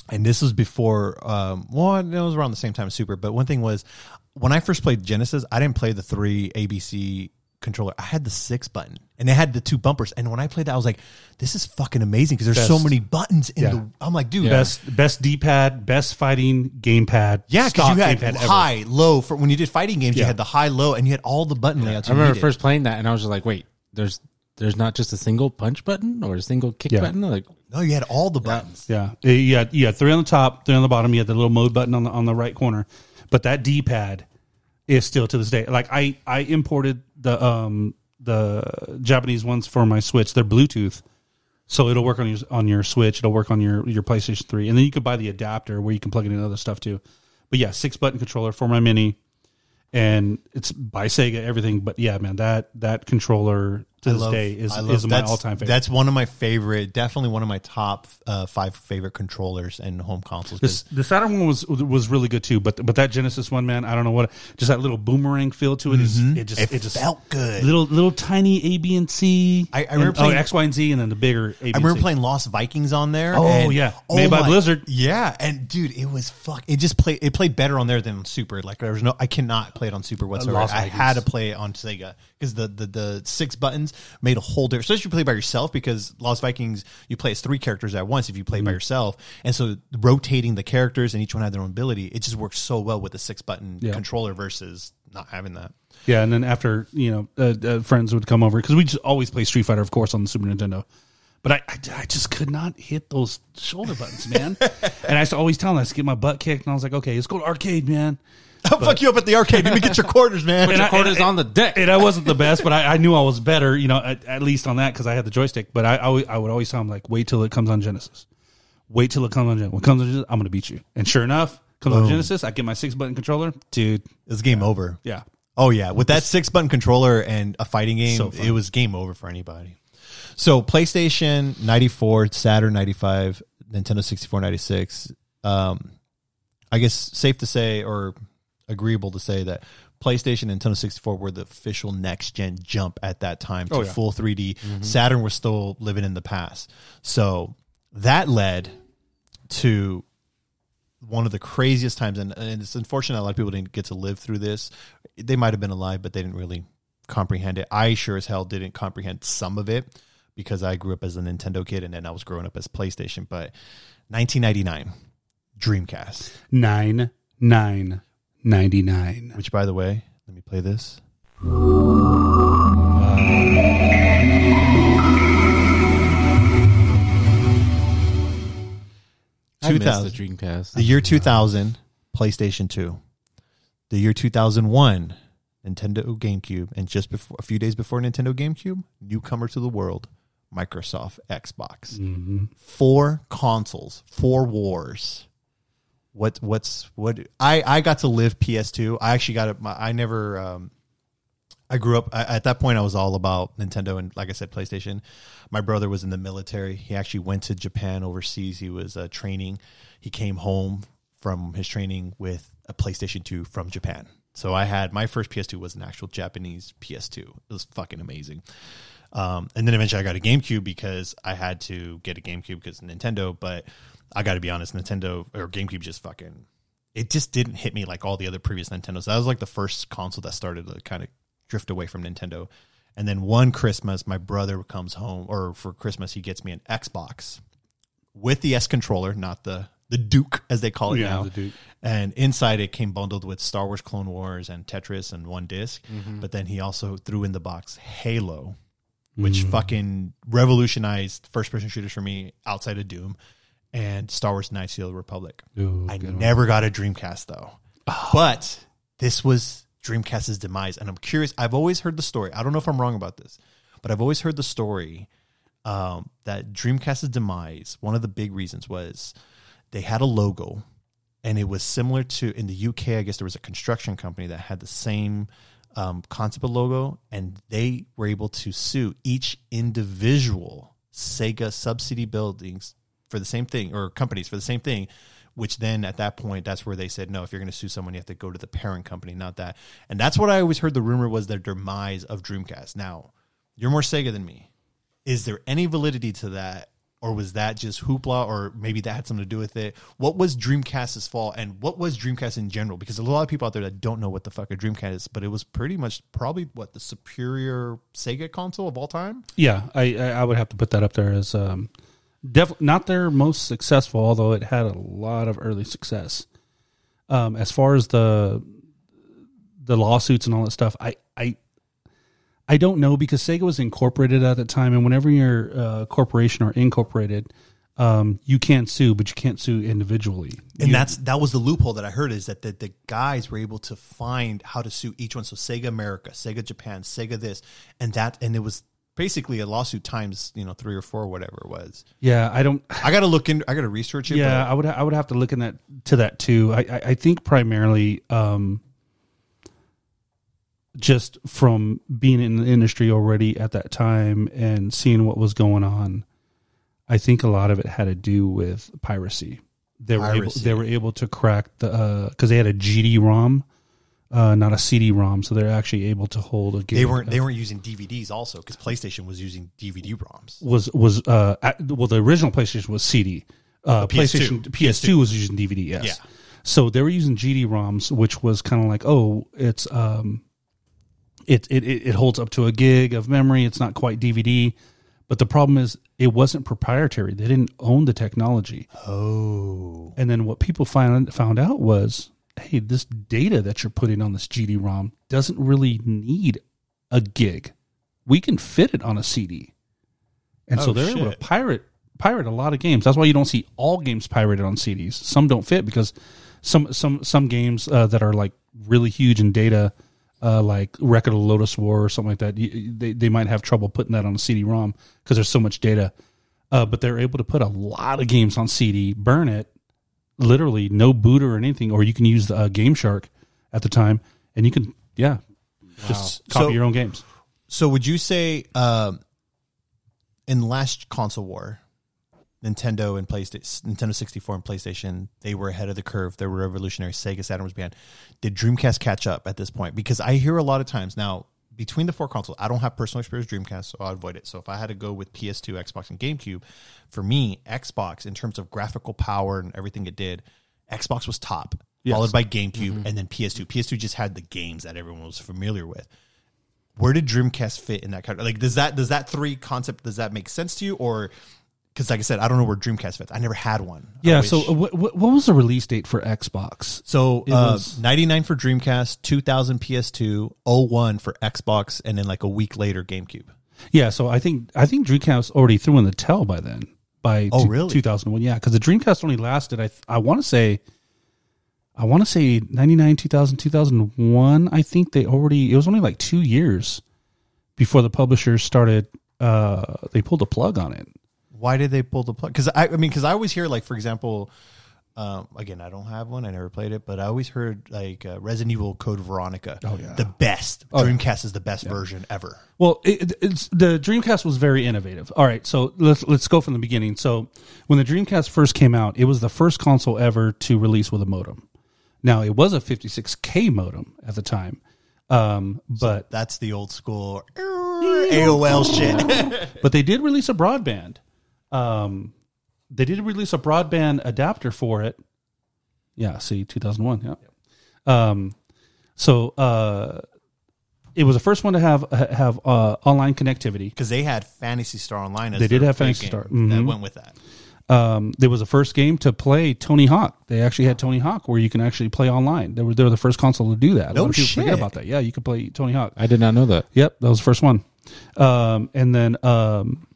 and this was before, um, well, it was around the same time as Super. But one thing was when I first played Genesis, I didn't play the three ABC controller. I had the six button, and they had the two bumpers. And when I played that, I was like, "This is fucking amazing!" Because there's so many buttons in Yeah. the. I'm like, dude, Best best D pad, best fighting game pad. Yeah, because you had gamepad ever. high, low. For when you did fighting games, you had the high, low, and you had all the button layouts. I remember needed. first playing that, and I was just like, "Wait, there's there's not just a single punch button or a single kick Yeah. button." Like, No, you had all the buttons. Yeah, you had you had three on the top, three on the bottom. You had the little mode button on the on the right corner, but that D pad is still to this day. Like I I imported the um the Japanese ones for my Switch. They're Bluetooth, so it'll work on your on your Switch. It'll work on your your PlayStation Three, and then you could buy the adapter where you can plug it in other stuff too. But yeah, six button controller for my Mini, and it's by Sega everything. But yeah, man, that that controller to I this love- day is love- is my that's- all time favorite. That's one of my favorite, definitely one of my top uh, five favorite controllers and home consoles. This, the Saturn one was was really good too, but but that Genesis one, man, I don't know what, just that little boomerang feel to it is it just It it, just felt good. Little little tiny A B and C. I- I remember and- playing- oh, X Y and Z, and then the bigger A B. I remember playing Lost Vikings on there. Oh, and- yeah. Made by Blizzard. Yeah, and dude, it was fuck. It just played. It played better on there than on Super. Like there was no. I cannot play it on Super whatsoever. Lost I had to play it on Sega because the, the the six buttons made a whole difference. Especially if you play by yourself because Lost Vikings you play as three characters at once if you play Mm-hmm. by yourself, and so rotating the characters and each one had their own ability. It just works so well with the six button Yeah. controller versus not having that. Yeah, and then after you know, uh, uh, friends would come over because we just always play Street Fighter, of course, on the Super Nintendo. But I, I, I just could not hit those shoulder buttons, man. [laughs] and I used to always tell them I used to get my butt kicked, and I was like, okay, let's go to arcade, man. I'll fuck you up at the arcade. Let me get your quarters, man. Put your I- quarters on the deck. And I wasn't the best, but I, I knew I was better, you know, at, at least on that because I had the joystick. But I, I, would- I would always tell him, like, wait till it comes on Genesis. Wait till it comes on Genesis. When it comes on Genesis, I'm going to beat you. And sure enough, comes on Genesis, I get my six button controller. Dude, it's game over. yeah. Oh yeah, with that six button controller and a fighting game, So it was game over for anybody. So PlayStation 94, Saturn 95, Nintendo 64 96. Um, I guess safe to say or agreeable to say that PlayStation and Nintendo 64 were the official next gen jump at that time to Oh, yeah. full 3D. Mm-hmm. Saturn was still living in the past. So that led to one of the craziest times, and, and it's unfortunate a lot of people didn't get to live through this. They might have been alive, but they didn't really comprehend it. I sure as hell didn't comprehend some of it because I grew up as a Nintendo kid and then I was growing up as PlayStation. But 1999, Dreamcast, Nine, nine, ninety nine. which by the way, let me play this. I 2000. the Dreamcast. The year 2000, PlayStation 2. The year 2001, Nintendo GameCube. And just before, a few days before Nintendo GameCube, newcomer to the world, Microsoft Xbox. Mm-hmm. Four consoles, four wars. What what's what I I got to live PS2. I actually got it I never um I grew up I, at that point. I was all about Nintendo and, like I said, PlayStation. My brother was in the military. He actually went to Japan overseas. He was uh, training. He came home from his training with a PlayStation 2 from Japan. So I had my first PS2 was an actual Japanese PS2. It was fucking amazing. Um, and then eventually I got a GameCube because I had to get a GameCube because Nintendo. But I got to be honest, Nintendo or GameCube just fucking it just didn't hit me like all the other previous Nintendos. That was like the first console that started to kind of drift away from Nintendo. And then one Christmas, my brother comes home, or for Christmas, he gets me an Xbox with the S controller, not the the Duke as they call it Yeah, now. the Duke. And inside it came bundled with Star Wars Clone Wars and Tetris and one disk Mm-hmm. But then he also threw in the box Halo, Mm. which fucking revolutionized first person shooters for me outside of Doom and Star Wars Knights of the Republic. Ooh, I good one. never got a Dreamcast though. But this was Dreamcast's demise. And I'm curious, I've always heard the story. I don't know if I'm wrong about this, but I've always heard the story um, that Dreamcast's demise, one of the big reasons was they had a logo and it was similar to in the UK, I guess there was a construction company that had the same um, concept of logo, and they were able to sue each individual Sega subsidy buildings for the same thing or companies for the same thing. Which then at that point, that's where they said, no, if you're going to sue someone, you have to go to the parent company, not that. And that's what I always heard the rumor was their demise of Dreamcast. Now, you're more Sega than me. Is there any validity to that? Or was that just hoopla, or maybe that had something to do with it? What was Dreamcast's fault, and what was Dreamcast in general? Because there's a lot of people out there that don't know what the fuck a Dreamcast is, but it was pretty much probably what the superior Sega console of all time. Yeah, I I I would have to put that up there as um, definitely not their most successful, although it had a lot of early success. Um, as far as the the lawsuits and all that stuff, I I I don't know because Sega was incorporated at the time, and whenever you're a corporation or incorporated, um, you can't sue, but you can't sue individually. And You- that's that was the loophole that I heard is that the, the guys were able to find how to sue each one. So Sega America, Sega Japan, Sega this, and that, and it was basically a lawsuit times you know three or four, whatever it was. yeah, I don't. I got to look in. I got to research it. Yeah, I would I would have to look in that to that too. I I, I think primarily um, just from being in the industry already at that time and seeing what was going on, I think a lot of it had to do with piracy. They were able, they were able to crack the because they had a GD ROM, uh, not a CD ROM, so they're actually able to hold a game. They weren't. They weren't using DVDs also because PlayStation was using DVD ROMs. was was uh at- well the original PlayStation was CD. Uh, PS2. PlayStation PS2 was using DVD. Yes. Yeah. So they were using GD ROMs, which was kind of like oh it's um it, it it holds up to a gig of memory. It's not quite DVD, but the problem is it wasn't proprietary. They didn't own the technology. Oh, And then what people found found out was, hey, this data that you're putting on this GD-ROM doesn't really need a gig. We can fit it on a CD. And so Oh, they're able to pirate pirate a lot of games. That's why you don't see all games pirated on CDs. Some don't fit because some some some games uh, that are like really huge in data, uh, like Record of the Lodoss War or something like that, you, they they might have trouble putting that on a CD-ROM because there's so much data. Uh, but they're able to put a lot of games on CD, burn it, literally no booter or anything, or you can use the uh, Game Shark at the time, and you can yeah, just copy So- your own games. so would you say um, in last console war, Nintendo and PlayStation, Nintendo 64 and PlayStation, they were ahead of the curve. They were revolutionary. Sega Saturn was behind. Did Dreamcast catch up at this point? Because I hear a lot of times now between the four consoles, I don't have personal experience with Dreamcast, so I'll avoid it. So if I had to go with PS2, Xbox, and GameCube, for me, Xbox in terms of graphical power and everything it did, Xbox was top, Yes. followed by GameCube, mm-hmm. and then PS2. PS2 just had the games that everyone was familiar with where did Dreamcast fit in that kind like does that does that three concept does that make sense to you or because like I said I don't know where Dreamcast fits I never had one Yeah. So uh, what, was the release date for Xbox? so uh, was- 99 for Dreamcast 2000 PS2 01 for Xbox and then like a week later GameCube Yeah. So I think I think Dreamcast already threw in the towel by then. By Oh, two- really? 2001. Yeah, because the Dreamcast only lasted. I th- I want to say. I want to say 99, 2000, 2001. I think they already, it was only like two years before the publishers started uh, they pulled a plug on it. Why did they pull the plug? Because I, I mean, because I always hear like, for example, um, again, I don't have one. I never played it, but I always heard like uh, Resident Evil Code Veronica. Oh, yeah. the best. Oh, yeah. Dreamcast is the best version ever. Well, it, it's the Dreamcast was very innovative. All right, so let's let's go from the beginning. So when the Dreamcast first came out, it was the first console ever to release with a modem. Now it was a 56k modem at the time, um, but That's the old school [laughs] AOL shit. but they did release a broadband. Um, they did release a broadband adapter for it. Yeah, see, 2001. Yeah. Um, so uh, it was the first one to have have uh, online connectivity. Because they had Phantasy Star Online. As They did have Fantasy Phantasy game Star. That Mhm. went with that. Um, there was the first game to play Tony Hawk. They actually had Tony Hawk where you can actually play online. They were they were the first console to do that. No people shit. forget about that. Yeah, you could play Tony Hawk. I did not know that. Yep, that was the first one. Um, and then um,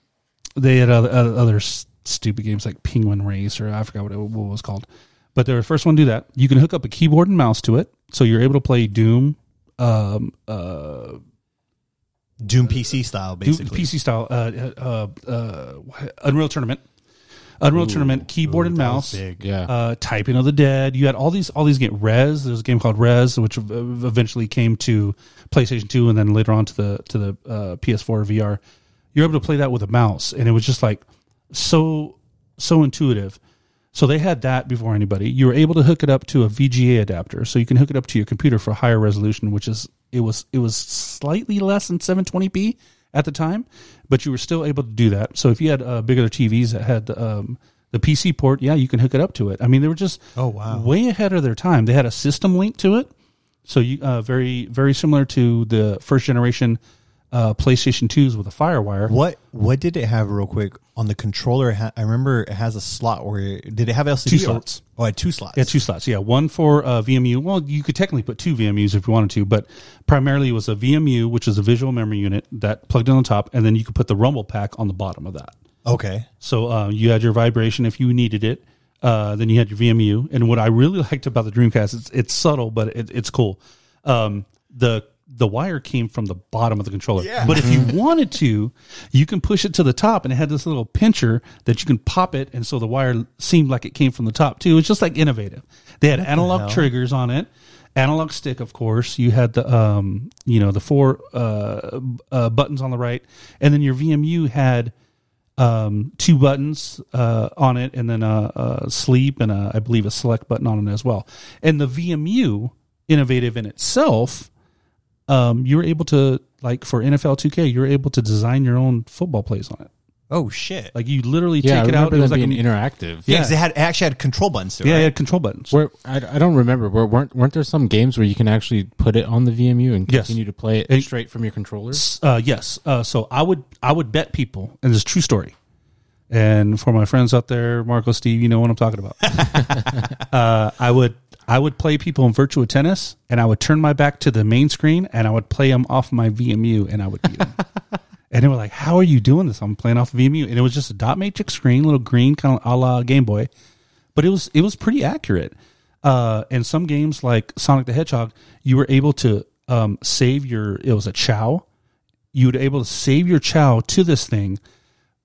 they had other, other other stupid games like Penguin Race or I forgot what it, what it was called. But they were the first one to do that. You can hook up a keyboard and mouse to it, so you're able to play Doom, um, uh, Doom PC style, Doom basically. PC style, uh, uh, uh, Unreal Tournament, Unreal Tournament, keyboard and mouse big. Yeah. uh, Typing of the Dead. You had all these all these games. Rez. There was a game called Rez, which eventually came to PlayStation Two, and then later on to the to the uh, PS4 VR. You're able to play that with a mouse, and it was just like so so intuitive. So they had that before anybody. You were able to hook it up to a VGA adapter, so you can hook it up to your computer for higher resolution, which is it was it was slightly less than 720p at the time, but you were still able to do that. So if you had uh, bigger TVs that had um, the PC port, yeah, you can hook it up to it. I mean, they were just Oh, wow. way ahead of their time. They had a system link to it, so you uh, very very similar to the first generation uh, PlayStation 2s with a FireWire. What what did it have real quick on the controller? Ha- I remember it has a slot where it, did it have LCD? Two or- slots. Oh, it had two slots. Yeah, two slots. Yeah, one for uh, VMU. Well, you could technically put two VMUs if you wanted to, but primarily it was a VMU, which is a visual memory unit that plugged in on top, and then you could put the Rumble pack on the bottom of that. Okay. So uh, you had your vibration if you needed it. Uh, then you had your VMU, and what I really [laughs] liked about the Dreamcast, it's it's subtle, but it, it's cool. Um, the the wire came from the bottom of the controller, Yeah. but if you wanted to, you can push it to the top, and it had this little pincher that you can pop it, and so the wire seemed like it came from the top too. It's just like innovative. They had analog hell? triggers on it, analog stick, of course. You had the um, you know, the four uh, uh, buttons on the right, and then your VMU had um, two buttons uh, on it, and then a, a sleep and a, I believe a select button on it as well. And the VMU, innovative in itself, um, you were able to like for NFL 2K, you were able to design your own football plays on it. Oh shit. Like you literally Yeah, I take it out. remember It was them like being a, interactive. yeah, 'cause it had it actually had control buttons. To yeah, right? it had control buttons. Where I, I don't remember. Where weren't weren't there some games where you can actually put it on the VMU and Yes. continue to play it It- straight from your controller? Uh, yes. Uh, so I would I would bet people, and this is a true story. And for my friends out there, Marco, Steve, you know what I'm talking about. [laughs] uh, I would I would play people in Virtua Tennis, and I would turn my back to the main screen, and I would play them off my VMU, and I would beat them. [laughs] and they were like, "How are you doing this?" I'm playing off VMU, and it was just a dot matrix screen, little green, kind of a la Game Boy, but it was it was pretty accurate. Uh, and some games like Sonic the Hedgehog, you were able to um, save your. It was a Chao. You would able to save your Chao to this thing,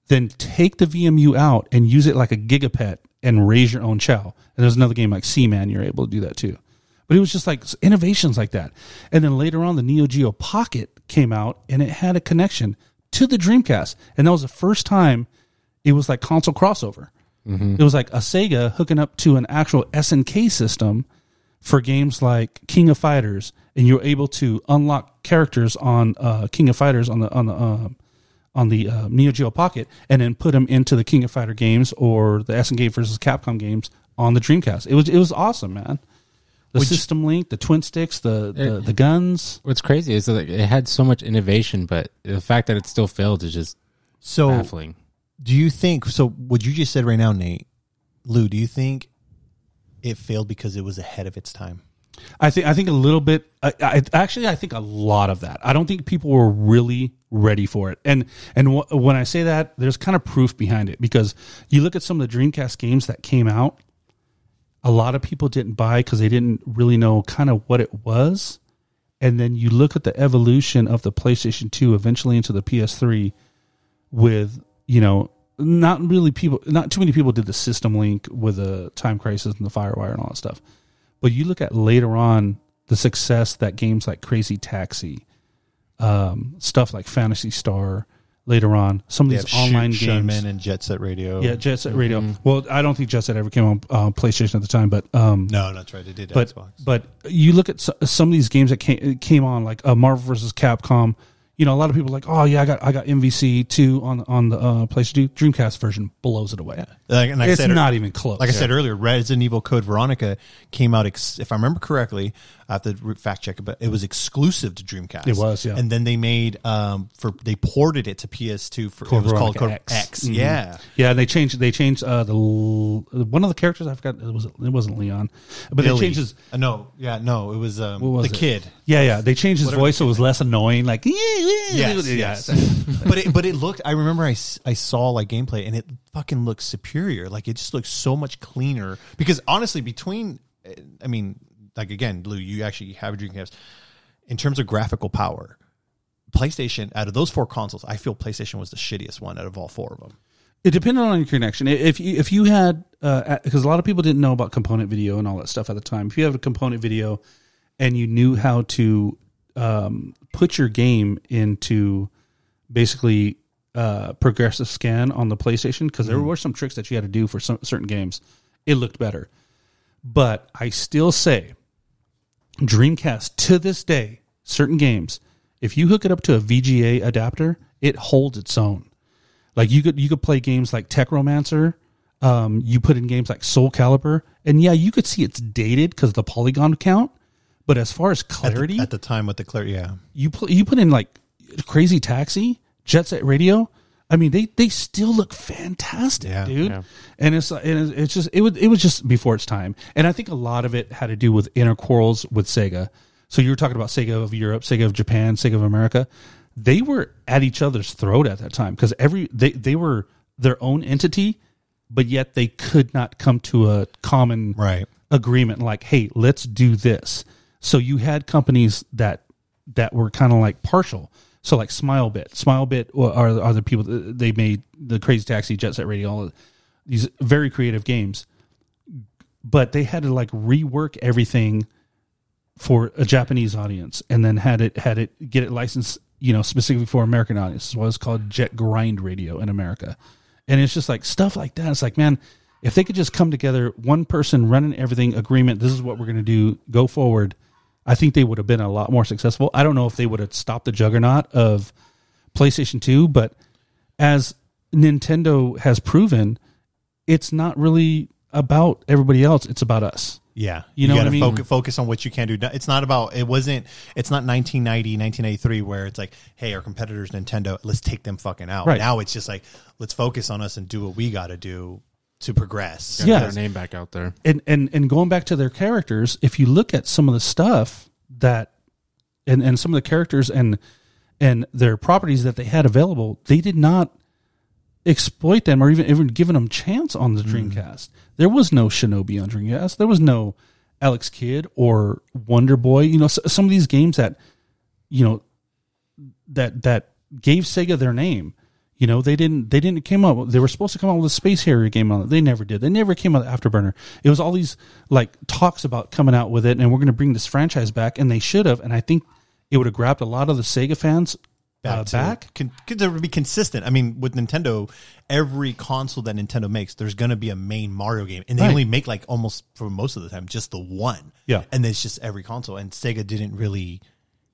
then take the VMU out and use it like a gigapet and raise your own Chao. And there's another game like Seaman, you're able to do that too. But it was just like innovations like that. And then later on, the Neo Geo Pocket came out and it had a connection to the Dreamcast. And that was the first time it was like console crossover. It was like a Sega hooking up to an actual SNK system for games like King of Fighters, and you're able to unlock characters on uh, King of Fighters on the on the um on the uh, Neo Geo Pocket, and then put them into the King of Fighter games or the SNK versus Capcom games on the Dreamcast. It was it was awesome, man. The Would you- system link, the twin sticks, the the, It- the guns. What's crazy is that it had so much innovation, but the fact that it still failed is just So baffling. do you think? So what you just said right now, Nate, Lou? Do you think it failed because it was ahead of its time? I think I think a little bit. I, I actually I think a lot of that. I don't think people were really ready for it. And and wh- when I say that, there's kind of proof behind it because you look at some of the Dreamcast games that came out. A lot of people didn't buy because they didn't really know kind of what it was. And then you look at the evolution of the PlayStation 2 eventually into the PS3. with you know not really people not too many people did the system link with the time crisis and the firewire and all that stuff but you look at later on the success that games like crazy taxi um, stuff like Phantasy Star later on some of these online Shoot- games and Jet Set Radio. yeah jet set radio well i don't think jet set ever came on uh, playstation at the time but um, No, that's right. They did but Xbox. but you look at so- some of these games that came came on like uh, Marvel versus Capcom. You know, a lot of people are like, oh yeah, I got I got MVC two on on the uh, PlayStation Dreamcast version blows it away. Like, and like I it's said, not even close. Like I said earlier, Resident Evil Code Veronica came out, ex- if I remember correctly, I have to fact check it, but it was exclusive to Dreamcast. It was, yeah. And then they made um for they ported it to PS2 for Code it was called Code X. X. Mhm. Yeah. yeah, they changed they changed uh, the one of the characters I forgot it was it wasn't Leon, but Billy. they changed his Uh, no, yeah, no, it was um was the it? kid. Yeah, yeah, they changed his Whatever voice so it was less annoying. Like yeah, Yes, yeah, yes. [laughs] but it, but it looked. I remember I, s- I saw like gameplay and it fucking looks superior. Like it just looks so much cleaner. Because honestly, between, uh, I mean, like again, Lou, you actually have a Dreamcast. In terms of graphical power, PlayStation out of those four consoles, I feel PlayStation was the shittiest one out of all four of them. It depended on your connection. If you if you had because a lot of people didn't know about component video and all that stuff at the time. If you have a component video and you knew how to um, put your game into basically uh, progressive scan on the PlayStation, because there were some tricks that you had to do for some certain games, it looked better. But I still say Dreamcast to this day, certain games, if you hook it up to a VGA adapter, it holds its own. Like you could you could play games like Tech Romancer. Um, you put in games like Soul Calibur, and yeah, you could see it's dated because of the polygon count. But as far as At the- clarity, at the, time with the clear, yeah, you put you put in like Crazy Taxi, Jet Set Radio. I mean, they they still look fantastic, Yeah. dude. Yeah. And it's and it's- it's just it was it was just before its time. And I think a lot of it had to do with inner quarrels with Sega. So you were talking about Sega of Europe, Sega of Japan, Sega of America. They were at each other's throat at that time because every they they were their own entity, but yet they could not come to a common right. agreement like hey let's do this so you had companies that that were kind of like partial. So like smilebit. Smilebit are, are the people that- they made the crazy taxi jet set radio all these very creative games. But they had to like rework everything for a japanese audience and then had it had it get it licensed you know specifically for american audience. What it's called jet grind radio in america. And it's just like stuff like that. It's like man if they could just come together one person running everything agreement this is what we're going to do go forward i think they would have been a lot more successful i don't know if they would have stopped the juggernaut of playstation 2 but as nintendo has proven it's not really about everybody else it's about us Yeah, You know gotta I mean? Focus, focus on what you can do. It's not about. It wasn't. It's not 1990, 1993, where it's like, hey, our competitors, Nintendo, let's take them fucking out. Right. Now it's just like, let's focus on us and do what we got to do to progress. Yeah. Get our name back out there. and and and going back to their characters, if you look at some of the stuff that and and some of the characters and and their properties that they had available, they did not exploit them or even even given them chance on the hmm. Dreamcast. There was no Shinobi on Dreamcast. There was no Alex Kidd or Wonder Boy. You know, s some of these games that you know that that gave Sega their name. You know, they didn't they didn't came up they were supposed to come out with a space harrier game on it. They never did. They never came out with Afterburner. It was all these like talks about coming out with it and we're gonna bring this franchise back and they should have and I think it would have grabbed a lot of the Sega fans uh, to- back. Con, could there be consistent? I mean, with Nintendo, every console that Nintendo makes, there's going to be a main Mario game, and they Right. only make like almost for most of the time just the one. Yeah. and it's just every console. And Sega didn't really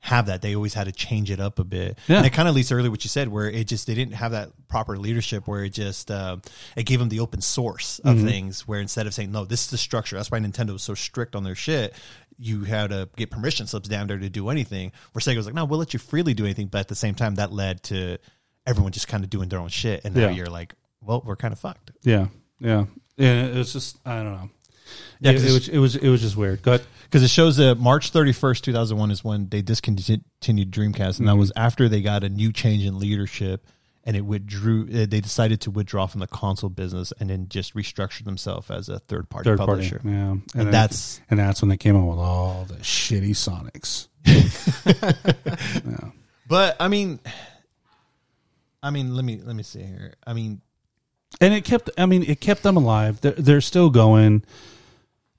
have that. They always had to change it up a bit. Yeah. And it kind of leads to earlier what you said, where it just they didn't have that proper leadership, where it just uh, it gave them the open source of Mm-hmm. things. Where instead of saying no, this is the structure. That's why Nintendo was so strict on their shit. You had to get permission slips down there to do anything. Where Sega was like, no, we'll let you freely do anything. But at the same time, that led to everyone just kind of doing their own shit. And now Yeah. you're like, well, we're kind of fucked. Yeah. Yeah. Yeah. It was just I don't know. Yeah, 'cause it, was it was it was just weird. But because it shows that March 31st, 2001 is when they discontinued Dreamcast, and that was after they got a new change in leadership and it withdrew. uh, They decided to withdraw from the console business and then just restructure themselves as a third party third publisher. party. Yeah. And, then- that's- and that's when they came out with all the shitty Sonics. [laughs] yeah. But I mean, I mean, let me let me see here. I mean, and it kept. I mean, it kept them alive. They're, they're still going.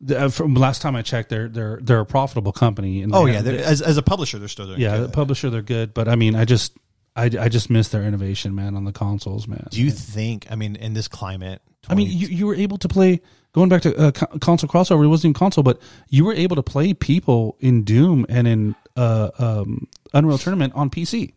The- uh, From last time I checked, they're they're they're a profitable company. And oh yeah, as as a publisher, they're still doing. yeah, good. publisher they're good, but I mean, I just I, I just miss their innovation, man, on the consoles, man. Do you think? I mean, in this climate, I mean, you, you were able to play going back to uh, console crossover. It wasn't even console, but you were able to play people in Doom and in uh, um, Unreal Tournament on PC.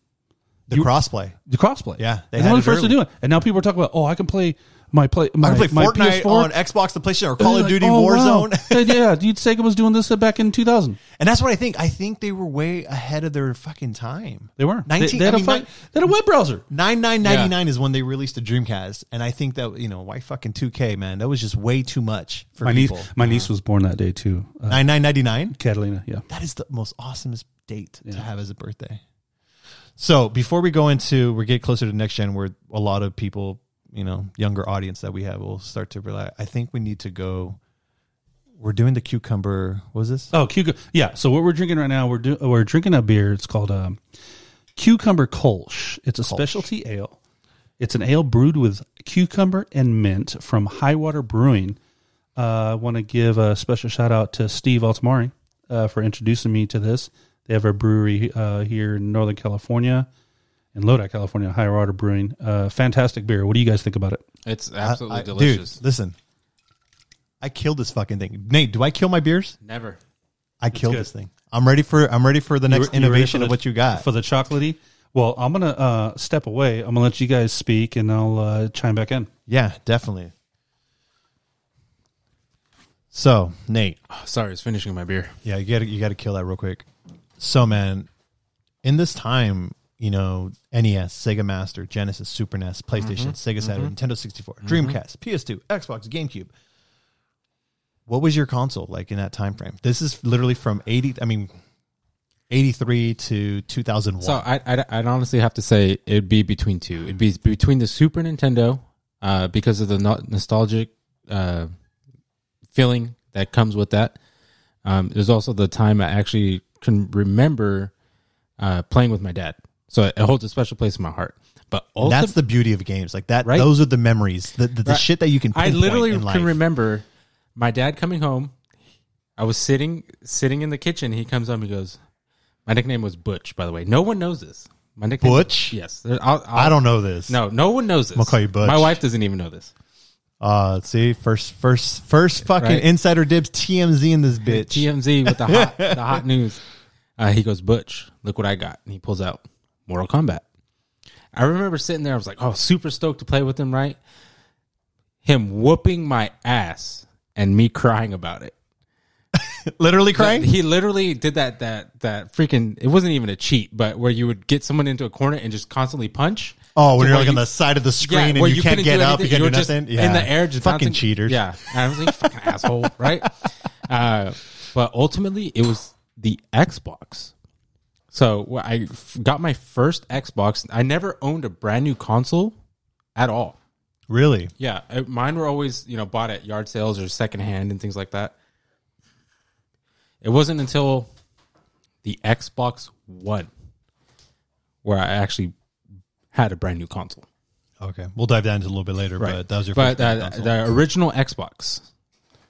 the you- crossplay. The crossplay, Yeah, they they were the first to do it, and now people are talking about, oh, I can play my play. My, I can play my Fortnite PS4. on Xbox, the PlayStation, or Call Like, of Duty oh, wow. Warzone. [laughs] yeah, dude, Sega was doing this back in 2000. And that's what I think. I think they were way ahead of their fucking time. They were. 19 they, had I a mean, fi- nine- they had a web browser. Nine nine ninety nine is when they released the Dreamcast, and I think that you know why fucking two K man, that was just way too much for My niece, people. my niece was born that day too. Uh, Nine nine ninety nine. Catalina, yeah. That is the most awesomest date to have as a birthday. So before we go into we get closer to next gen, where a lot of people, you know, younger audience that we have will start to realize. I think we need to go. We're doing the cucumber. What was this? Oh, cucumber. Yeah. So what we're drinking right now, we're do, we're drinking a beer. It's called um, Cucumber Kolsch. It's a specialty ale. It's an ale brewed with cucumber and mint from Highwater Brewing. Uh, I want to give a special shout out to Steve Altamari uh, for introducing me to this. They have a brewery uh, here in Northern California, in Lodi, California, Higher Order Brewing. Uh, fantastic beer. What do you guys think about it? It's absolutely I- I- delicious. Dude, listen. I killed this fucking thing. Nate, do I kill my beers? Never. I killed good. this thing. I'm ready for I'm ready for the next You- you ready innovation for of the- what you got. for the chocolatey. Well, I'm gonna uh, step away. I'm gonna let you guys speak, and I'll uh, chime back in. yeah, definitely. So, Nate, Oh, sorry, I was finishing my beer. yeah, you got to you got to kill that real quick. So, man, in this time, you know, NES, Sega Master, Genesis, Super NES, PlayStation, Sega Saturn, Nintendo 64, Dreamcast, PS2, Xbox, GameCube. What was your console like in that time frame? This is literally from 80 I mean 83 to 2001. So I, I'd, I'd honestly have to say it'd be between two. It'd be between the Super Nintendo, uh, because of the no- nostalgic uh, feeling that comes with that. Um, there's also the time I actually can remember uh, playing with my dad, so it holds a special place in my heart. But that's the beauty of games. Like that Right? those are the memories, the the, the Right. shit that you can I literally can remember my dad coming home. I was sitting sitting in the kitchen. He comes home. He goes, "My nickname was Butch." By the way, no one knows this. My nickname Butch? Yes, I'll, I'll, I don't know this. No, no one knows this. I'm gonna call you Butch. My wife doesn't even know this. Uh, see, first, first, first, fucking Right. insider dibs TMZ in this [laughs] bitch. TMZ with the hot the [laughs] hot news. Uh, he goes, Butch, look what I got, and he pulls out Mortal Kombat. I remember sitting there. I was like, oh, super stoked to play with him. Right? Him whooping my ass and me crying about it. [laughs] Literally crying. He literally did that that that freaking. It wasn't even a cheat, but where you would get someone into a corner and just constantly punch. Oh, when you're like on the side of the screen and where you, can't get up, you can't do just nothing. Yeah. in the air, just fucking bouncing. cheaters. Yeah, and I was like, fucking asshole, right? [laughs] Uh, but ultimately, it was the Xbox. So I got my first Xbox. I never owned a brand new console at all. Really? Yeah, uh, mine were always you know bought at yard sales or secondhand and things like that. It wasn't until the Xbox One where I actually had a brand new console. Okay, we'll dive down into a little bit later. But that was your But first uh, the original Xbox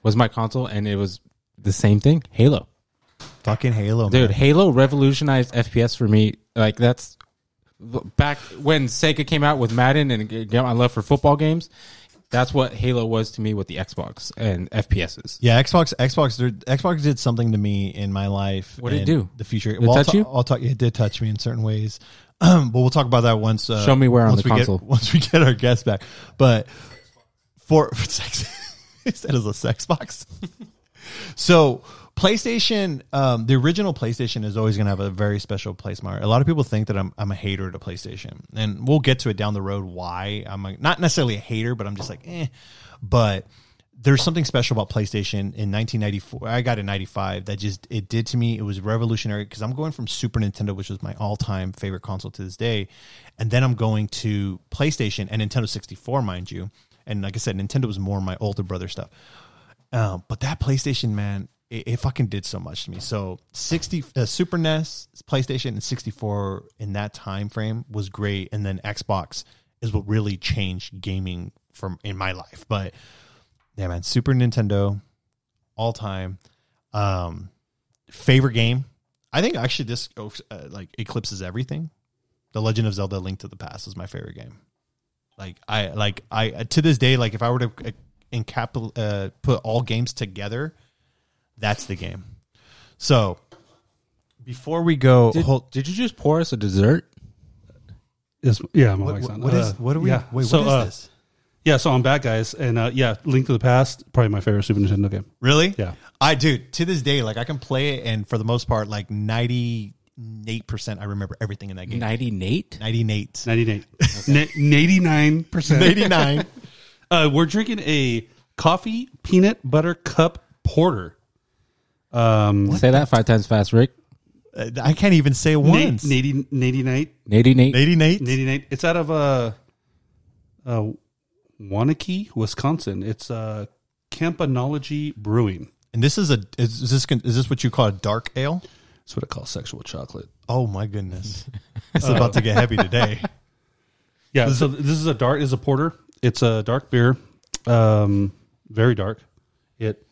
was my console, and it was the same thing. Halo, fucking Halo, dude. man. Halo revolutionized FPS for me. Like that's back when Sega came out with Madden and got my love for football games. That's what Halo was to me with the Xbox and FPSs. Yeah, Xbox, Xbox, Xbox did something to me in my life. What did it do? The future. it I'll touch ta- you? I'll talk. It did touch me in certain ways, [clears throat] but we'll talk about that once. Uh, Show me where on the console. Get, [laughs] once we get our guests back, but for, [laughs] for sex, [laughs] said it's a sex box. so PlayStation, um, the original PlayStation is always going to have a very special place. heart. A lot of people think that I'm I'm a hater to PlayStation, and we'll get to it down the road. Why I'm a, not necessarily a hater, but I'm just like, eh. But there's something special about PlayStation in 1994. I got in 95 that just it did to me. It was revolutionary because I'm going from Super Nintendo, which was my all-time favorite console to this day, and then I'm going to PlayStation and Nintendo 64, mind you. And like I said, Nintendo was more my older brother stuff. Um, but that PlayStation, man, it, it fucking did so much to me. So sixty uh, Super NES, PlayStation, and sixty four in that time frame was great, and then Xbox is what really changed gaming from in my life. But yeah, man, Super Nintendo, all time, um, favorite game. I think actually this uh, like eclipses everything. The Legend of Zelda: Link to the Past is my favorite game. Like I like I to this day like if I were to uh, uh, put all games together, that's the game. So before we go, Did, hold, did you just pour us a dessert? Is yeah, my what, mic's what, on. what is Uh, what are we? Yeah. Wait, so, what is uh, this? Yeah, so I'm back, guys, and uh, yeah, Link to the Past, probably my favorite Super Nintendo game. Really? Yeah. I do. to this day like I can play it and for the most part like ninety eight percent I remember everything in that game. Ninety Nate. Ninety eight. 98, eighty nine percent. [laughs] Eighty nine. [laughs] Uh, we're drinking a coffee peanut butter cup porter. Um, Say that five times fast, Rick. I can't even say it once. Nady, Nady Night. Nady Nate. Eighty eight. Nady Night. It's out of uh, uh, Waunakee, Wisconsin. It's uh, Campanology Brewing. And this is a is, is this is this what you call a dark ale? That's what I call sexual chocolate. Oh my goodness, [laughs] it's about to get heavy today. [laughs] Yeah, so this is a dark. Is a porter. It's a dark beer, um, very dark. It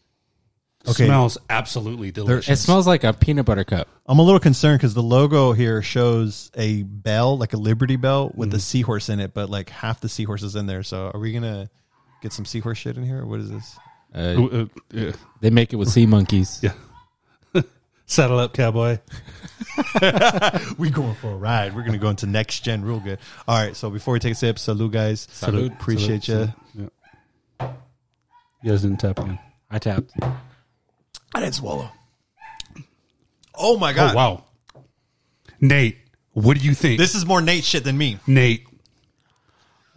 Okay. smells absolutely delicious. It smells like a peanut butter cup. I'm a little concerned because the logo here shows a bell, like a Liberty Bell, with a seahorse in it, but like half the seahorse is in there. So are we gonna get some seahorse shit in here? Or what is this? Uh, Uh, uh, yeah. they make it with sea monkeys. [laughs] Yeah. [laughs] Saddle up, cowboy. [laughs] we going for a ride. We're gonna go into next gen real good. All right. So before we take a sip, salute guys. Salute. Appreciate Salute, you. Yeah. You guys didn't tap again. I tapped. I didn't swallow. Oh my god! Oh wow, Nate, what do you think? This is more Nate shit than me. Nate,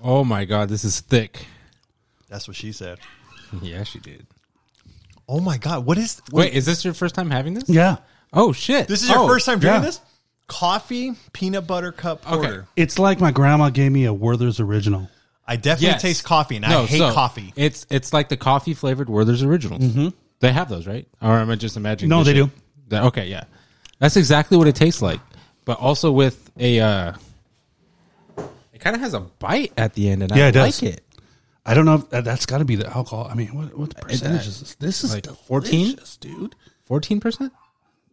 Oh my god, this is thick. That's what she said. [laughs] Yeah, she did. Oh my god! What is? Wait, is this your first time having this? yeah, Oh shit! This is your Oh, first time drinking yeah. this? Coffee peanut butter cup porter. it's like my grandma gave me a Werther's original. I definitely Yes. taste coffee, and I hate so coffee. It's it's like the coffee flavored Werther's originals. Mm-hmm. They have those, right? Or am I just imagining? No, they shit? do. That- okay, yeah, that's exactly what it tastes like, but also with a. uh It kind of has a bite at the end, and Yeah, I it does. like it. I don't know. If that, that's got to be the alcohol. I mean, what what the percentage is this? This is Like like 14? delicious, dude. Fourteen percent.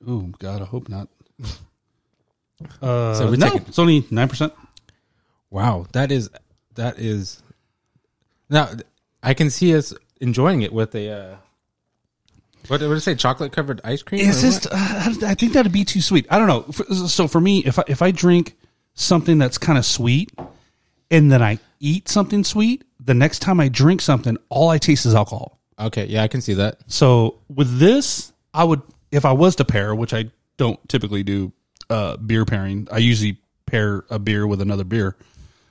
Oh God, I hope not. [laughs] Uh, So we're no, taking- it's only nine percent. Wow, that is that is. Now I can see us enjoying it with a. uh What what did it say? Chocolate covered ice cream. It's just, uh, I think that'd be too sweet. I don't know. For- So for me, if I, if I drink something that's kind of sweet, and then I eat something sweet, the next time I drink something, all I taste is alcohol. Okay, yeah, I can see that. So with this, I would, if I was to pair, which I don't typically do, uh, beer pairing. I usually pair a beer with another beer.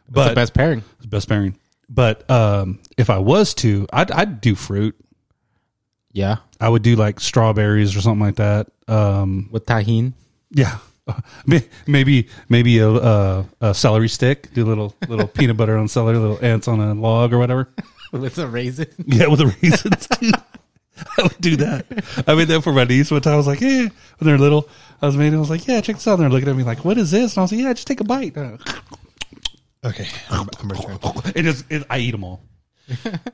But the best pairing. It's best pairing. But um, if I was to, I'd, I'd do fruit. Yeah, I would do like strawberries or something like that. Um, with Tajín. yeah, [laughs] May- maybe maybe a, a, a celery stick. Do a little little [laughs] peanut butter on celery, little ants on a log or whatever. with a raisin. [laughs] Yeah, with the raisins. dude. I would do that. I made that for my niece one time. I was like, yeah, when they're little, I was made. I was like, yeah, check this out. And they're looking at me like, what is this? And I was like, yeah, just take a bite. Uh, Okay, I'm, I'm returning. It is. It, I eat them all.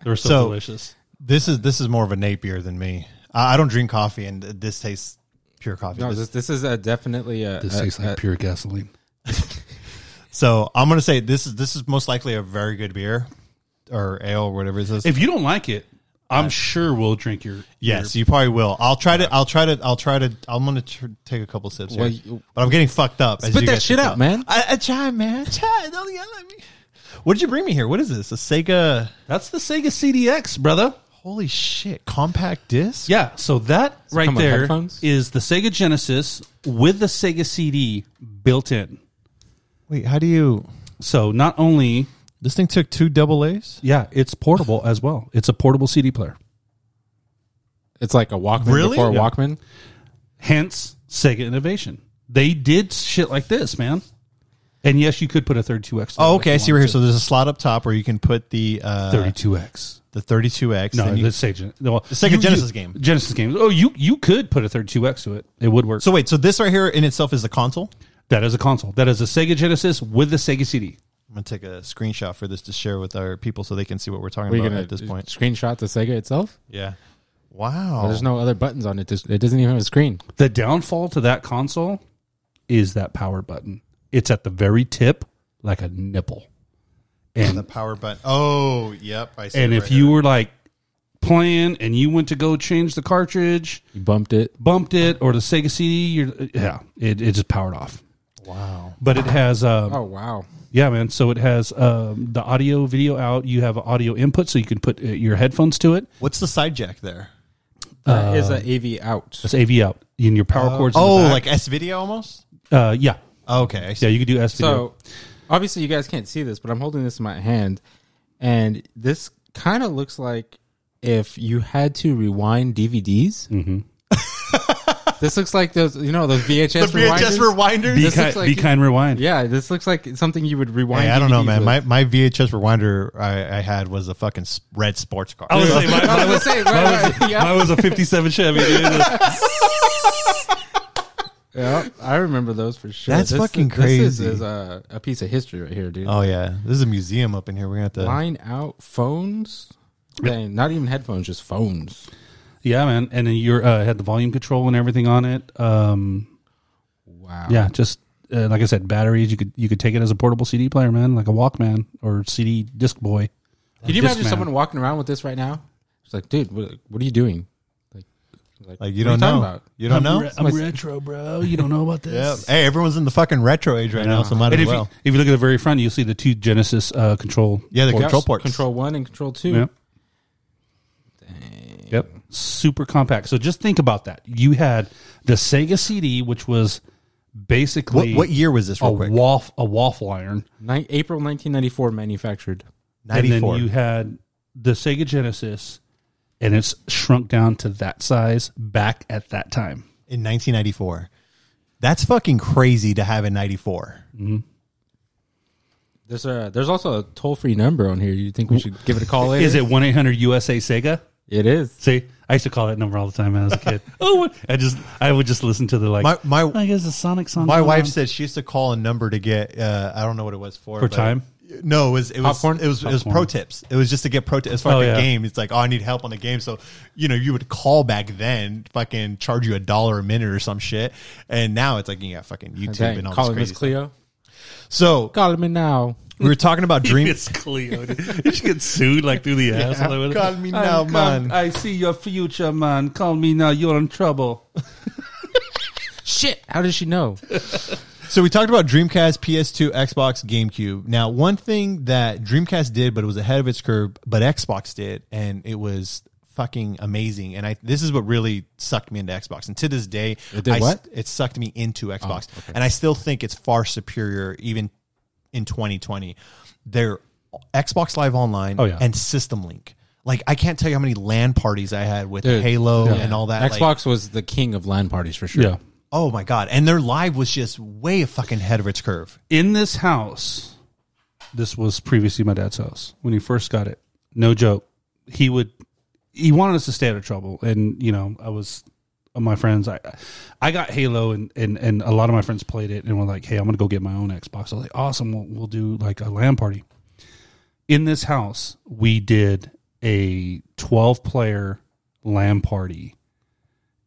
They're so, So- delicious. This is this is more of a Nate beer than me. I, I don't drink coffee, and this tastes pure coffee. No, This- this, this is a definitely a. This a- tastes like a- pure gasoline. [laughs] so I'm gonna say this is this is most likely a very good beer or ale or whatever it is. If you don't like it, I'm uh, sure we'll drink your. yes, you probably will. I'll try to. I'll try to. I'll try to. I'm gonna tr- take a couple sips here, Well, you- but I'm getting fucked up. as Spit you that shit out, man. I, I try, man. I try. Don't yell at me. What did you bring me here? What is this? A Sega? That's the Sega CDX, brother. Holy shit! Compact disc. Yeah, so that right come with there headphones? is the Sega Genesis with the Sega CD built in. Wait, how do you? So not only, This thing took two double A's. yeah, it's portable as well. It's a portable CD player. It's like a Walkman Really? before a Yeah. Walkman. Hence Sega Innovation. They did shit like this, man. And yes, you could put a 32X. Oh, okay. I see right here. So there's a slot up top where you can put the uh, 32X. The 32x. No, then you- the Sega, well, The Sega Genesis game. Genesis game. Oh, you you could put a 32X to it. It would work. so wait, so this right here in itself is the console. that is a console. That is a Sega Genesis with the Sega CD. I'm gonna take a screenshot for this to share with our people so they can see what we're talking Are about gonna at this point. screenshot the Sega itself? Yeah. Well, Wow. there's no other buttons on it. It doesn't even have a screen. The downfall to that console is that power button. It's at the very tip, like a nipple. The power button. Oh, yep. I see. and if right you here. were like playing and you went to go change the cartridge, You bumped it. bumped it, or the Sega CD, you're, yeah, it, it just powered off. wow. But it has, um, Oh wow. yeah, man. So it has um, the audio, video out. You have audio input, so you can put uh, your headphones to it. What's the side jack there? That is a AV out. It's AV out. In your power cords. in the Oh, back. like S video almost. uh, yeah, Okay, I see. yeah. You could do S video. So obviously you guys can't see this, but I'm holding this in my hand, and this kind of looks like if you had to rewind DVDs. Mm-hmm. [laughs] this looks like those, you know, those VHS, the VHS rewinders? rewinders. be, this ki- looks like be you- kind, rewind. Yeah, this looks like something you would rewind. Hey, I don't know, man. with. My my VHS rewinder I, I had was a fucking red sports car. I was saying, mine, I was gonna say, right, [laughs] right, yeah. was a '57 Chevy. [laughs] Dude. Yeah, I remember those for sure. That's fucking This is, crazy. is a, a piece of history right here, dude. oh yeah, this is a museum up in here. We're gonna have to. Line out phones. Dang, not even headphones, just phones. yeah, man. And then you uh, had the volume control and everything on it. Um, Wow. yeah, just uh, like I said, batteries. You could you could take it as a portable CD player, man, like a Walkman or CD disc boy. Can you Discman. imagine someone walking around with this right now? It's like, dude, what, what are you doing? Like, like, Like you what don't talking know. about? You don't know. I'm retro, bro. You don't know about [laughs] Yeah. this. Hey, everyone's in the fucking retro age right now, so might And as if, well. you, if you look at the very front, you'll see the two Genesis uh, control. Yeah, the ports. control ports. Control one and control two. Yep. Yep. Super compact. So just think about that. You had the Sega CD, which was What, basically what year was this? a Real quick. waff a waffle iron, Ni- April 1994 manufactured. and Ninety four. then you had the Sega Genesis, and it's shrunk down to that size back at that time. in 1994. That's fucking crazy to have in 94. There's a there's also a toll free number on here. You think we should give it a call later? Is it one eight hundred USA Sega? It is. See, I used to call that number all the time when I was a kid. [laughs] oh, I just I would just listen to the like. My my I guess the Sonic song. my wife on. said she used to call a number to get uh, I don't know what it was for For but- time? No, it was it was Popcorn? it was it was Popcorn. pro tips. It was just to get pro tips. It's for Oh, like yeah. game. It's like oh I need help on the game. So you know you would call back then, fucking charge you a dollar a minute or some shit. And now it's like you got fucking YouTube Dang, and all call this Miss crazy. stuff. Cleo. So Call me now. we were talking about [laughs] dream. It's Cleo. dude. You should get sued like through the ass. Call me now, I'm- man. I see your future, man. Call me now. You're in trouble. [laughs] Shit. How does she know? So we talked about Dreamcast, PS2, Xbox, GameCube. Now, one thing that Dreamcast did, but it was ahead of its curve, but Xbox did, and it was fucking amazing. And I this is what really sucked me into Xbox. And to this day, It did I- what? It sucked me into oh, Xbox, and I still think it's far superior, even in 2020. Their Xbox Live Online Oh, yeah. and System Link. Like I can't tell you how many LAN parties I had with Dude, Halo yeah. and all that. like- Xbox was the king of LAN parties for sure. Yeah. Oh my god! And their live was just way fucking head of its curve. In this house, this was previously my dad's house when he first got it. No joke. He would. He wanted us to stay out of trouble, and you know, I was. Uh, my friends, I, I got Halo, and, and and a lot of my friends played it, and were like, "Hey, I'm gonna go get my own Xbox." I was like, "Awesome, we'll, we'll do like a LAN party." In this house, we did a 12 player LAN party,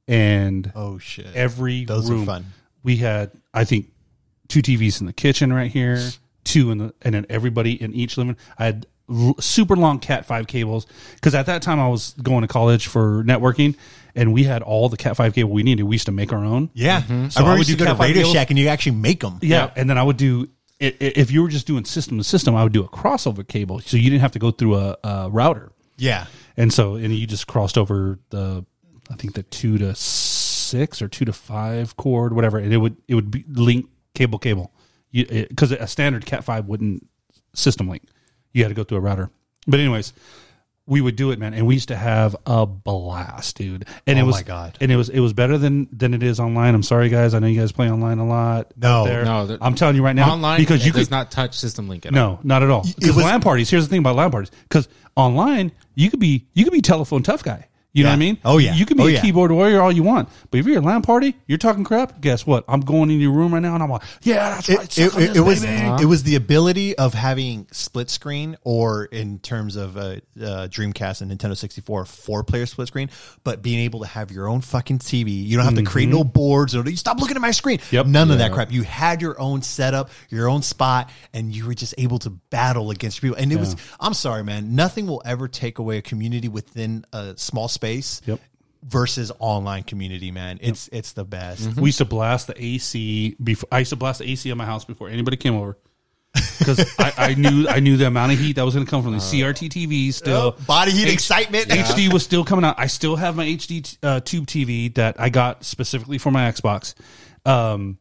and Oh shit! every Those are room. fun. We had, I think, two TVs in the kitchen right here, two in the, and then everybody in each living. I had l- super long Cat five cables because at that time I was going to college for networking, and we had all the Cat five cable we needed. We used to make our own. Yeah, mm-hmm. So I I remember would used to do go to Cat five Radio. Shack and you actually make them. Yeah, and then I would do. i- i- If you were just doing system to system, I would do a crossover cable, so you didn't have to go through a, a router. yeah. And so, and you just crossed over the, I think the two to six or two to five cord, whatever, and it would it would be link cable cable, because a standard Cat five wouldn't system link. You had to go through a router. But anyways, we would do it, man, and we used to have a blast, dude. And Oh it was my God. and it was it was better than than it is online. I'm sorry, guys. I know you guys play online a lot. No. No, I'm telling you right now, Online because you it does could not touch System Link at all. no, not at all. Because was- LAN parties. Here's the thing about LAN parties. Because online, you could be you could be telephone tough guy. You know what I mean? Oh, yeah. You can be Oh, a yeah. keyboard warrior all you want, but if you're at a LAN party, you're talking crap. Guess what? I'm going in your room right now, and I'm like, yeah, that's right. it, it, it, it was baby. it was the ability of having split screen or in terms of uh, uh, Dreamcast and Nintendo 64 four player split screen but being able to have your own fucking TV you don't have to create no boards or you stop looking at my screen Mm-hmm. Yep. none of that crap you had your own setup your own spot and you were just able to battle against people and it was I'm sorry man nothing will ever take away a community within a small space Yep. versus online community man it's it's the best We used to blast the AC before. I used to blast the AC on my house before anybody came over because [laughs] I, I knew I knew the amount of heat that was going to come from the CRT TV Still, body heat excitement. HD was still coming out. I still have my HD t- uh, tube TV that I got specifically for my Xbox. Um,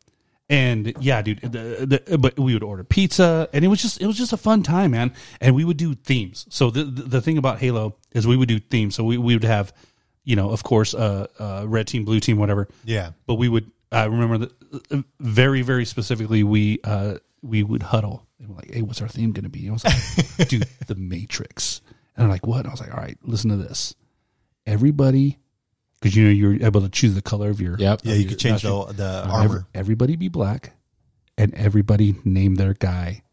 and yeah, dude, the, the, but we would order pizza, and it was just it was just a fun time, man. And we would do themes. So the the, the thing about Halo is we would do themes. So we, we would have, you know, of course, uh, uh, red team, blue team, whatever. Yeah. But we would. I remember that very very specifically. We uh, we would huddle. And we're like, hey, what's our theme going to be? And I was like, [laughs] dude, the Matrix. And I'm like, what? And I was like, all right, listen to this. Everybody, because you know you're able to choose the color of your Yep. yeah you your could change costume. the, the Every- armor everybody be black, and everybody name their guy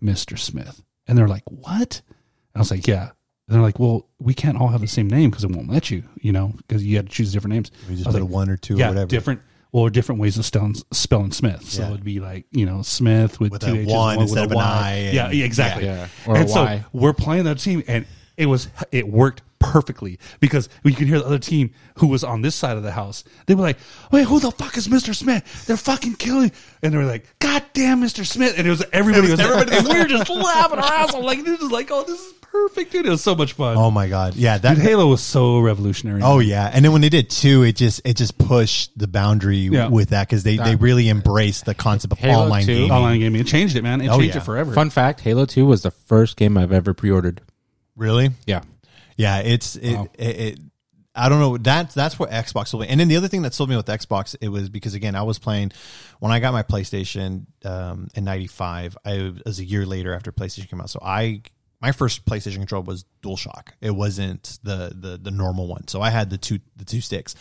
Mister Smith. And they're like, "What?" And I was like, "Yeah." And they're like, "Well, we can't all have the same name because it won't let you, you know, because you had to choose different names." We just I was put a like, one or two yeah, or whatever. different or different ways of spelling, spelling Smith. So Yeah. it'd be like you know Smith with, With two a H's, one with instead a of an Y. I and- yeah, yeah, exactly. Yeah. Or a and so we're playing that team, and it was it worked perfectly because we can hear the other team who was on this side of the house. They were like, "Wait, who the fuck is Mister Smith? They're fucking killing!" And they were like, "God damn, Mister Smith!" And it was everybody It was was, everybody and we were just laughing our ass off. Like this is like, oh, this is perfect, dude. It was so much fun. Oh my god, yeah, that. Dude, Halo was so revolutionary. Oh yeah, and then when they did two, it just it just pushed the boundary Yeah. with that because they, they really embraced the concept of Halo online 2. gaming. online gaming. It changed it, man. It Oh, changed yeah. it forever. Fun fact: Halo Two was the first game I've ever pre-ordered. Really? Yeah. Yeah, it's it, it, it I don't know. That's that's what Xbox sold me. And then the other thing that sold me with Xbox, it was because again, I was playing when I got my PlayStation um, in '95. I it was a year later after PlayStation came out. So I my first PlayStation controller was DualShock. It wasn't the the the normal one. So I had the two the two sticks.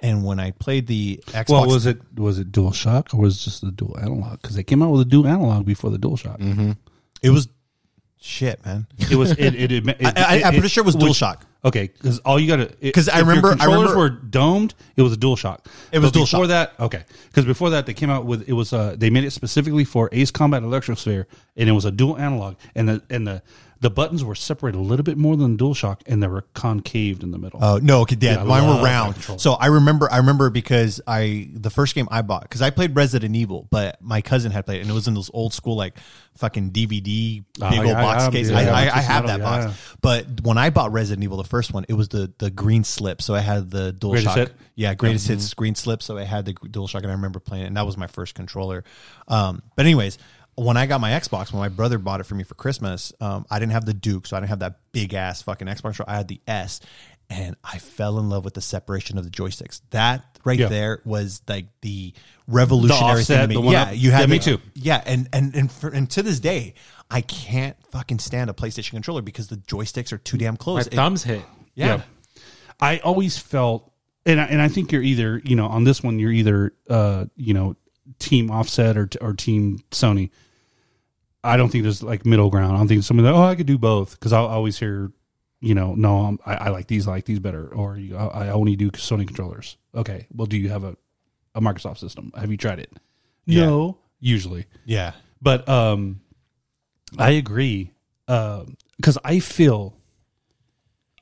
And when I played the Xbox, well, was it was it Dual Shock or was it just the Dual Analog? Because they came out with a Dual Analog before the Dual Shock. it was shit, man. It was it. it, it, it [laughs] I, I, I'm pretty sure it was DualShock. Okay, because all you got to 'Cause I remember- I controllers remember- were domed. It was a Dual Shock. It was But before DualShock. that. Okay, because before that they came out with it was uh they made it specifically for Ace Combat Electrosphere, and it was a dual analog, and the and the the buttons were separated a little bit more than Dual Shock, and they were concaved in the middle. Oh no, okay, yeah, Yeah, mine were round. So I remember, I remember because I the first game I bought because I played Resident Evil, but my cousin had played, it, and it was in those old school like fucking DVD big Oh, old yeah, box yeah, case. yeah, I, I, I have that box, but when I bought Resident Evil, the first one, it was the the green slip, so I had the dual Greatest shock. hit? Yeah, greatest hits green slip, so I had the dual shock, and I remember playing it, and that was my first controller. Um, but anyways. When I got my Xbox, when my brother bought it for me for Christmas, um, I didn't have the Duke, so I didn't have that big ass fucking Xbox. controller. I had the S, and I fell in love with the separation of the joysticks. That right Yeah. there was like the revolutionary offset, thing to me. one Yeah, up- you had yeah, me too. Yeah, and and and, for, and to this day, I can't fucking stand a PlayStation controller because the joysticks are too damn My close. It- thumbs hit. yeah. I always felt, and I, and I think you're either, you know, on this one, you're either, uh, you know, team offset or, or team Sony. I don't think there's like middle ground. I don't think somebody, oh, I could do both. Cause I'll always hear, you know, no, I'm, I, I like these, I like these better. Or you, I I only do Sony controllers. Okay. Well, do you have a, a Microsoft system? Have you tried it? No, usually. yeah. But um, I agree because I feel,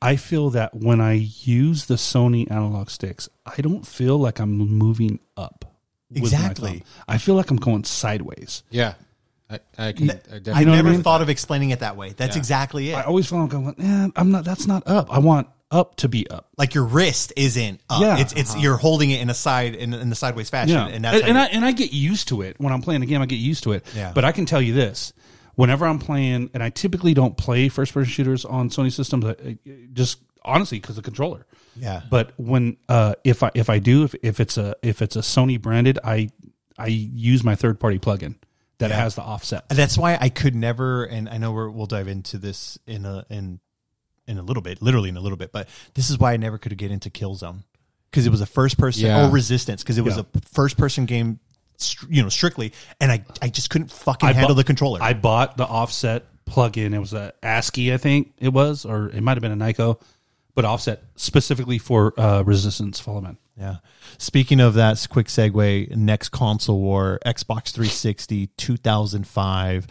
I feel that when I use the Sony analog sticks, I don't feel like I'm moving up. Exactly. I feel like I'm going sideways. Yeah. I, I, can, I I definitely. know what never thought of explaining it that way. That's exactly it. I always feel like I'm going, eh, I'm not. That's not up. I want up to be up. like your wrist isn't up. Yeah. It's it's you're holding it in a side in, in the sideways fashion, Yeah, and that's and, how I and I get used to it when I'm playing a game. I get used to it. Yeah. But I can tell you this: whenever I'm playing, and I typically don't play first person shooters on Sony systems, I, I- just honestly because the controller. Yeah. But when uh, if I if I do if, if it's a if it's a Sony branded, I I use my third party plugin that has the offset. That's why I could never, and I know we're, we'll dive into this in a in in a little bit, literally in a little bit, but this is why I never could get into Killzone because it was a first person Yeah. or Resistance because it was Yeah. a first person game, you know, strictly, and I I just couldn't fucking I handle bought- the controller. I bought the offset plugin. It was a ASCII, I think it was, or it might have been a Nyko, but offset specifically for uh, Resistance Fall of Man. Yeah. Speaking of that, quick segue. Next console war: Xbox 360, 2005,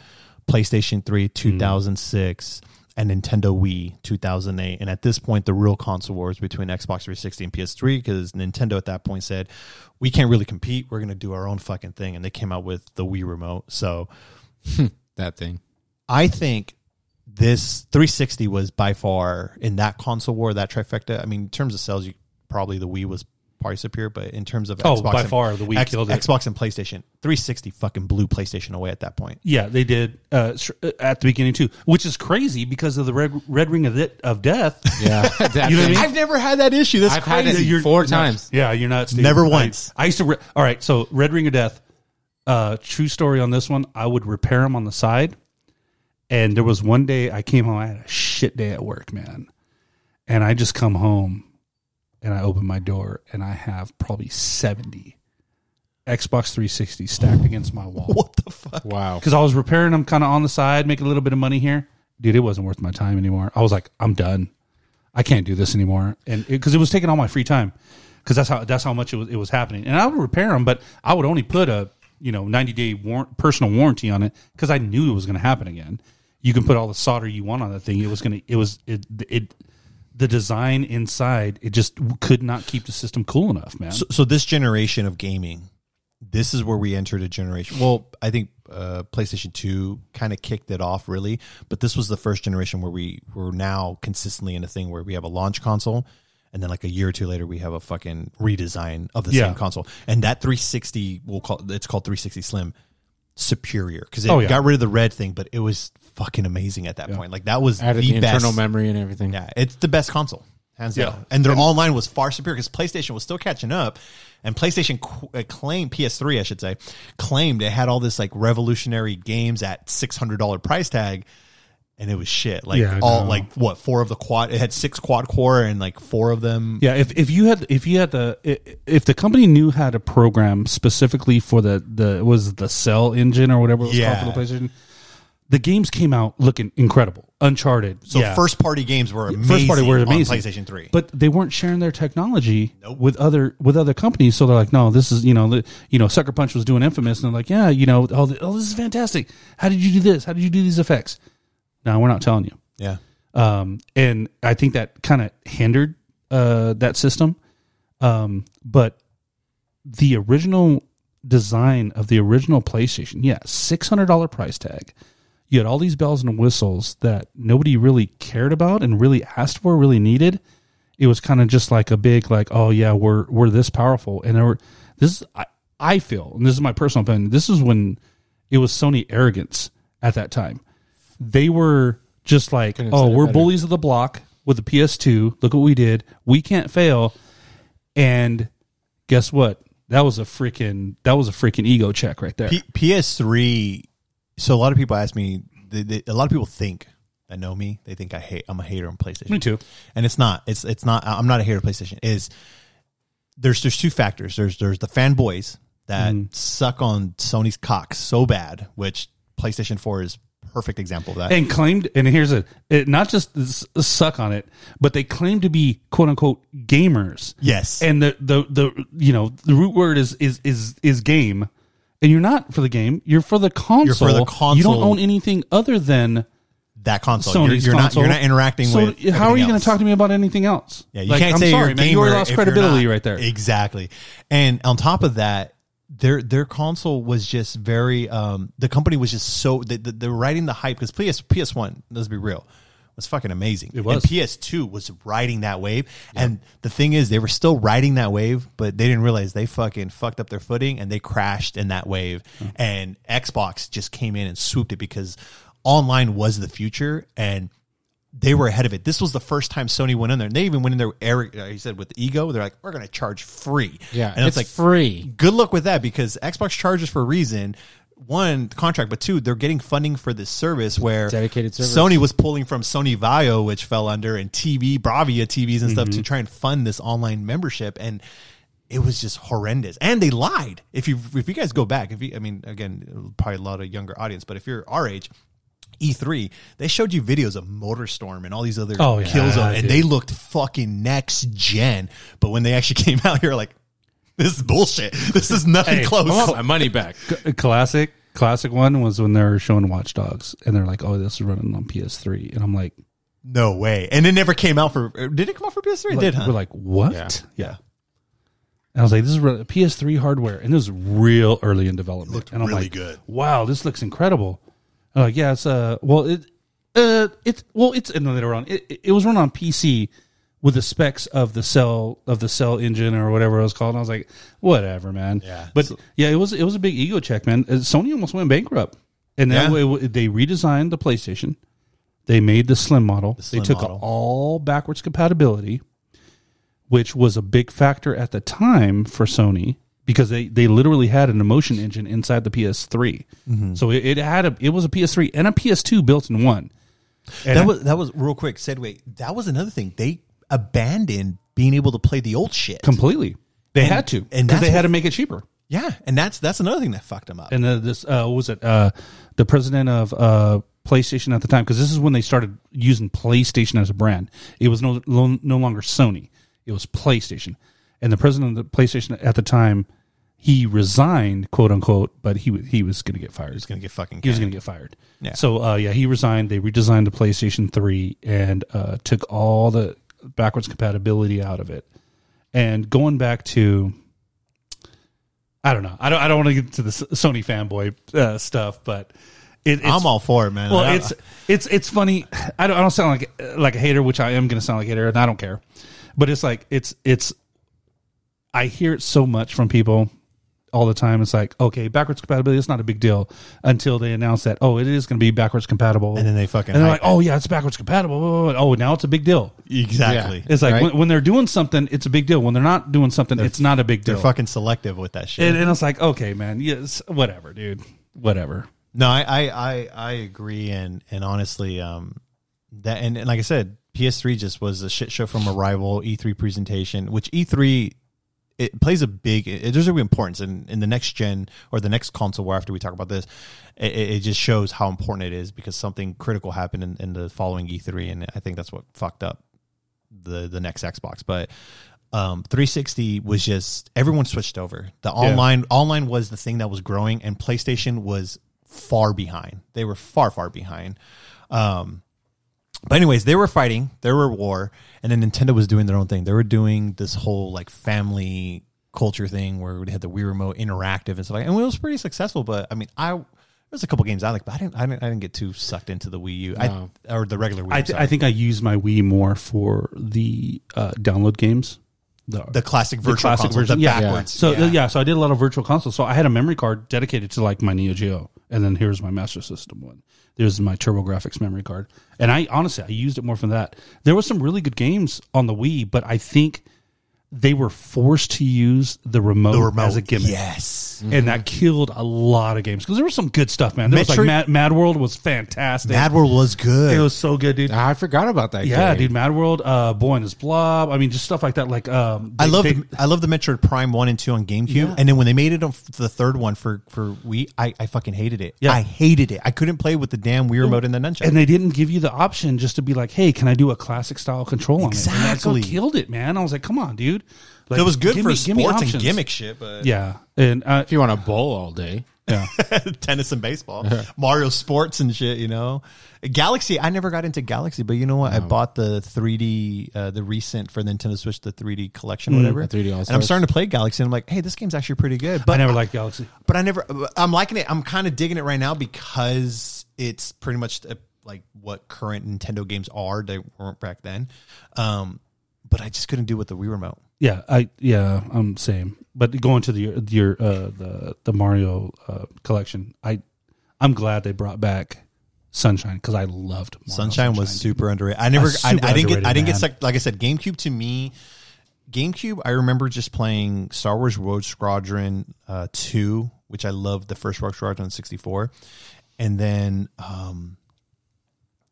PlayStation 3, mm. 2006, and Nintendo Wii, 2008. And at this point, the real console war is between Xbox 360 and PS3 because Nintendo at that point said, "We can't really compete. We're going to do our own fucking thing," and they came out with the Wii remote. So hmm. That thing. I think this 360 was by far in that console war, that trifecta. I mean, in terms of sales, you probably the Wii was probably superior, but in terms of Oh, Xbox by and- far, the Wii X- killed it. Xbox and PlayStation, 360 fucking blew PlayStation away at that point. Yeah, they did uh, at the beginning too, which is crazy because of the red red ring of, it, of death. [laughs] Yeah. You know what I mean? I've never had that issue. That's I've had crazy. it You're four nuts. times. Yeah, you're nuts. dude. Never I- once. I, used to. Re- All right, so red ring of death. Uh, true story on this one. I would repair them on the side, and there was one day I came home. I had a shit day at work, man, and I just come home, and I open my door, and I have probably seventy Xbox 360 stacked against my wall. What the fuck? Wow. because I was repairing them kind of on the side, making a little bit of money here. Dude, it wasn't worth my time anymore. I was like, I'm done. I can't do this anymore, and because it, was taking all my free time, because that's how that's how much it was it was happening. And I would repair them, but I would only put a you know 90 day war- personal warranty on it because I knew it was going to happen again. You can put all the solder you want on that thing. It was going to it was it it the design inside it just could not keep the system cool enough, man. So, so this generation of gaming, this is where we entered a generation. Well, I think uh, PlayStation Two kind of kicked it off, really. But this was the first generation where we were now consistently in a thing where we have a launch console, and then like a year or two later, we have a fucking redesign of the Yeah. same console. And that 360, we'll call it's called 360 Slim, superior because it Oh, yeah. got rid of the red thing, but it was fucking amazing at that point. Like that was Added the, the, best. internal memory and everything. Yeah, it's the best console, hands Yeah. down. And their online was far superior because PlayStation was still catching up, and PlayStation qu- uh, claimed PS3, I should say, claimed it had all this like revolutionary games at six hundred dollar price tag, and it was shit. Like Yeah, all like what four of the quad? It had six quad core and like four of them. Yeah, if, if you had if you had the if the company knew how to program specifically for the the was the cell engine or whatever it was Yeah. called for the PlayStation, the games came out looking incredible. Uncharted, So yeah. first party games were amazing. first party were amazing on PlayStation Three. but they weren't sharing their technology with other with other companies. So they're like, no, this is you know the, you know Sucker Punch was doing Infamous, and they're like, yeah, you know, oh, oh, this is fantastic. How did you do this? How did you do these effects? No, we're not telling you. yeah, um, and I think that kind of hindered uh, that system. Um, but the original design of the original PlayStation, yeah, six hundred dollar price tag. You had all these bells and whistles that nobody really cared about and really asked for, really needed. It was kind of just like a big, like, oh yeah, we're we're this powerful, and there were this. is- I I feel, and this is my personal opinion. This is when it was Sony arrogance at that time. They were just like, oh, we're better. bullies of the block with the PS2. Look what we did. We can't fail. And guess what? That was a freaking that was a freaking ego check right there. P- PS3. So a lot of people ask me. They, they, a lot of people think that know me. They think I hate. I'm a hater on PlayStation. Me too. and it's not. It's it's not. I'm not a hater of PlayStation. Is there's there's two factors. There's there's the fanboys that Mm-hmm. suck on Sony's cock so bad, which PlayStation 4 is perfect example of that. and claimed and here's a it, not just suck on it but they claim to be quote unquote gamers yes, and the the the you know the root word is is is is game and you're not for the game you're for the console You're for the console. you don't own anything other than that console. You're, you're not you're not interacting so with. how are you going to talk to me about anything else Yeah, you Like, can't I'm say sorry you're a man you already lost credibility right there Exactly. And on top of that, their their console was just very. Um, the company was just so they, they, they're riding the hype because PS PS One. Let's be real. Was fucking amazing. It was. And PS2 was riding that wave. And the thing is, they were still riding that wave, but they didn't realize they fucking fucked up their footing and they crashed in that wave. Hmm. And Xbox just came in and swooped it because online was the future and they were ahead of it. This was the first time Sony went in there. And they even went in there, Eric, uh, he said, with ego, they're like, we're going to charge free. Yeah, And it's, it's, like, free. good luck with that because Xbox charges for a reason. One, contract, but two, they're getting funding for this service where Dedicated service. Sony was pulling from Sony Vaio, which fell under, and TV, Bravia TVs and stuff to mm-hmm. try and fund this online membership. And it was just horrendous. And they lied. If you if you guys go back, if you I mean, again, probably a lot of younger audience, but if you're our age, E3, they showed you videos of Motorstorm and all these other Oh, yeah, and they looked fucking next gen. But when they actually [laughs] came out, you're like, [laughs] this is bullshit. This is nothing Hey, close. I want my money back. A classic classic one was when they were showing Watch Dogs, and they're like, "Oh, this is running on PS3," and I'm like, No way. And it never came out for. Did it come out for PS3? It like- did, huh? We're like, what? Yeah. Yeah. And I was like, this is re- PS3 hardware, and this is real early in development. Looked and I'm really like, good. Wow, this looks incredible. I'm like, yeah, it's uh, well, it, uh, it's well, it's and then later on, it, it- it was run on PC with the specs of the cell of the cell engine or whatever it was called. And I was like, whatever, man. Yeah. But yeah, it was it was a big ego check, man. Uh, Sony almost went bankrupt, and then Yeah. they redesigned the PlayStation. They made the slim model. slim they took model. all backwards compatibility, which was a big factor at the time for Sony because they, they literally had an emotion engine inside the PS3. Mm-hmm. So it, it had a it was a PS3 and a PS2 built in one. And that was that was real quick. Segue. That was another thing. They abandoned being able to play the old shit. completely. They And- had to and because that's they had what- to make it cheaper. yeah, and that's that's another thing that fucked them up. And uh, this uh, what was it uh, the president of uh, PlayStation at the time because this is when they started using PlayStation as a brand. It was no no no longer Sony. It was PlayStation. And the president of the PlayStation at the time, he resigned, quote unquote, but he wa- he was going to get fired. He's gonna get fucking. he was going to get fired. Yeah. So uh, yeah, he resigned. They redesigned the PlayStation Three and uh, took all the backwards compatibility out of it. And going back to, I don't know. I don't. I don't want to get to the Sony fanboy uh, stuff, but it, it's, I'm all for it, man. well, I- it's it's it's funny. I don't I don't sound like like a hater, which I am going to sound like a hater, and I don't care. But it's like it's it's. I hear it so much from people all the time. It's like okay, backwards compatibility it's not a big deal until they announce that oh, it is going to be backwards compatible, And then they fucking and they're like oh yeah, it's backwards compatible. Oh, now it's a big deal. exactly. Yeah. It's like Right. when, when they're doing something, it's a big deal. When they're not doing something, it's not a big deal. They're fucking selective with that shit. and, and it's like okay, man, yes, whatever, dude, whatever. No, I, I, I, I agree, and and honestly, um, that and, and like I said, PS3 just was a shit show from Arrival E3 presentation, which E3 it plays a big. It, there's a importance in in the next gen or the next console. Where after we talk about this, it, it just shows how important it is because something critical happened in, in the following E3, and I think that's what fucked up the the next Xbox, but. Um, 360 was just everyone switched over. The online online was the thing that was growing, and PlayStation was far behind. They were far far behind. Um, but anyways, they were fighting. There were war, and then Nintendo was doing their own thing. They were doing this whole like family culture thing where we had the Wii remote interactive and stuff like. And it was pretty successful. But I mean, I there's a couple games I like, but I didn't I didn't, I didn't get too sucked into the Wii U No. I, or the regular Wii. I, th- I think I used my Wii more for the uh, download games. The, the classic the virtual classic console, version, the yeah. backwards. So yeah. so I did a lot of virtual console. So I had a memory card dedicated to like my Neo Geo, and then here's my Master System one. There's my TurboGrafx memory card, and I honestly I used it more for that. There was some really good games on the Wii, but I think they were forced to use the remote, the remote as a gimmick. Yes. And that killed a lot of games because there was some good stuff, man. There was like Mad, Mad World was fantastic. Mad World was good. it was so good, dude. I forgot about that. Yeah, game. dude, Mad World, uh, Boy and His Blob. I mean, just stuff like that. Like, um, I love they- the, I love the Metroid Prime one and two on GameCube, and then when they made it on the third one for for Wii, I, I fucking hated it. Yeah. I hated it. I couldn't play with the damn Wii remote and the nunchuck. and they didn't give you the option just to be like, "Hey, can I do a classic style control on it?" And that's what Exactly. killed it, man. I was like, "Come on, dude." Like, it was good for me- sports and gimmick shit, but Yeah, and uh, If you want to bowl all day, yeah, [laughs] tennis and baseball, Mario Sports and shit. You know, Galaxy. I never got into Galaxy, but you know what? I bought the 3D, uh, the recent for Nintendo Switch, the 3D collection, whatever. the 3D and I'm starting to play Galaxy, and I'm like, hey, this game's actually pretty good. But I never liked Galaxy. but I never. I'm liking it. I'm kind of digging it right now because it's pretty much uh, like what current Nintendo games are. They weren't back then. Um, but I just couldn't do it with the Wii remote. Yeah, I yeah, I'm same. But going to the your uh, the the Mario uh, collection, I I'm glad they brought back Sunshine because I loved Mario Sunshine was super underrated. I never, I, I didn't get, underrated, I didn't get man. stuck. Like I said, GameCube to me, GameCube. I remember just playing Star Wars Rogue Squadron uh, two, which I loved the first Rogue Squadron on sixty four, and then, um,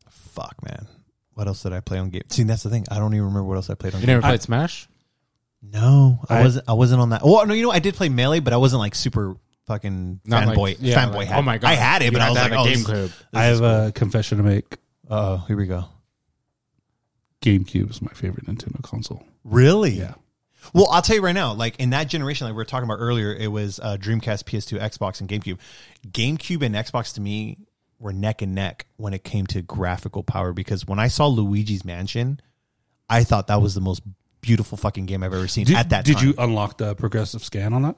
fuck man, what else did I play on game? See, that's the thing. I don't even remember what else I played on. You game. never played Smash? No, I, I- wasn't. I wasn't on that. Well, no, you know, I did play Melee, but I wasn't like super fucking Not like- fanboy. yeah, fanboy. like, had oh my it. God. I had it, You but I had was to like, have a oh, game this- crib. I have a confession to make. Uh oh, here we go. GameCube is my favorite Nintendo console. Really? Yeah. Well, I'll tell you right now, like in that generation, like we were talking about earlier, it was uh, Dreamcast, PS2, Xbox, and GameCube. GameCube and Xbox to me were neck and neck when it came to graphical power because when I saw Luigi's Mansion, I thought that was the most beautiful fucking game I've ever seen Did, at that did time. you unlock the progressive scan on that?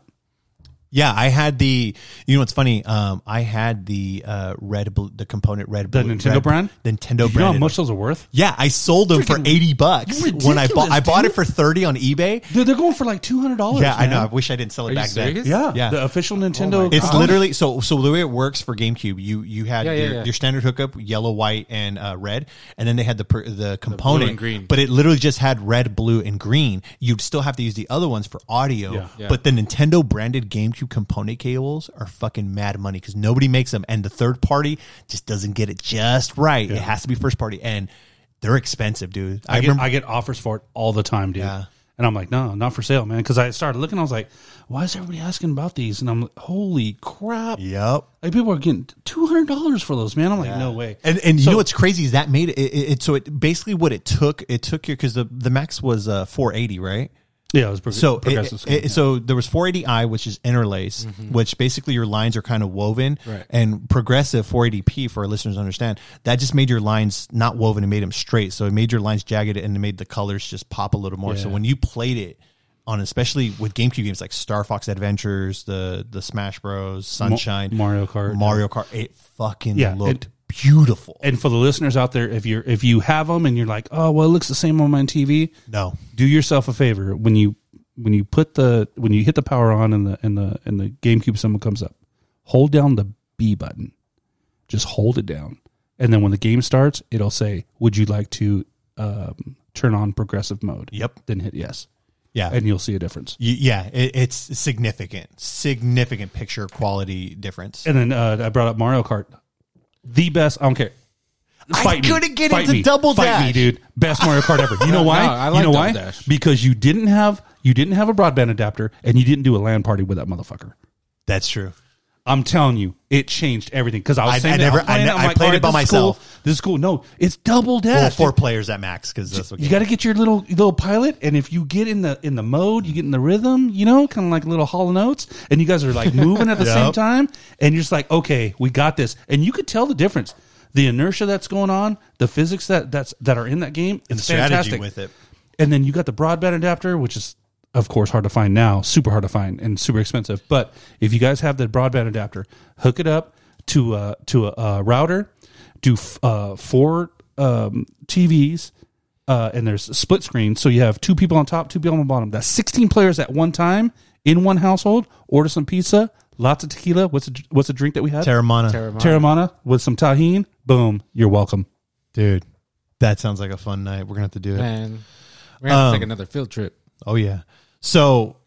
Yeah, I had the. You know what's funny? Um, I had the uh, red, bl- the component red, The blue- Nintendo red- brand? the Nintendo You know how brand. much those are worth? yeah, I sold them for eighty bucks when I bought. I ridiculous, bought it dude. for thirty on eBay. Dude, they're going for like two hundred dollars. Yeah, I know. I wish I didn't sell it Are you back then. serious? Yeah, Yeah. The official Nintendo. It's console. literally so. So the way it works for GameCube, you you had Yeah, yeah, your, yeah. your standard hookup, yellow, white, and uh, red, and then they had the per, the component, and green. but it literally just had red, blue, and green. You'd still have to use the other ones for audio, Yeah. Yeah. but the Nintendo branded GameCube component cables are fucking mad money because nobody makes them, and the third party just doesn't get it just right. It has to be first party, and they're expensive, dude. I, I, get remember. I get offers for it all the time, dude. Yeah. And I'm like, no, not for sale, man. Because I started looking, I was like, why is everybody asking about these? And I'm like, holy crap! yep. Like people are getting two hundred dollars for those, man. I'm like, no way. And and you know what's crazy is that made it, it, it so it basically what it took it took your because the the max was uh 480 right yeah, it was prog- so it, progressive. scan, it- yeah. so there was 480i which is interlace mm-hmm. which basically your lines are kind of woven Right. and progressive 480p for our listeners to understand that just made your lines not woven and made them straight so it made your lines jagged and it made the colors just pop a little more so Yeah. when you played it on especially with GameCube games like Star Fox Adventures the the Smash Bros Sunshine Mario Kart. Mario Kart it fucking Yeah, looked it- beautiful and for the listeners out there, if you're if you have them and you're like, oh well, it looks the same on my TV, no do yourself a favor when you when you put the when you hit the power on and the and the and the GameCube symbol comes up, hold down the B button. Just hold it down, and then when the game starts, it'll say, "Would you like to um, turn on progressive mode?" Yep. Then hit yes, yeah and you'll see a difference. Y- yeah, it, it's significant, significant picture quality difference. And then uh, I brought up Mario Kart, the best. I don't care. I Fight me. couldn't get Fight into me. Double Fight me, Dash. dude. Best Mario Kart ever. You know [laughs] why? No, I you like know Double why? Dash. Because you didn't have you didn't have a broadband adapter and you didn't do a LAN party with that motherfucker. That's true. I'm telling you, it changed everything. Because I was I- saying, I never- playing I ne- I'm like, played it by myself. cool. This is cool. No, it's double Well, dash. four players at max because that's what you got to get your little little pilot, and if you get in the in the mode, you get in the rhythm, you know, kind of like little hollow notes, and you guys are like moving at the [laughs] same time, and you're just like, okay, we got this, and you could tell the difference, the inertia that's going on, the physics that that's that are in that game, and it's strategy fantastic. with it. And then you got the broadband adapter, which is of course hard to find now, super hard to find and super expensive. But if you guys have the broadband adapter, hook it up to uh, to a, a router, do f- uh, four um, TVs. Uh, and there's a split screen, so you have two people on top, two people on the bottom. That's 16 players at one time in one household. Order some pizza, lots of tequila. What's a, what's a drink that we had? Teremana. Teremana with some Tajín. Boom, you're welcome. Dude, that sounds like a fun night. We're gonna have to do it. Man, we're gonna have to Um, take another field trip. Oh yeah. So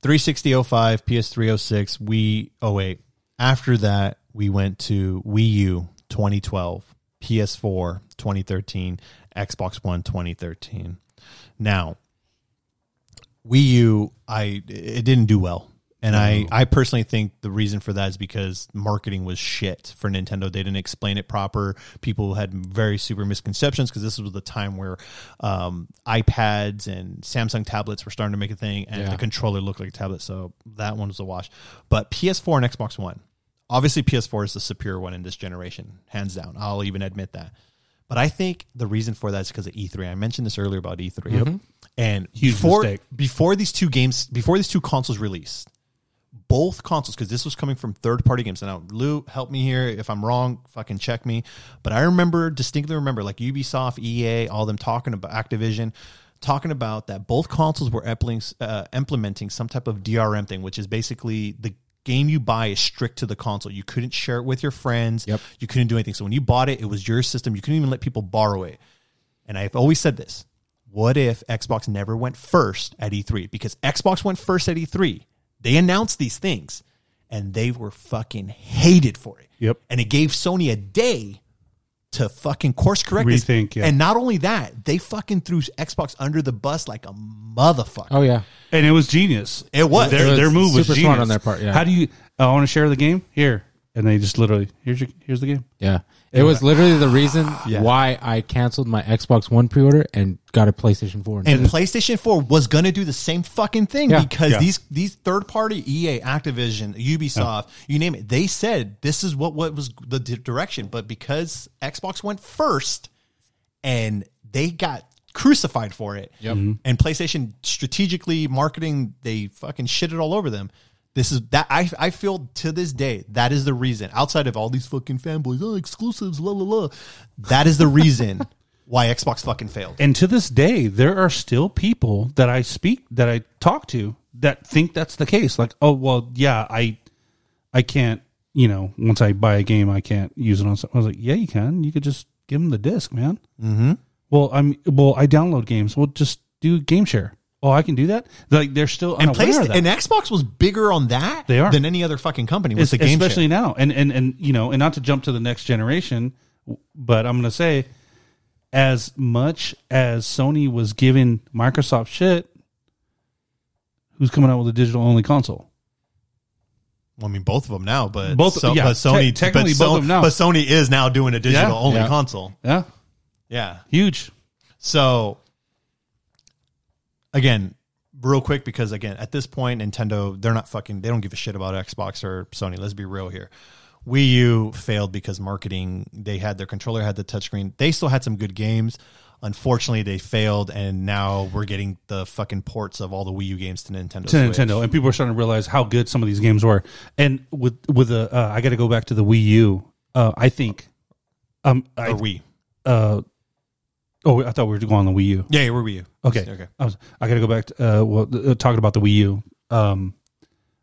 36005, PS306, Wii 08. After that, we went to Wii U 2012, PS4 2013, Xbox One 2013. Now, Wii U, I it didn't do well. And I, I personally think the reason for that is because marketing was shit for Nintendo. They didn't explain it proper. People had very super misconceptions because this was the time where um, iPads and Samsung tablets were starting to make a thing, and Yeah. the controller looked like a tablet. So that one was a wash. But PS4 and Xbox One, obviously PS4 is the superior one in this generation, hands down. I'll even admit that. But I think the reason for that is because of E3. I mentioned this earlier about E3. And Huge before mistake. before these two games, before these two consoles released, both consoles because this was coming from third party games. And now Lou, help me here if I'm wrong. Fucking check me. But I remember distinctly remember like Ubisoft, EA, all them talking about Activision, talking about that both consoles were implementing, uh, implementing some type of DRM thing, which is basically the game you buy is strict to the console. You couldn't share it with your friends. Yep. You couldn't do anything. So when you bought it, it was your system. You couldn't even let people borrow it. And I've always said this. What if Xbox never went first at E3? Because Xbox went first at E3. They announced these things and they were fucking hated for it. Yep. And it gave Sony a day to fucking course correct this. Rethink, yeah. And not only that, they fucking threw Xbox under the bus like a motherfucker. Oh yeah. and it was genius. It was. Their, It was their move was super genius. smart on their part, yeah. How do you? Oh, I want to share the game here, and they just literally here's your here's the game. Yeah. It was literally the reason [sighs] Yeah. why I canceled my Xbox One pre-order and got a PlayStation 4. And PlayStation 4 was going to do the same fucking thing Yeah. because Yeah. these these third party EA, Activision, Ubisoft, you name it, they said this is what what was the di- direction, but because Xbox went first and they got crucified for it. Yep. Mm-hmm. And PlayStation strategically marketing they fucking shit it all over them. This is that I I feel to this day that is the reason outside of all these fucking fanboys, oh exclusives, la la la. That is the reason [laughs] why Xbox fucking failed. And to this day, there are still people that I speak that I talk to that think that's the case. Like, oh well, yeah, I I can't. You know, once I buy a game, I can't use it on. Some, I was like, yeah, you can. You could just give them the disc, man. Mm-hmm. Well, I'm well. I download games. Well, just do game share. Oh, I can do that. Like they're still and unaware Playsta- of that. and Xbox was bigger on that They are. than any other fucking company with Es- the game especially share. now and and and you know and not to jump to the next generation but i'm going to say as much as sony was giving microsoft shit who's coming out with a digital only console Well, I mean, both of them now, but Both- so, yeah, but Sony te- technically but both So- of them now. But Sony is now doing a digital Yeah. only Yeah. console. yeah Yeah. huge So again, real quick because again, at this point, Nintendo they're not fucking they don't give a shit about Xbox or Sony. Let's be real here. Wii U failed because marketing. They had their controller had the touchscreen. They still had some good games. Unfortunately, they failed, and now we're getting the fucking ports of all the Wii U games to Nintendo. to Switch. nintendo and people are starting to realize how good some of these games were and with with the uh, i got to go back to the wii u uh, i think um I, or Wii. uh oh i thought we were going on the wii u Yeah, yeah, we're Wii U. Okay. Okay. I was. I got to go back to uh, well, uh, talking about the Wii U. Um,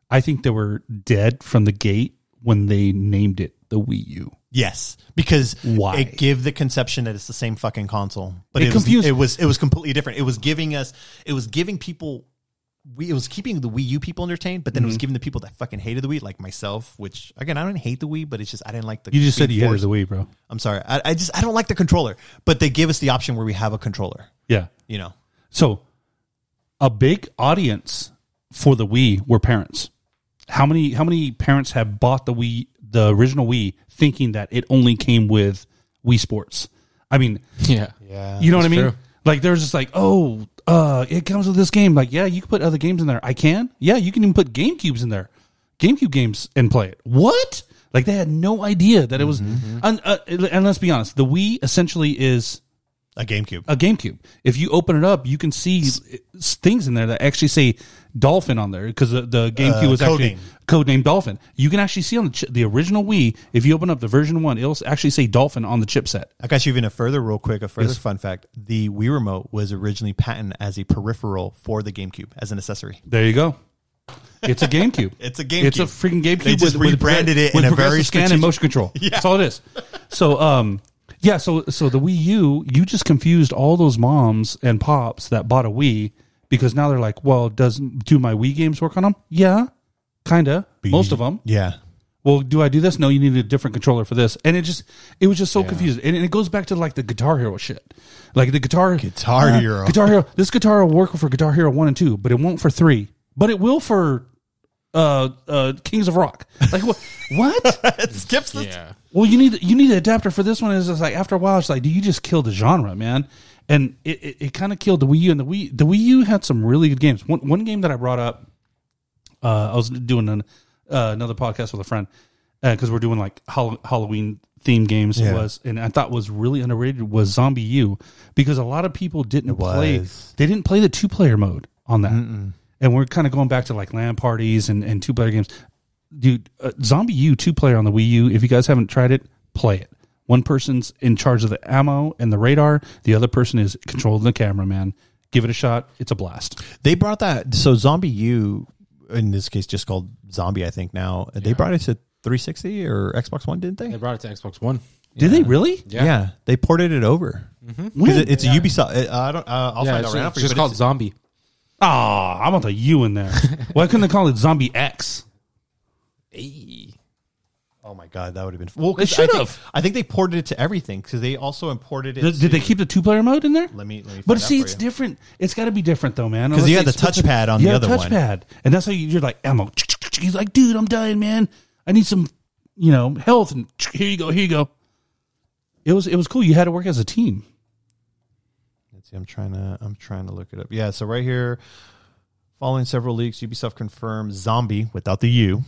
I think they were dead from the gate when they named it the Wii U. Yes, because Why? it gave the conception that it's the same fucking console, but It it, confused- was, it was it was completely different. It was giving us, it was giving people, we it was keeping the Wii U people entertained, but then Mm-hmm. it was giving the people that fucking hated the Wii, like myself. Which again, I don't hate the Wii, but it's just I didn't like the. You just said being you hated the Wii, bro. I'm sorry, I, I just I don't like the controller, but they give us the option where we have a controller. Yeah. You know, So, a big audience for the Wii were parents. How many? How many parents have bought the Wii, the original Wii, thinking that it only came with Wii Sports? I mean, Yeah. yeah, You know what I mean? true. Like there's just like, oh, uh, it comes with this game. Like, yeah, you can put other games in there. I can. Yeah, you can even put GameCubes in there, GameCube games, and play it. What? Like they had no idea that it was. Mm-hmm. And, uh, and let's be honest, the Wii essentially is a GameCube. a GameCube. If you open it up, you can see s- things in there that actually say Dolphin on there because the, the GameCube Uh, was actually codename. codenamed Dolphin. You can actually see on the ch- the original Wii, if you open up the version one, it'll actually say Dolphin on the chipset. I got you even a further, real quick, a further Yes. fun fact: the Wii remote was originally patented as a peripheral for the GameCube as an accessory. There you go. It's a GameCube. [laughs] It's a GameCube. It's a freaking GameCube. They just rebranded it with in a very scan and motion control. [laughs] Yeah. That's all it is. So, um, yeah. So, so the Wii U, you just confused all those moms and pops that bought a Wii because now they're like, well, does do my Wii games work on them? Yeah, kinda. Most of them. Yeah. Well, do I do this? No, you need a different controller for this. And it just, it was just so confusing. And it goes back to like the Guitar Hero shit. Like the guitar, Guitar uh, Hero. Guitar Hero. This guitar will work for Guitar Hero one and two, but it won't for three. But it will for uh, uh, Kings of Rock. Like [laughs] what? [laughs] what? it skips the Yeah. Well, you need you need an adapter for this one. Is just like after a while, it's like, do you just kill the genre, man? And it, it, it kind of killed the Wii U. And the Wii the Wii U had some really good games. One one game that I brought up, uh, I was doing an, uh, another podcast with a friend because we're doing like Hall- Halloween themed games. Yeah. Was and I thought was really underrated was Zombie U because a lot of people didn't play. They didn't play the two player mode on that. And we're kind of going back to like LAN parties and, and two player games dude, uh, Zombie U two player on the Wii U. If you guys haven't tried it, play it. One person's in charge of the ammo and the radar. The other person is controlling the camera. Man, give it a shot. It's a blast. They brought that. So Zombie U in this case just called Zombie. I think now they brought it to 360 or Xbox One, didn't they? They brought it to Xbox One. Did they really? Yeah. yeah. they ported it over because it, it's a Ubisoft. uh, I don't. Uh, I'll yeah, find it's out right now. just, for just called it's- Zombie. Oh, I want the U in there. [laughs] Why couldn't they call it Zombie X? Oh my god, that would have been. Well, They 'cause I think- should've. I think they ported it to everything because they also imported it. Did, did they keep the two player mode in there? Let me. Let me. But find out see, for it's you. different. It's got to be different though, man. 'Cause Unless you had they the split touchpad on the Yeah, other one. touchpad, and that's how you, you're like ammo. He's like, dude, I'm dying, man. I need some, you know, health, and here you go, here you go. It was it was cool. You had to work as a team. Let's see. I'm trying to. I'm trying to look it up. Yeah. So right here, following several leaks, Ubisoft confirmed Zombie without the U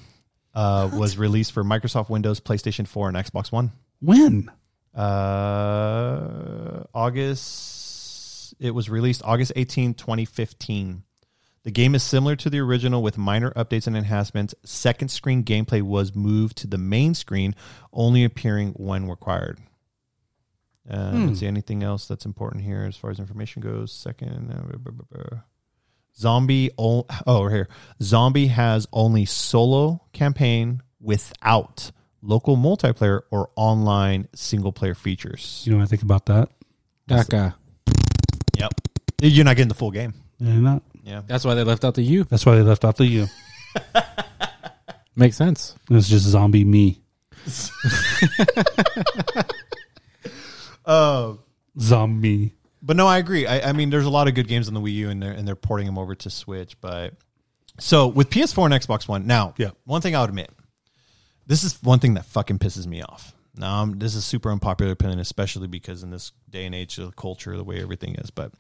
uh, was released for Microsoft Windows, PlayStation 4, and Xbox One. When? Uh, August. It was released August 18, 2015. The game is similar to the original with minor updates and enhancements. Second screen gameplay was moved to the main screen, only appearing when required. Uh, Let's see anything else that's important here as far as information goes. Second, uh, blah, blah, blah, blah. Zombie. o- Oh, right here. Zombie has only solo campaign without local multiplayer or online single player features. You know what I think about that? DACA. Yep. You're not getting the full game. Yeah, not. Yeah. That's why they left out the U. That's why they left out the U. [laughs] Makes sense. It's just zombie me. [laughs] [laughs] Oh. Zombie. But no, I agree. I, I mean, there's a lot of good games on the Wii U, and they're and they're porting them over to Switch. But so with PS4 and Xbox One, now, Yeah. one thing I would admit, this is one thing that fucking pisses me off. Now, um, this is super unpopular opinion, especially because in this day and age of the culture, the way everything is. But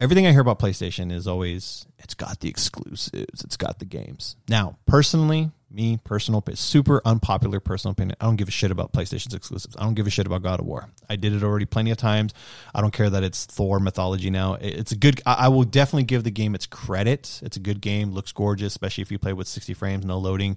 everything I hear about PlayStation is always it's got the exclusives, it's got the games. Now, personally, me personal, super unpopular personal opinion. I don't give a shit about PlayStation's exclusives. I don't give a shit about God of War. I did it already plenty of times. I don't care that it's Thor mythology now. It's a good. I will definitely give the game its credit. It's a good game. Looks gorgeous, especially if you play with sixty frames, no loading.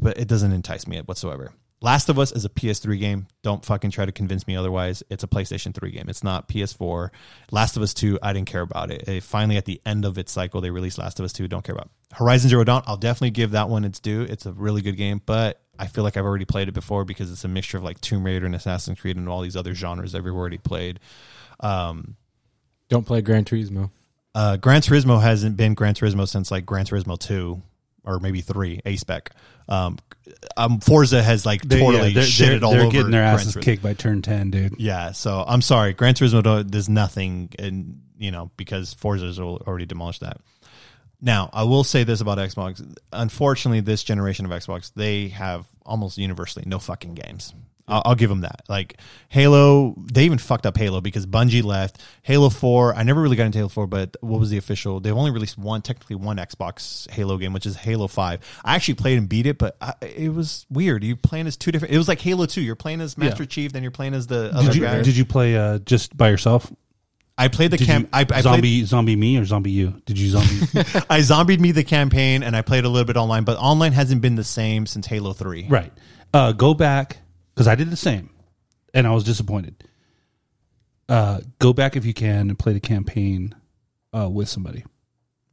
But it doesn't entice me whatsoever. Last of Us is a PS3 game. Don't fucking try to convince me otherwise. It's a PlayStation 3 game. It's not PS4. Last of Us 2, I didn't care about it. It finally, at the end of its cycle, they released Last of Us 2. Don't care about Horizon Zero Dawn. I'll definitely give that one its due. It's a really good game, but I feel like I've already played it before because it's a mixture of like Tomb Raider and Assassin's Creed and all these other genres I've already played. Um, Don't play Gran Turismo. uh, Gran Turismo hasn't been Gran Turismo since like Gran Turismo 2 or maybe 3, A spec. Um, um, Forza has like They, totally yeah, they're, shitted they're, all they're over getting their asses kicked by turn 10, dude. Yeah, so I'm sorry, Gran Turismo do- does nothing, and you know because Forza's al- already demolished that. Now, I will say this about Xbox. Unfortunately, this generation of Xbox, they have almost universally no fucking games. I'll, I'll give them that. Like Halo, they even fucked up Halo because Bungie left. Halo Four, I never really got into Halo Four, but what was the official? They've only released one, technically one Xbox Halo game, which is Halo Five. I actually played and beat it, but I, it was weird. You playing as two different. It was like Halo Two. You're playing as Master Yeah. Chief, then you're playing as the other Did you, guy. did you play uh, just by yourself? I played the Did camp. you I, I played, zombie zombie me or zombie you? Did you zombie? [laughs] I zombied me the campaign, and I played a little bit online. But online hasn't been the same since Halo Three. right. Uh, go back because I did the same, and I was disappointed. Uh, go back if you can and play the campaign uh, with somebody,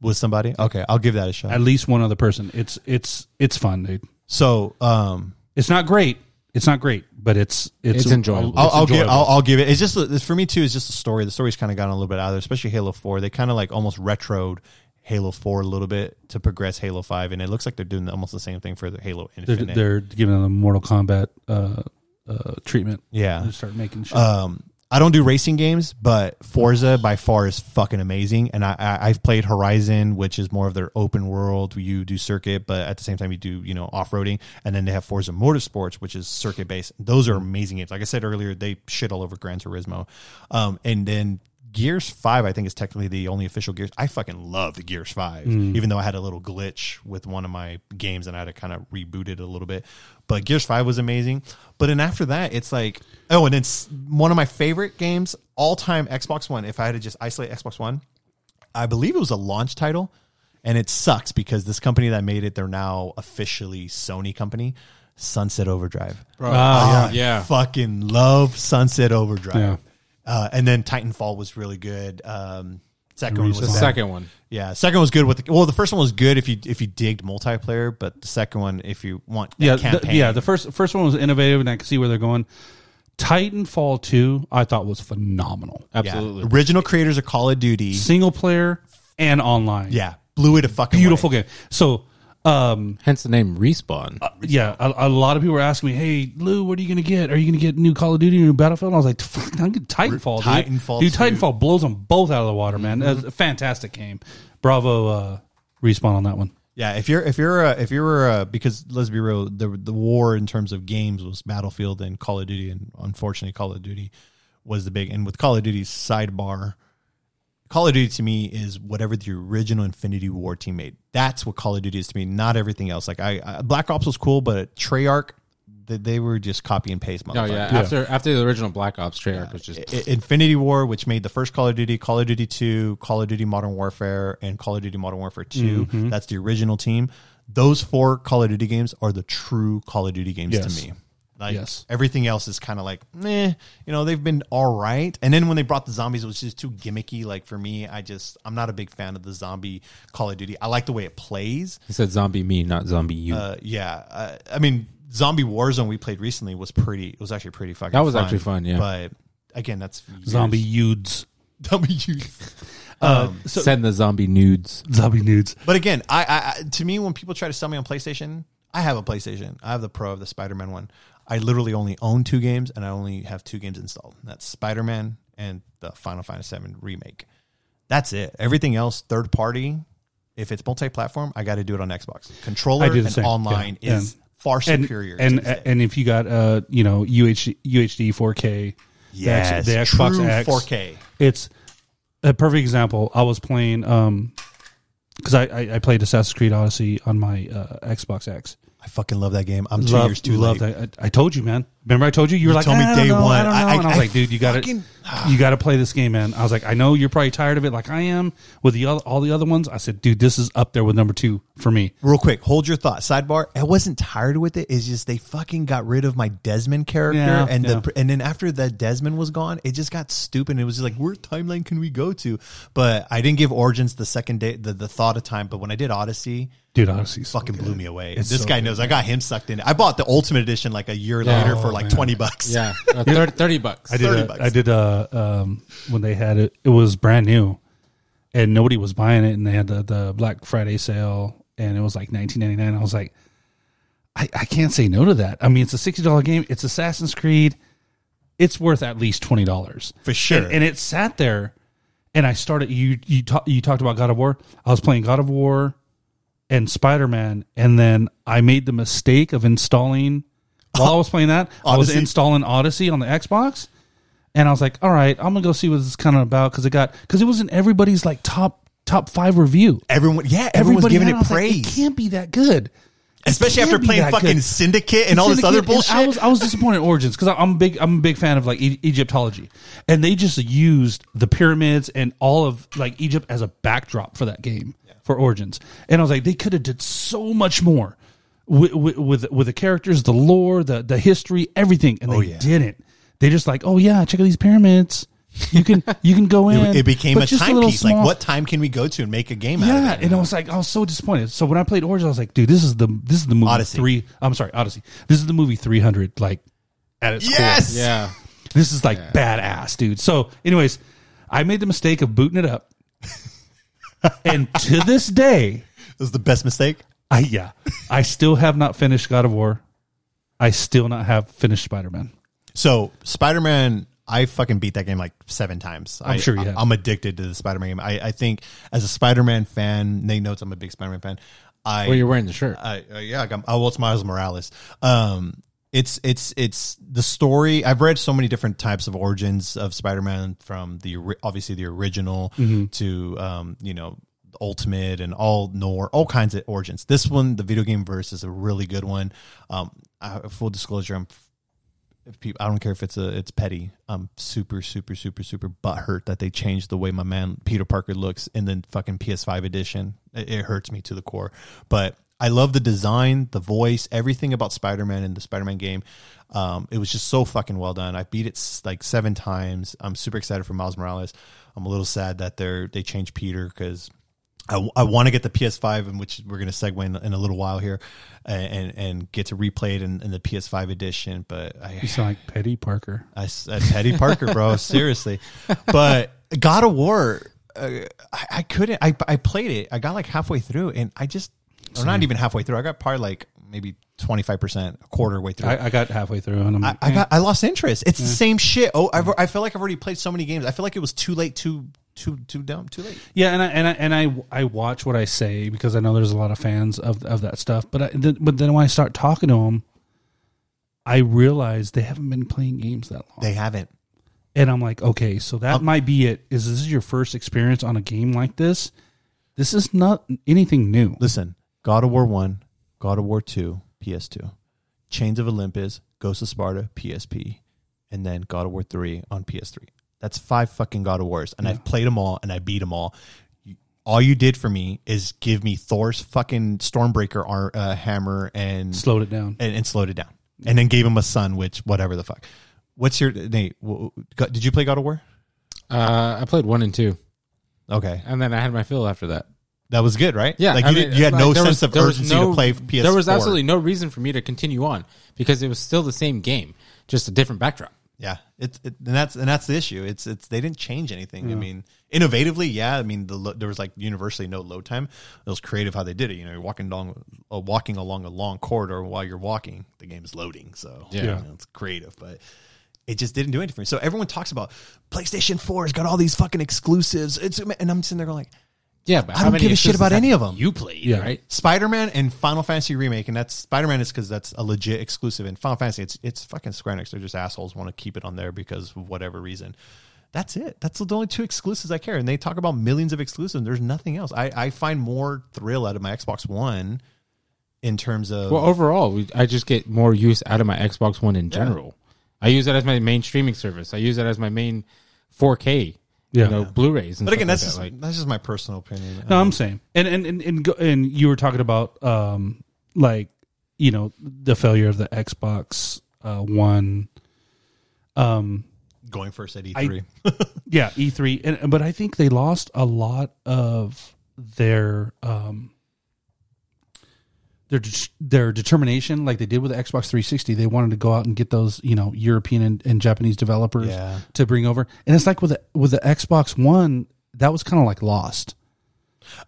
with somebody. Okay, I'll give that a shot. at least one other person. It's it's it's fun, dude. so, um, It's not great. It's not great, but it's it's, It's enjoyable. I'll, it's I'll give. I'll, I'll give it. It's just it's, for me too. It's just a story. The story's kind of gotten a little bit out of there, especially Halo Four. They kind of like almost retroed Halo Four a little bit to progress Halo Five, and it looks like they're doing almost the same thing for the Halo they're, Infinite. they're giving them the Mortal Kombat uh, uh, treatment. yeah, They start making shit. Um, I don't do racing games, but Forza by far is fucking amazing. And I, I I've played Horizon, which is more of their open world. You do circuit, but at the same time you do you know off roading. And then they have Forza Motorsports, which is circuit based. Those are amazing games. Like I said earlier, they shit all over Gran Turismo. Um, and then Gears Five, I think, is technically the only official Gears. I fucking love the Gears Five, even though I had a little glitch with one of my games and I had to kind of reboot it a little bit. But Gears Five was amazing. But then after that, it's like oh, and it's one of my favorite games all time Xbox One. If I had to just isolate Xbox One, I believe it was a launch title, and it sucks because this company that made it, they're now officially Sony company. Sunset Overdrive. Ah, I yeah. fucking love Sunset Overdrive. Yeah. Uh, and then Titanfall was really good. Um, Second one was The bad. second one. Yeah, second was good with the, well, the first one was good if you if you digged multiplayer, but the second one if you want that yeah, the, campaign, yeah. The first first one was innovative, and I could see where they're going. Titanfall two, I thought was phenomenal. yeah. Absolutely. original creators of Call of Duty, Single player and online. yeah, blew it a fucking beautiful way. game. So, um, Hence the name Respawn. yeah, a, a lot of people were asking me, "Hey, Lou, what are you going to get? Are you going to get new Call of Duty, new Battlefield?" And I was like, "Fuck, I'm getting Titanfall, dude. Titanfall dude. 2. Titanfall blows them both out of the water, man. That's a fantastic game. Bravo, uh, respawn on that one. Yeah, if you're if you're uh, if you're uh, because let's be real, the the war in terms of games was Battlefield and Call of Duty, and unfortunately, Call of Duty was the big. And with Call of Duty's sidebar, Call of Duty to me is whatever the original Infinity Ward team made. That's what Call of Duty is to me, not everything else. Like I, I Black Ops was cool, but Treyarch, they, they were just copy and paste. No, motherfuckers. yeah, After after the original Black Ops, Treyarch was just I- Infinity Ward, which made the first Call of Duty, Call of Duty 2, Call of Duty Modern Warfare, and Call of Duty Modern Warfare 2. Mm-hmm. That's the original team. Those four Call of Duty games are the true Call of Duty games Yes. to me. Like Yes. everything else is kind of like, meh, you know, they've been all right. And then when they brought the zombies, it was just too gimmicky. Like for me, I just, I'm not a big fan of the zombie Call of Duty. I like the way it plays. he said zombie me, not zombie you. Uh, yeah. Uh, I mean, Zombie Warzone we played recently was pretty, it was actually pretty fucking That was actually fun, yeah. But again, that's years- [laughs] Zombie Yudes. [laughs] zombie youth. [laughs] Um, so, Send the zombie nudes. zombie nudes. But again, I, I, I to me when people try to sell me on PlayStation, I have a PlayStation. I have the Pro of the Spider Man one. I literally only own two games, and I only have two games installed. That's Spider Man and the Final Fantasy VII remake. That's it. Everything else, third party. If it's multi platform, I got to do it on Xbox. Controller I do the and same. online Yeah. is far superior. and day. and if you got uh you know UH, UHD 4K, yes, the, X- the Xbox true X 4K. it's a perfect example. I was playing um because I, I I played Assassin's Creed Odyssey on my uh, Xbox X. I fucking love that game. I'm two Love- years too late. that. I, I told you, man. Remember, I told you you were You like, told me "I don't day know, one. I don't know. I- and I was I like, dude, you got to you got to play this game, man. I was like, I know you're probably tired of it, like I am with the all the other ones. I said, dude, this is up there with number two for me. Real quick, hold your thought. Sidebar: I wasn't tired with it. It's just they fucking got rid of my Desmond character, Yeah, and yeah. the and then after that Desmond was gone, it just got stupid. It was just like, where timeline can we go to? But I didn't give Origins the second day, the, the thought of time. But when I did Odyssey, Dude, Odyssey's so fucking good. blew me away. It's this so guy good, knows. I got him sucked in. I bought the Ultimate Edition like a year later for like man. twenty bucks. Yeah, [laughs] uh, 30, 30 bucks. I did. 30 A, bucks. I did. Uh, um, when they had it, it was brand new, and nobody was buying it, and they had the, the Black Friday sale, and it was like nineteen ninety nine. I was like, I, I can't say no to that. I mean, it's a sixty dollar game. It's Assassin's Creed. It's worth at least twenty dollars For sure. And, and it sat there, and I started. You you ta- you talked about God of War. I was playing God of War and Spider Man, and then I made the mistake of installing. While I was playing that, I was Odyssey? installing Odyssey on the Xbox, and I was like, "All right, I'm gonna go see what this is kind of about." Because it got because it was in everybody's like top top five review. Everyone, yeah, everyone's Everybody giving had it was like, praise, it can't be that good, especially after be playing that fucking good. Syndicate and all this other Syndicate, and bullshit. I was I was disappointed in Origins because I'm a big I'm a big fan of like e- Egyptology, and they just used the pyramids and all of like Egypt as a backdrop for that game for Origins, and I was like they could have did so much more with, with with with the characters, the lore, the the history, everything, and oh, they Oh, yeah. didn't. They just like oh yeah, check out these pyramids. You can you can go [laughs] in. it, it became a timepiece. Like, small- what time can we go to and make a game out yeah, of it? and I was like, I was so disappointed. So when I played Origins, I was like, dude, this is the this is the movie Odyssey. three. I'm sorry, Odyssey. This is the movie 300. Like at its Yes! core. Yeah. This is like badass, dude. So, anyways, I made the mistake of booting it up, [laughs] and to this day, It was the best mistake. I yeah, I still have not finished God of War. I still not have finished Spider Man. So Spider Man, I fucking beat that game like seven times. I'm I, sure you I, have. I'm addicted to the Spider Man game. I, I think as a Spider Man fan, Nate knows I'm a big Spider Man fan. I Well, you're wearing the shirt. I, uh, yeah, I got, oh, well, it's Miles Morales. Um, it's it's it's the story. I've read so many different types of origins of Spider-Man, from the obviously the original Mm-hmm. to um, you know Ultimate and all Nor, all kinds of origins. This one, the video game verse, is a really good one. Um, I, full disclosure, I'm people, I don't care if it's a it's petty. I'm super super super super butthurt that they changed the way my man Peter Parker looks in the fucking PS5 edition. It, it hurts me to the core. But I love the design, the voice, everything about Spider Man in the Spider Man game. Um, it was just so fucking well done. I beat it like seven times. I'm super excited for Miles Morales. I'm a little sad that they're they changed Peter because I, I want to get the PS5, in which we're going to segue in, in a little while here, and and, get to replay it in, in the PS5 edition. But I, You sound like Petty Parker. I, uh, Teddy Parker, bro. [laughs] seriously. But God of War, uh, I, I couldn't. I I played it. I got like halfway through, and I just, or not even halfway through. I got probably like maybe twenty five percent, a quarter way through. I, I got halfway through and I'm I, like, I eh. got I lost interest. It's the same shit. Oh, I've, I feel like I've already played so many games. I feel like it was too late, too too too dumb, too late. Yeah, and I and I and I I watch what I say because I know there's a lot of fans of of that stuff. But I, th- but then when I start talking to them, I realize they haven't been playing games that long. They haven't. and I'm like, okay, so that um, might be it. Is this is your first experience on a game like this? This is not anything new. Listen, God of War 1, God of War 2, PS2, Chains of Olympus, Ghost of Sparta, PSP, and then God of War 3 on PS3. That's five fucking God of Wars. And I've played them all and I beat them all. All you did for me is give me Thor's fucking Stormbreaker ar- uh, hammer and, Slowed it down. and and slowed it down. And then gave him a son, which, whatever the fuck. What's your, Nate, w- w- did you play God of War? Uh, I played one and two, Okay. and then I had my fill after that. That was good, right? Yeah, Like I you, mean, did, you had like, no sense was- of urgency no- to play PS4. There was absolutely no reason for me to continue on because it was still the same game, just a different backdrop. Yeah, it's it, and that's and that's the issue. It's it's they didn't change anything. I mean, innovatively, yeah. I mean, the lo- there was like universally no load time. It was creative how they did it. You know, you're walking along uh, walking along a long corridor while you're walking. The game's loading, so Yeah. you know, it's creative, but. It just didn't do anything for me. So everyone talks about PlayStation 4 has got all these fucking exclusives. It's and I'm sitting there going like Yeah, but I how don't give a shit about any of them. You played, Yeah. right? Spider Man and Final Fantasy remake, and that's Spider Man is because that's a legit exclusive. And Final Fantasy, it's it's fucking Square Enix. They're just assholes. Want to keep it on there because of whatever reason. That's it. That's the only two exclusives I care. And they talk about millions of exclusives. There's nothing else. I, I find more thrill out of my Xbox One in terms of Well, overall, we, I just get more use out of my Xbox One in general. I use it as my main streaming service. I use it as my main 4K, Yeah. you know, Blu-rays. And But again, stuff that's like just that. like, that's just my personal opinion. No, Um, I'm saying, and and and and, go, and you were talking about um like you know the failure of the Xbox uh, One. Um, going first at E3. [laughs] yeah, E3, and but I think they lost a lot of their um their their determination, like they did with the Xbox 360. They wanted to go out and get those you know European and, and Japanese developers Yeah. to bring over, and it's like with the, with the Xbox One, that was kind of like lost.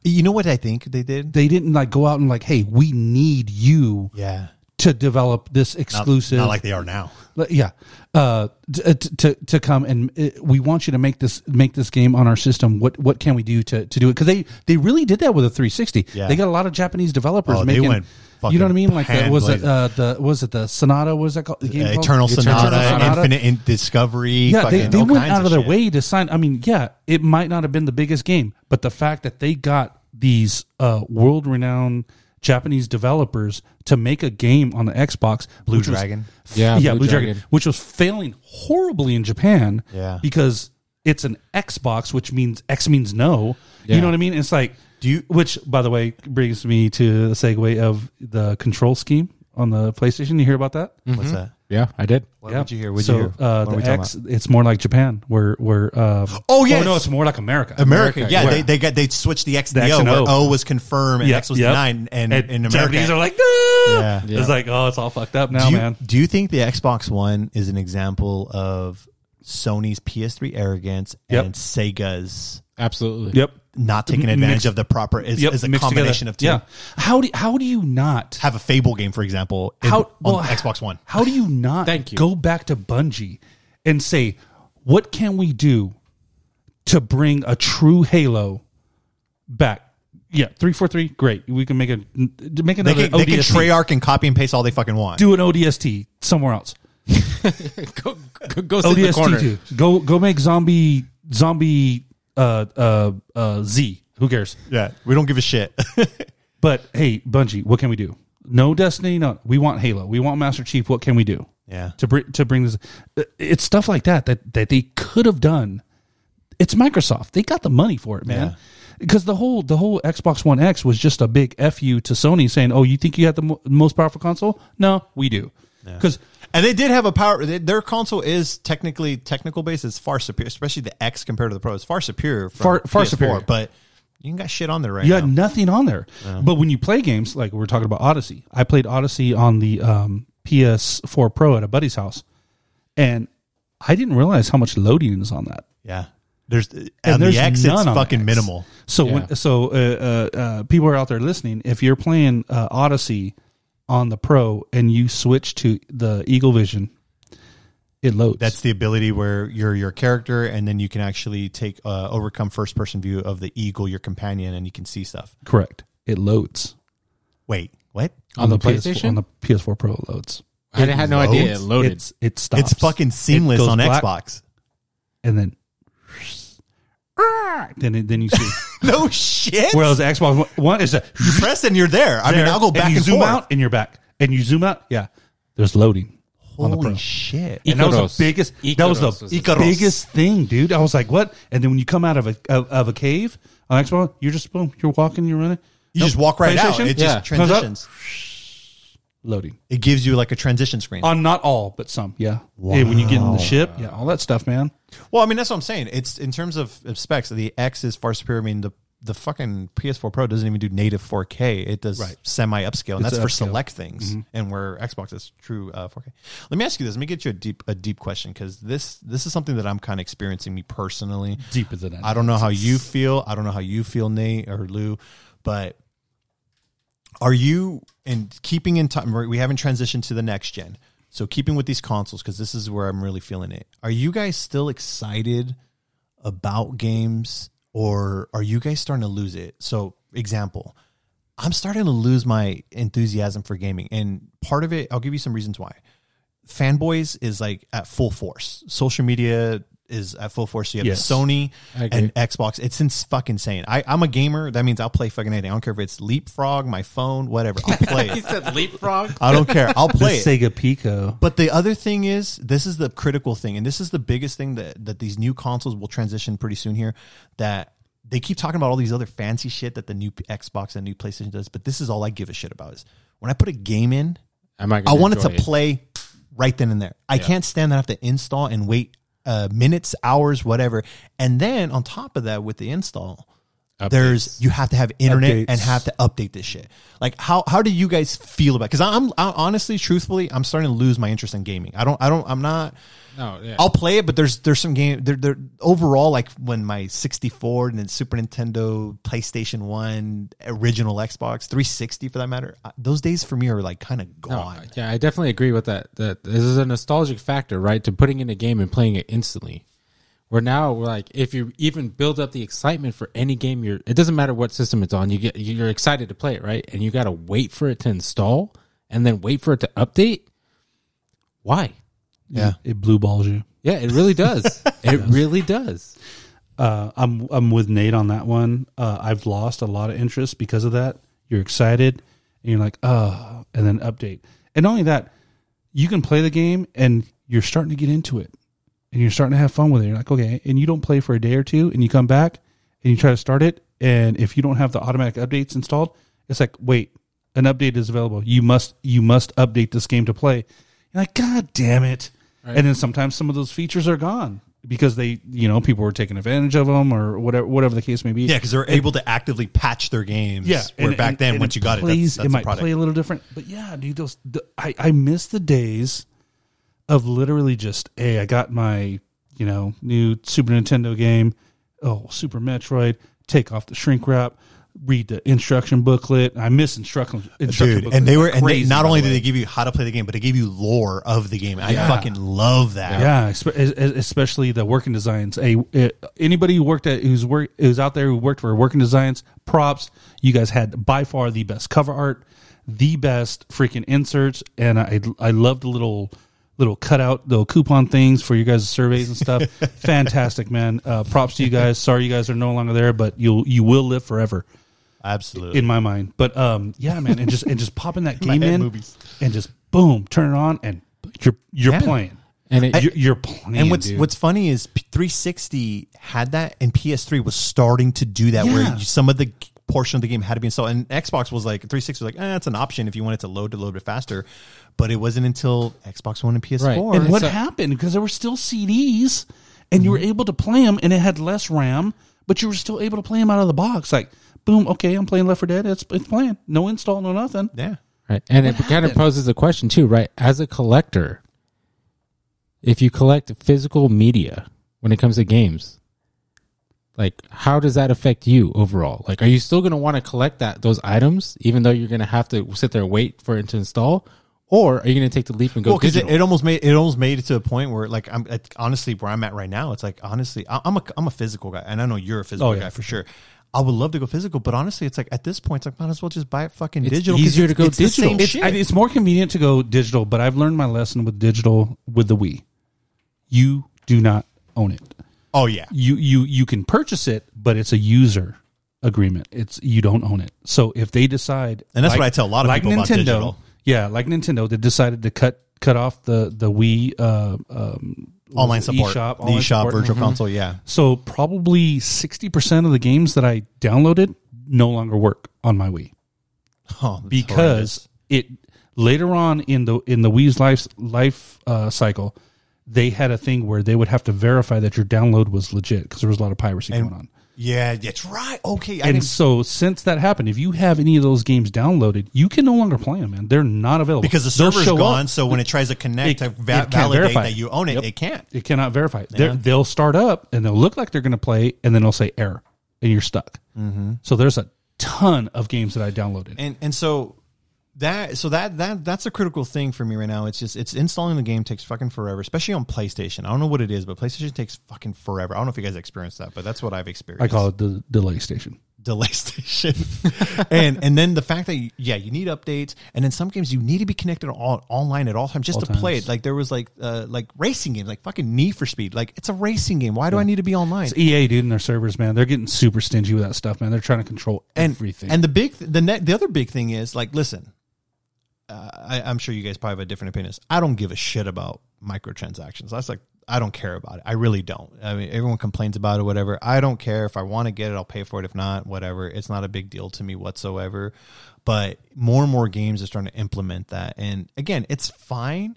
you know what I think they did? They didn't like go out and like, hey, we need you yeah, to develop this exclusive. not like they are now. Yeah uh t- uh, to to come and uh, we want you to make this make this game on our system what what can we do to to do it because they they really did that with a 360 Yeah. they got a lot of japanese developers Oh, they making went you know what i mean like the, was it uh the was it the sonata was that called the game Uh, called? Eternal Eternal Sonata, Infinite Undiscovery. yeah, they, they went out of their shit. way to sign. I mean, yeah, it might not have been the biggest game, but the fact that they got these uh, world renowned Japanese developers to make a game on the Xbox, Blue which was- Dragon. Yeah, yeah, Blue Blue, Dragon. Dragon. which was failing horribly in Japan. Yeah. because it's an Xbox, which means X means no. You know what I mean? It's like, Do you- Which, by the way, brings me to a segue of the control scheme on the PlayStation. You hear about that? What's that? yeah, I did. What would you hear? What'd so, you hear? Uh, What are we the talking X, it's more like Japan, where where. Uh, Oh, yes. no, it's more like America. America, America, yeah, yeah. they they got they switched the X to The the, X O, and where O. O was confirmed and Yep, X was yep. denied, and, and in America, Japanese are like, no. Yeah. Yeah. It's like, oh, it's all fucked up now, do you, man. do you think the Xbox One is an example of Sony's PS3 arrogance Yep. and Sega's Absolutely. Yep. not taking advantage Mixed- of the proper is, Yep. is a mixed combination together. of two? Yeah. How do how do you not Have a Fable game, for example, in, how on well, Xbox One. How do you not Thank you. go back to Bungie and say, what can we do to bring a true Halo back? Yeah, three four three, great. We can make a make They another can, they can ODST. Treyarch and copy and paste all they fucking want. do an ODST somewhere else. [laughs] go, go, go sit in the corner. ODST. Go go make zombie zombie uh uh uh Z. Who cares? Yeah, we don't give a shit. [laughs] But hey, Bungie, what can we do? No Destiny, no. We want Halo. We want Master Chief. What can we do? yeah, to bring to bring this. It's stuff like that that that they could have done it's Microsoft. They got the money for it, man. Because the whole the whole Xbox One X was just a big fu to Sony saying, "Oh, you think you have the mo- most powerful console? No, we do." Because And they did have a power. they- Their console is technically technical base. It's far superior, especially the X compared to the Pro. It's far superior. From Far- far PS4, superior. But you ain't got shit on there right now. you now. had nothing on there. But when you play games, like we're talking about Odyssey, I played Odyssey on the um, PS4 Pro at a buddy's house, and I didn't realize how much loading is on that. yeah. There's and And the there's X. It's none on fucking X. minimal. So Yeah. when, so uh, uh, uh, people are out there listening. If you're playing uh, Odyssey on the Pro and you switch to the Eagle Vision, it loads. That's the ability where you're your character, and then you can actually take uh, overcome first person view of the eagle, your companion, and you can see stuff. correct. It loads Wait, what? On the PS4 PlayStation? on the PS4 Pro. It loads. I had no idea it loads. loaded. It's it stops. It's fucking It seamless goes on black, Xbox. and then [laughs] then it, then you see. [laughs] [laughs] No shit. Whereas Xbox One- One is a you press and you're there. I mean, I'll go back and and, zoom forth. out and you're back, and you zoom out. Yeah, there's loading on the Holy Pro. shit! And that was Ikaros. the biggest. that was Ikaros was the the Ikaros. biggest thing, dude. I was like, "What?" And then when you come out of a of, of a cave on Xbox, you're just boom. You're walking. You're running. You just walk right out. PlayStation? It Yeah. just Comes up. transitions. Loading It gives you like a transition screen. on not all, but some. Yeah. Yeah, when you get in the ship, yeah, all that stuff, man. Well, I mean, that's what I'm saying. It's in terms of, of specs. The X is far superior. I mean, the the fucking PS4 Pro doesn't even do native 4K. It does Right. semi upscale, and It's that's for upscale. select things. And where Xbox is true uh, 4K. Let me ask you this. Let me get you a deep a deep question because this this is something that I'm kind of experiencing me personally. Deeper than that. I don't know how you feel. I don't know how you feel, Nate or Lou, but are you and keeping in time? We haven't transitioned to the next gen, so keeping with these consoles because this is where I'm really feeling it. Are you guys still excited about games, or are you guys starting to lose it? So, example, I'm starting to lose my enthusiasm for gaming, and part of it, I'll give you some reasons why. Fanboys is like at full force. Social media is at full force. You have Yes. Sony and Xbox. It's ins- fucking insane. I, I'm a gamer. That means I'll play fucking anything. I don't care if it's Leapfrog, my phone, whatever. I'll [laughs] play he it. said leapfrog. I don't care. I'll The play it. Sega Pico. But the other thing is, this is the critical thing, and this is the biggest thing that that these new consoles will transition pretty soon here. That they keep talking about all these other fancy shit that the new Xbox and new PlayStation does, but this is all I give a shit about is when I put a game in, Am I? I gonna want it to enjoy play right then and there. I can't stand that I have to install and wait uh, minutes, hours, whatever. And then on top of that, with the install, there's you have to have internet Updates. and have to update this shit. Like how how do you guys feel about? Because I'm, I'm honestly, truthfully, I'm starting to lose my interest in gaming. I don't I don't I'm not. No, yeah. I'll play it, but there's there's some game there there overall like when my 64 and then Super Nintendo, PlayStation One, original Xbox, 360 for that matter. Those days for me are like kind of No, gone. yeah, I definitely agree with that. That this is a nostalgic factor, right? To putting in a game and playing it instantly. Where now we're like, if you even build up the excitement for any game, you're it doesn't matter what system it's on, you get you're excited to play it, right? And you got to wait for it to install and then wait for it to update. Why? Yeah. It blue balls you. Yeah, it really does. [laughs] it really does. Uh, I'm I'm with Nate on that one. Uh, I've lost a lot of interest because of that. You're excited, and you're like, oh, and then update. And not only that, you can play the game, and you're starting to get into it, and you're starting to have fun with it. You're like, okay, and you don't play for a day or two, and you come back, and you try to start it, and if you don't have the automatic updates installed, it's like, wait, an update is available. You must you must update this game to play. You're like, God damn it! And then sometimes some of those features are gone because they, you know, people were taking advantage of them or whatever, whatever the case may be. Yeah, because they're able to actively patch their games. Yeah, where and- back and- then, and once you got it, plays, that's, that's it might product. play a little different. But yeah, dude, those the, I I miss the days of literally just, hey, I got my you know new Super Nintendo game, oh Super Metroid, take off the shrink wrap, read the instruction booklet. I miss instruction instruction Dude, and they were, and they, not only did they give you how to play the game, but they gave you lore of the game. I Yeah. fucking love that. Yeah, espe- es- es- especially the working designs. A anybody who worked at who's work who's out there who worked for working designs, props. You guys had by far the best cover art, the best freaking inserts, and I I love the little little cutout, little coupon things for you guys' surveys and stuff. [laughs] Fantastic, man. Uh, props to you guys. Sorry you guys are no longer there, but you'll you will live forever absolutely. in my mind. But um, yeah, man, and just and just popping that [laughs] game in movies. and just boom, turn it on, and you're you're Yeah. playing. And it, you're, you're playing. And what's dude. what's funny is 360 had that, and PS3 was starting to do that, Yeah. where you, some of the portion of the game had to be installed. And Xbox was like 360 was like, eh, it's an option if you want it to load a little bit faster. But it wasn't until Xbox One and PS4. Right. and what So- happened because there were still CDs and you were able to play them and it had less RAM, but you were still able to play them out of the box. Like, boom, okay, I'm playing Left 4 Dead. It's it's playing. No install, no nothing. yeah. Right. And it What kind of poses a question too, right? As a collector, if you collect physical media when it comes to games, like how does that affect you overall? Like are you still going to want to collect that those items even though you're going to have to sit there and wait for it to install? Or are you going to take the leap and go Well, because it, digital? it almost made it almost made it to a point where, like, I'm it, honestly where I'm at right now. It's like honestly, I- I'm a I'm a physical guy, and I know you're a physical Oh, yeah, guy for sure. I would love to go physical, but honestly, it's like at this point, it's like might as well just buy it fucking digital. It's digital. 'cause easier to it's- go it's the digital. same It's, shit. I- it's more convenient to go digital, but I've learned my lesson with digital with the Wii. You do not own it. oh yeah, You you you can purchase it, but it's a user agreement. It's you don't own it. So if they decide, And that's what I tell a lot of people about Nintendo, digital. Yeah, like Nintendo, they decided to cut cut off the the Wii uh, um, online support, eShop, the online eShop support. virtual Mhm. console. Yeah, So probably sixty percent of the games that I downloaded no longer work on my Wii oh, that's horrendous. because it later on in the in the Wii's life life uh, cycle, they had a thing where they would have to verify that your download was legit because there was a lot of piracy And- going on. Yeah, that's right. Okay, I And didn't, so since that happened, if you have any of those games downloaded, you can no longer play them, man. They're not available because the server's gone. up. So when it tries to connect It- to va- validate that you own it, Yep. it can't. It cannot verify. Yeah. They'll start up and they'll look like they're going to play, and then they'll say error, and you're stuck. Mm-hmm. So there's a ton of games that I downloaded. and and so that so that that that's a critical thing for me right now. It's just it's installing the game takes fucking forever, especially on PlayStation. I don't know what it is, but PlayStation takes fucking forever. I don't know if you guys experienced that, but that's what I've experienced. I call it the delay station. delay station, [laughs] and and then the fact that you, yeah you need updates, and in some games you need to be connected all, online at all times just All to play it. Like there was like uh like racing games, like fucking Need for Speed. Like it's a racing game. Why do I need to be online? It's EA, dude, and their servers, man. They're getting super stingy with that stuff, man. They're trying to control and everything. And the big, the ne- the other big thing is like, listen, uh, I, I'm sure you guys probably have a different opinion. I don't give a shit about microtransactions. That's like, I don't care about it. I really don't. I mean, everyone complains about it, whatever. I don't care if I want to get it, I'll pay for it. If not, whatever. It's not a big deal to me whatsoever. But more and more games are starting to implement that. And again, it's fine,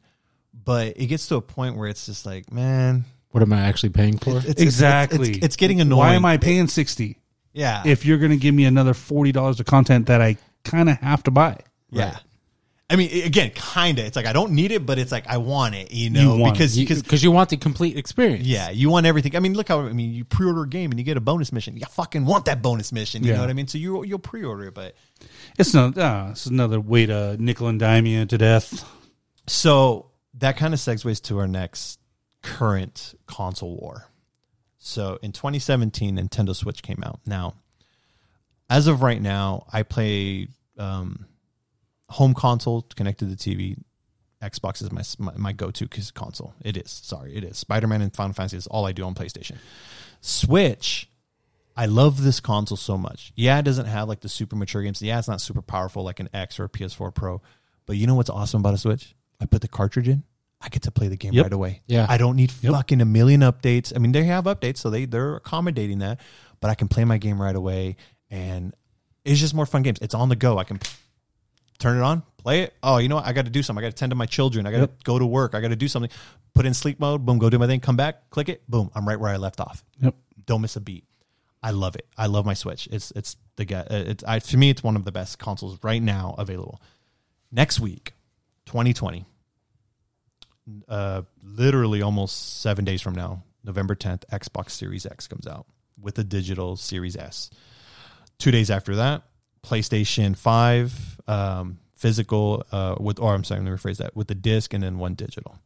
but it gets to a point where it's just like, man, what am I actually paying for? it's, it's- exactly. It's, it's, getting annoying. Why am I paying sixty Yeah. if you're going to give me another forty dollars of content that I kind of have to buy? Yeah. I mean, again, kind of. It's like I don't need it, but it's like I want it, you know, want because because because you want the complete experience. yeah, you want everything. I mean, look how I mean, you pre-order a game and you get a bonus mission. You fucking want that bonus mission. You Yeah. know what I mean? So you you'll pre-order it, but It's not. Uh, it's another way to nickel and dime you to death. So that kind of segues to our next current console war. So in 2017, Nintendo Switch came out. Now, as of right now, I play um, home console connected to the TV. Xbox is my my, my go to console. It is. Sorry, it is. Spider Man and Final Fantasy is all I do on PlayStation. Switch. I love this console so much. Yeah, it doesn't have like the super mature games. Yeah, it's not super powerful like an X or a PS4 Pro. But you know what's awesome about a Switch? I put the cartridge in. I get to play the game Yep. right away. Yeah. I don't need Yep. fucking a million updates. I mean, they have updates, so they they're accommodating that. But I can play my game right away, and it's just more fun games. It's on the go. I can turn it on, play it. Oh, you know what? I got to do something. I got to tend to my children. I got to Yep. go to work. I got to do something. Put in sleep mode. Boom, go do my thing. Come back, click it. Boom, I'm right where I left off. Yep. Don't miss a beat. I love it. I love my Switch. It's it's the guy. It's I, to me, it's one of the best consoles right now available. Next week, 2020. Uh, literally almost seven days from now, November 10th, Xbox Series X comes out with the digital Series S. Two days after that, PlayStation 5 um, physical uh, with, or I'm sorry, let me rephrase that, with the disc and then one digital.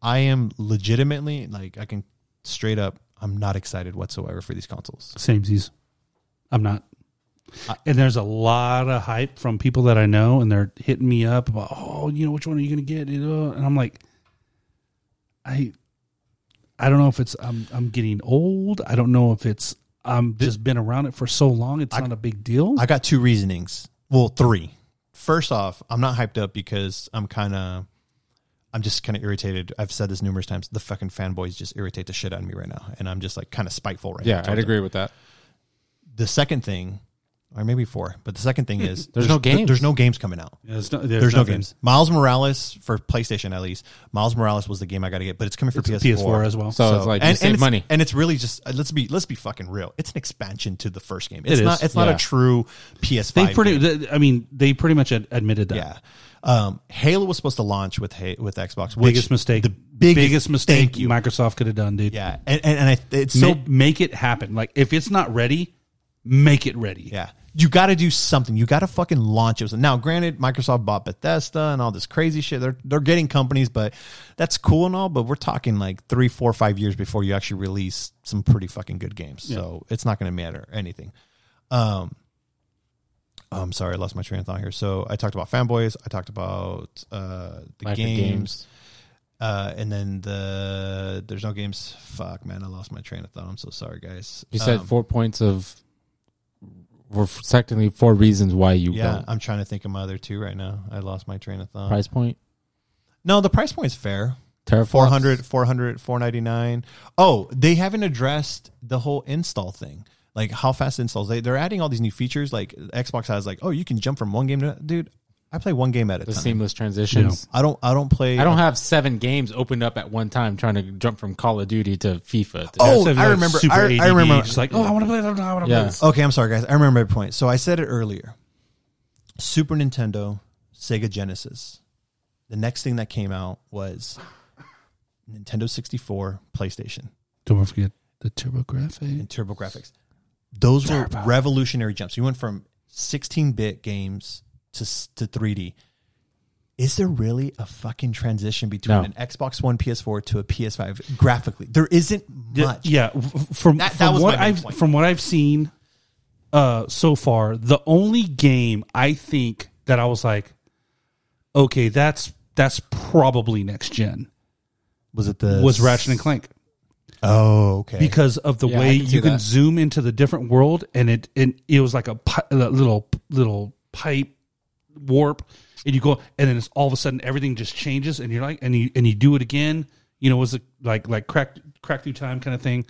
I am legitimately like I can straight up. I'm not excited whatsoever for these consoles. Same Samesies. I'm not. And there's a lot of hype from people that I know, and they're hitting me up about, oh, you know, which one are you going to get? And I'm like, I, I don't know if it's I'm I'm getting old. I don't know if it's Um, I'm just been around it for so long. It's not a big deal. I got two reasonings. Well, three. First off, I'm not hyped up because I'm kind of I'm just kind of irritated. I've said this numerous times. The fucking fanboys just irritate the shit out of me right now, and I'm just like kind of spiteful right now. Yeah, I'd them. agree with that. The second thing, or maybe four, but the second thing is [laughs] There's no games. There's no games coming out. Yeah, there's no, There's, no nothing. games. Miles Morales for PlayStation at least. Miles Morales was the game I got to get, but it's coming for It's PS4. PS4 as well. So, it's like you save it's, money. and it's really just uh, let's be let's be fucking real. It's an expansion to the first game. It's It not is. it's not Yeah. a true PS5. They pretty. game. th- I mean, they pretty much ad- admitted that. yeah. Um, Halo was supposed to launch with Ha- with Xbox. Which Biggest mistake. The biggest, biggest, mistake Thank you. Microsoft could have done, dude. Yeah, and and, and I, it's So so make it happen. Like if it's not ready, make it ready. Yeah. You got to do something. You got to fucking launch it. Now, granted, Microsoft bought Bethesda and all this crazy shit. They're they're getting companies, but that's cool and all. But we're talking like three, four, five years before you actually release some pretty fucking good games. So it's not going to matter anything. Um, I'm sorry, I lost my train of thought here. So I talked about fanboys. I talked about uh, the of games. games. Uh, and then the there's no games. Fuck, man, I lost my train of thought. I'm so sorry, guys. You said Um, four points of, or technically four reasons why you Yeah, don't. I'm trying to think of my other two right now. I lost my train of thought. Price point. No, the price point's fair. Terraform. 400, 400, 499. Oh, they haven't addressed the whole install thing. Like how fast installs. They they're adding all these new features. Like Xbox has like, oh, you can jump from one game to dude. I play one game at a time. The time. seamless transitions. I don't I don't play I don't have seven games opened up at one time trying to jump from Call of Duty to FIFA. To- Oh, I oh, like, remember- Super I- I ADD, remember- Just like, oh, I want to play that. I want to Yeah. play this. Okay, I'm sorry guys. I remember my point. So I said it earlier. Super Nintendo, Sega Genesis. The next thing that came out was Nintendo 64, PlayStation. Don't forget the TurboGrafx. and TurboGrafx. Those were revolutionary jumps. You went from 16-bit games to to 3D. Is there really a fucking transition between No. an Xbox One, PS4 to a PS5 graphically? There isn't much. Yeah, from That- that from what I've point. from what I've seen uh so far, the only game I think that I was like, okay, that's that's probably next gen Was it the was Ratchet and Clank Oh, okay. because of the Yeah, way can you can that. zoom into the different world and it and it was like a, pi- a little little pipe warp and you go and then it's all of a sudden everything just changes and you're like and you and you do it again. You know was it like like crack crack through time kind of thing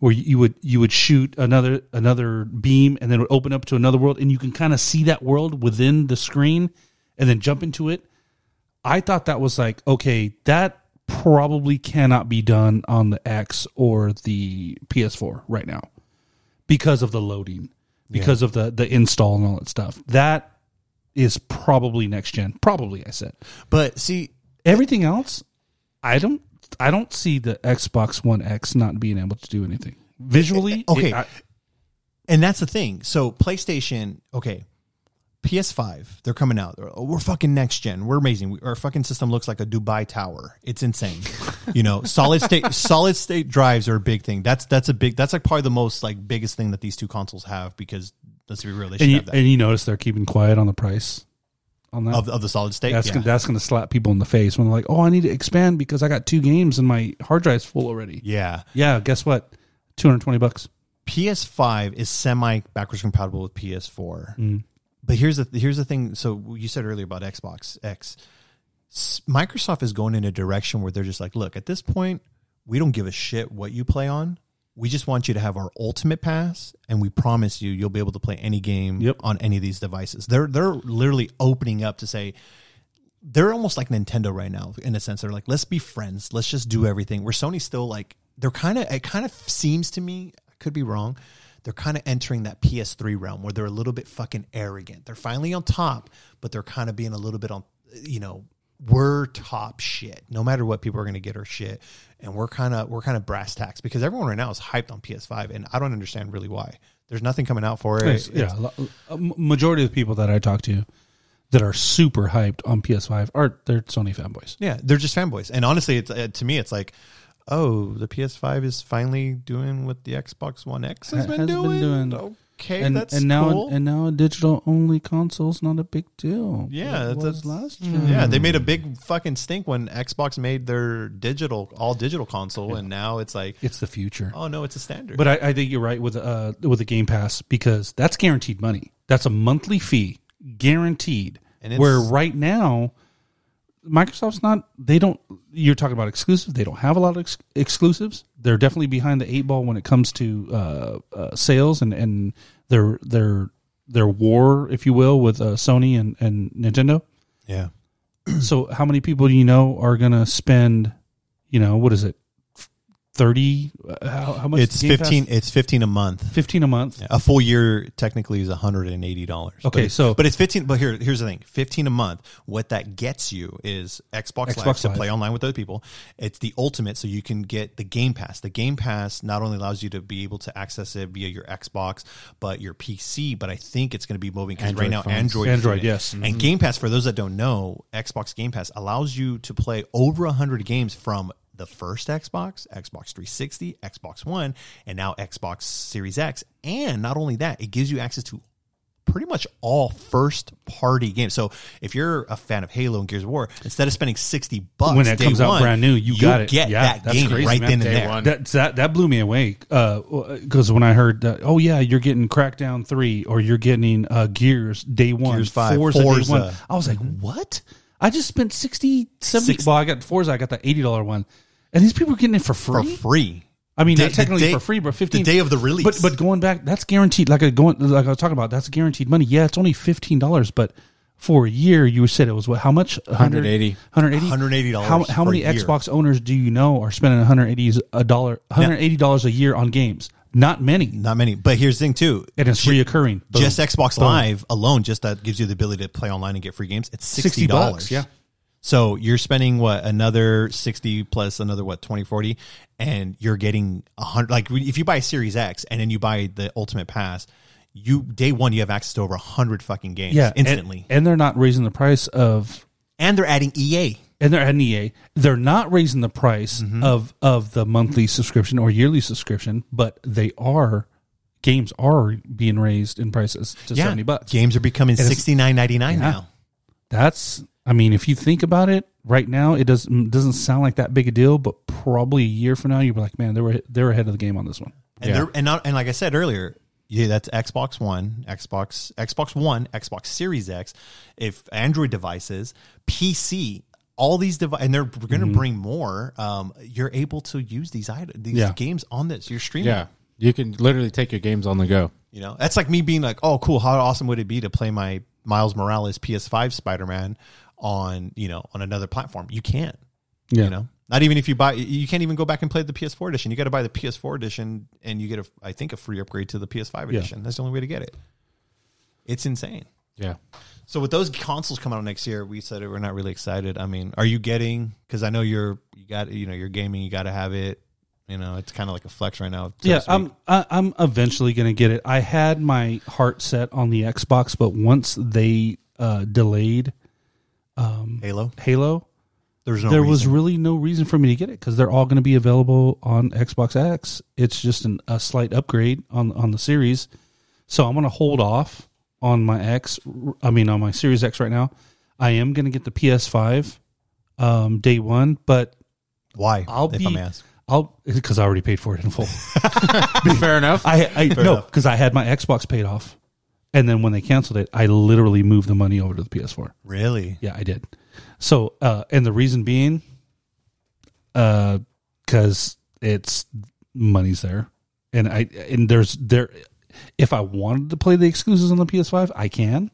where you, would you would shoot another another beam and then it would open up to another world and you can kind of see that world within the screen and then jump into it. I thought that was like okay that probably cannot be done on the x or the ps4 right now because of the loading because of the the install and all that stuff. That is probably next gen probably i said but see, everything else i don't i don't see the xbox one x not being able to do anything visually eh, eh, Okay. it- I- and that's the thing. So PlayStation, okay, PS5, they're coming out. They're, oh, we're fucking next gen. We're amazing. We, our fucking system looks like a Dubai tower. It's insane. [laughs] you know, solid state solid state drives are a big thing. That's that's a big. That's like probably the most like biggest thing that these two consoles have because let's be real, they should and you, have that and you notice they're keeping quiet on the price on that of, of the solid state. that's yeah. gonna, that's going to slap people in the face when they're like, "Oh, I need to expand because I got two games and my hard drive's full already." yeah. Yeah, guess what? Two hundred twenty bucks. PS5 is semi backwards compatible with PS4. Mm. But here's the here's the thing. So you said earlier about Xbox X. Microsoft is going in a direction where they're just like, look, at this point, we don't give a shit what you play on. We just want you to have our ultimate pass, and we promise you you'll be able to play any game Yep. on any of these devices. They're they're literally opening up to say they're almost like Nintendo right now in a sense. They're like, let's be friends. Let's just do everything. Where Sony's still like, they're kind of, it kind of seems to me, I could be wrong. They're kind of entering that PS3 realm where they're a little bit fucking arrogant. They're finally on top, but they're kind of being a little bit on, you know, we're top shit. No matter what, people are going to get our shit, and we're kind of we're kind of brass tacks because everyone right now is hyped on PS5, and I don't understand really why. There's nothing coming out for it. Yes, yeah, a lo- a m- majority of the people that I talk to that are super hyped on PS5 are they're Sony fanboys. Yeah, they're just fanboys. And honestly, it's uh, to me, it's like, oh, the PS5 is finally doing what the Xbox One X has, Has been, been doing. Doing. Okay, and that's and now cool. and now a digital only console's not a big deal. yeah, it that's, was last year. yeah, they made a big fucking stink when Xbox made their digital all digital console, and now it's like, It's the future. oh no, it's a standard. But I, I think you're right with uh with the Game Pass because that's guaranteed money. That's a monthly fee, guaranteed. And it's- Where right now, Microsoft's not. They don't. You're talking about exclusives. They don't have a lot of ex- exclusives. They're definitely behind the eight ball when it comes to uh, uh, sales and and their their their war, if you will, with uh, Sony and and Nintendo. Yeah. so, how many people do you know are going to spend? You know, what is it? Thirty? Uh, How, how much? It's Game Pass? fifteen. It's fifteen a month. Fifteen a month. A full year technically is hundred and eighty dollars. Okay, but, so- but it's fifteen. But here, here's the thing: fifteen a month. What that gets you is Xbox, Live Xbox to play online with other people. It's the ultimate, so you can get the Game Pass. The Game Pass not only allows you to be able to access it via your Xbox, but your PC. But I think it's going to be moving because right now phones. Android, Android, yes. And Game Pass, for those that don't know, Xbox Game Pass allows you to play over hundred games from the first Xbox, Xbox 360, Xbox One, and now Xbox Series X. And not only that, it gives you access to pretty much all first party games. So if you're a fan of Halo and Gears of War, instead of spending 60 bucks when it day comes out brand new, you, got it. get yeah, that that's game crazy, right man. then and Day there. one. That that that blew me away because when I heard, that, oh yeah, you're getting Crackdown three or you're getting uh, Gears day one, Gears 5, Forza, Forza. day one. I was like, what? I just spent 60, 70 Six- Well, I got Forza, I got the eighty dollar one, and these people are getting it for free. for free. free. I mean, Day- not the technically day- for free, but fifteen the day of the release. But but going back, that's guaranteed. Like I going like I was talking about, that's guaranteed money. Yeah, it's only fifteen dollars, but for a year, you said it was what? How much? 180. 180 $180 How, how for many a year. Xbox owners do you know are spending 180 a dollar, 180 dollars a year on games? Not many, Not many. But here's the thing too. and it's reoccurring. Boom. Just Xbox Boom. Live alone, just that gives you the ability to play online and get free games. It's sixty 60 dollars. bucks, yeah. So you're spending what another sixty plus another what twenty forty, and you're getting a hundred. Like if you buy a Series X and then you buy the Ultimate Pass, you day one you have access to over a hundred fucking games yeah, instantly, and, they're not raising the price of, and, they're adding EA. And they're adding EA. They're not raising the price Mm-hmm. of of the monthly subscription or yearly subscription, but they are games are being raised in prices to Yeah, seventy bucks. Games are becoming it's- sixty nine ninety nine Yeah. now. That's, I mean, if you think about it, right now it doesn't doesn't sound like that big a deal, but probably a year from now you'll be like, man, they were they're ahead of the game on this one. And Yeah. they're and not, and like I said earlier, yeah, that's Xbox One, Xbox Xbox One, Xbox Series X, if Android devices, PC, all these devices, and they're going to bring more. Um, you're able to use these items, these Yeah. games on this. You're streaming. Yeah. You can literally take your games on the go. You know, that's like me being like, oh, cool. How awesome would it be to play my Miles Morales PS5 Spider Man on you know on another platform? You can't. Yeah. You know, not even if you buy, you can't even go back and play the PS4 edition. You got to buy the PS4 edition, and you get a, I think, a free upgrade to the PS5 Yeah. edition. That's the only way to get it. It's insane. Yeah. So with those consoles coming out next year, we said we're not really excited. I mean, are you getting? Because I know you're, you got, you know, you're gaming. You got to have it. You know, it's kind of like a flex right now. so yeah. I'm I, I'm eventually gonna get it. I had my heart set on the Xbox, but once they uh, delayed um, Halo. Halo, There's no. there was really no reason for me to get it because they're all going to be available on Xbox X. It's just an, a slight upgrade on on the series, so I'm going to hold off on my X. I mean, on my Series X right now. I am going to get the PS5 um, day one, but why. I'll if be I'm asked. I'll because I already paid for it in full. [laughs] Fair enough. I, I no because I had my Xbox paid off, and then when they canceled it, I literally moved the money over to the PS4. Really? Yeah, I did. So, uh, and the reason being, uh, because it's money's there, and I and there's there. If I wanted to play the exclusives on the PS5, I can,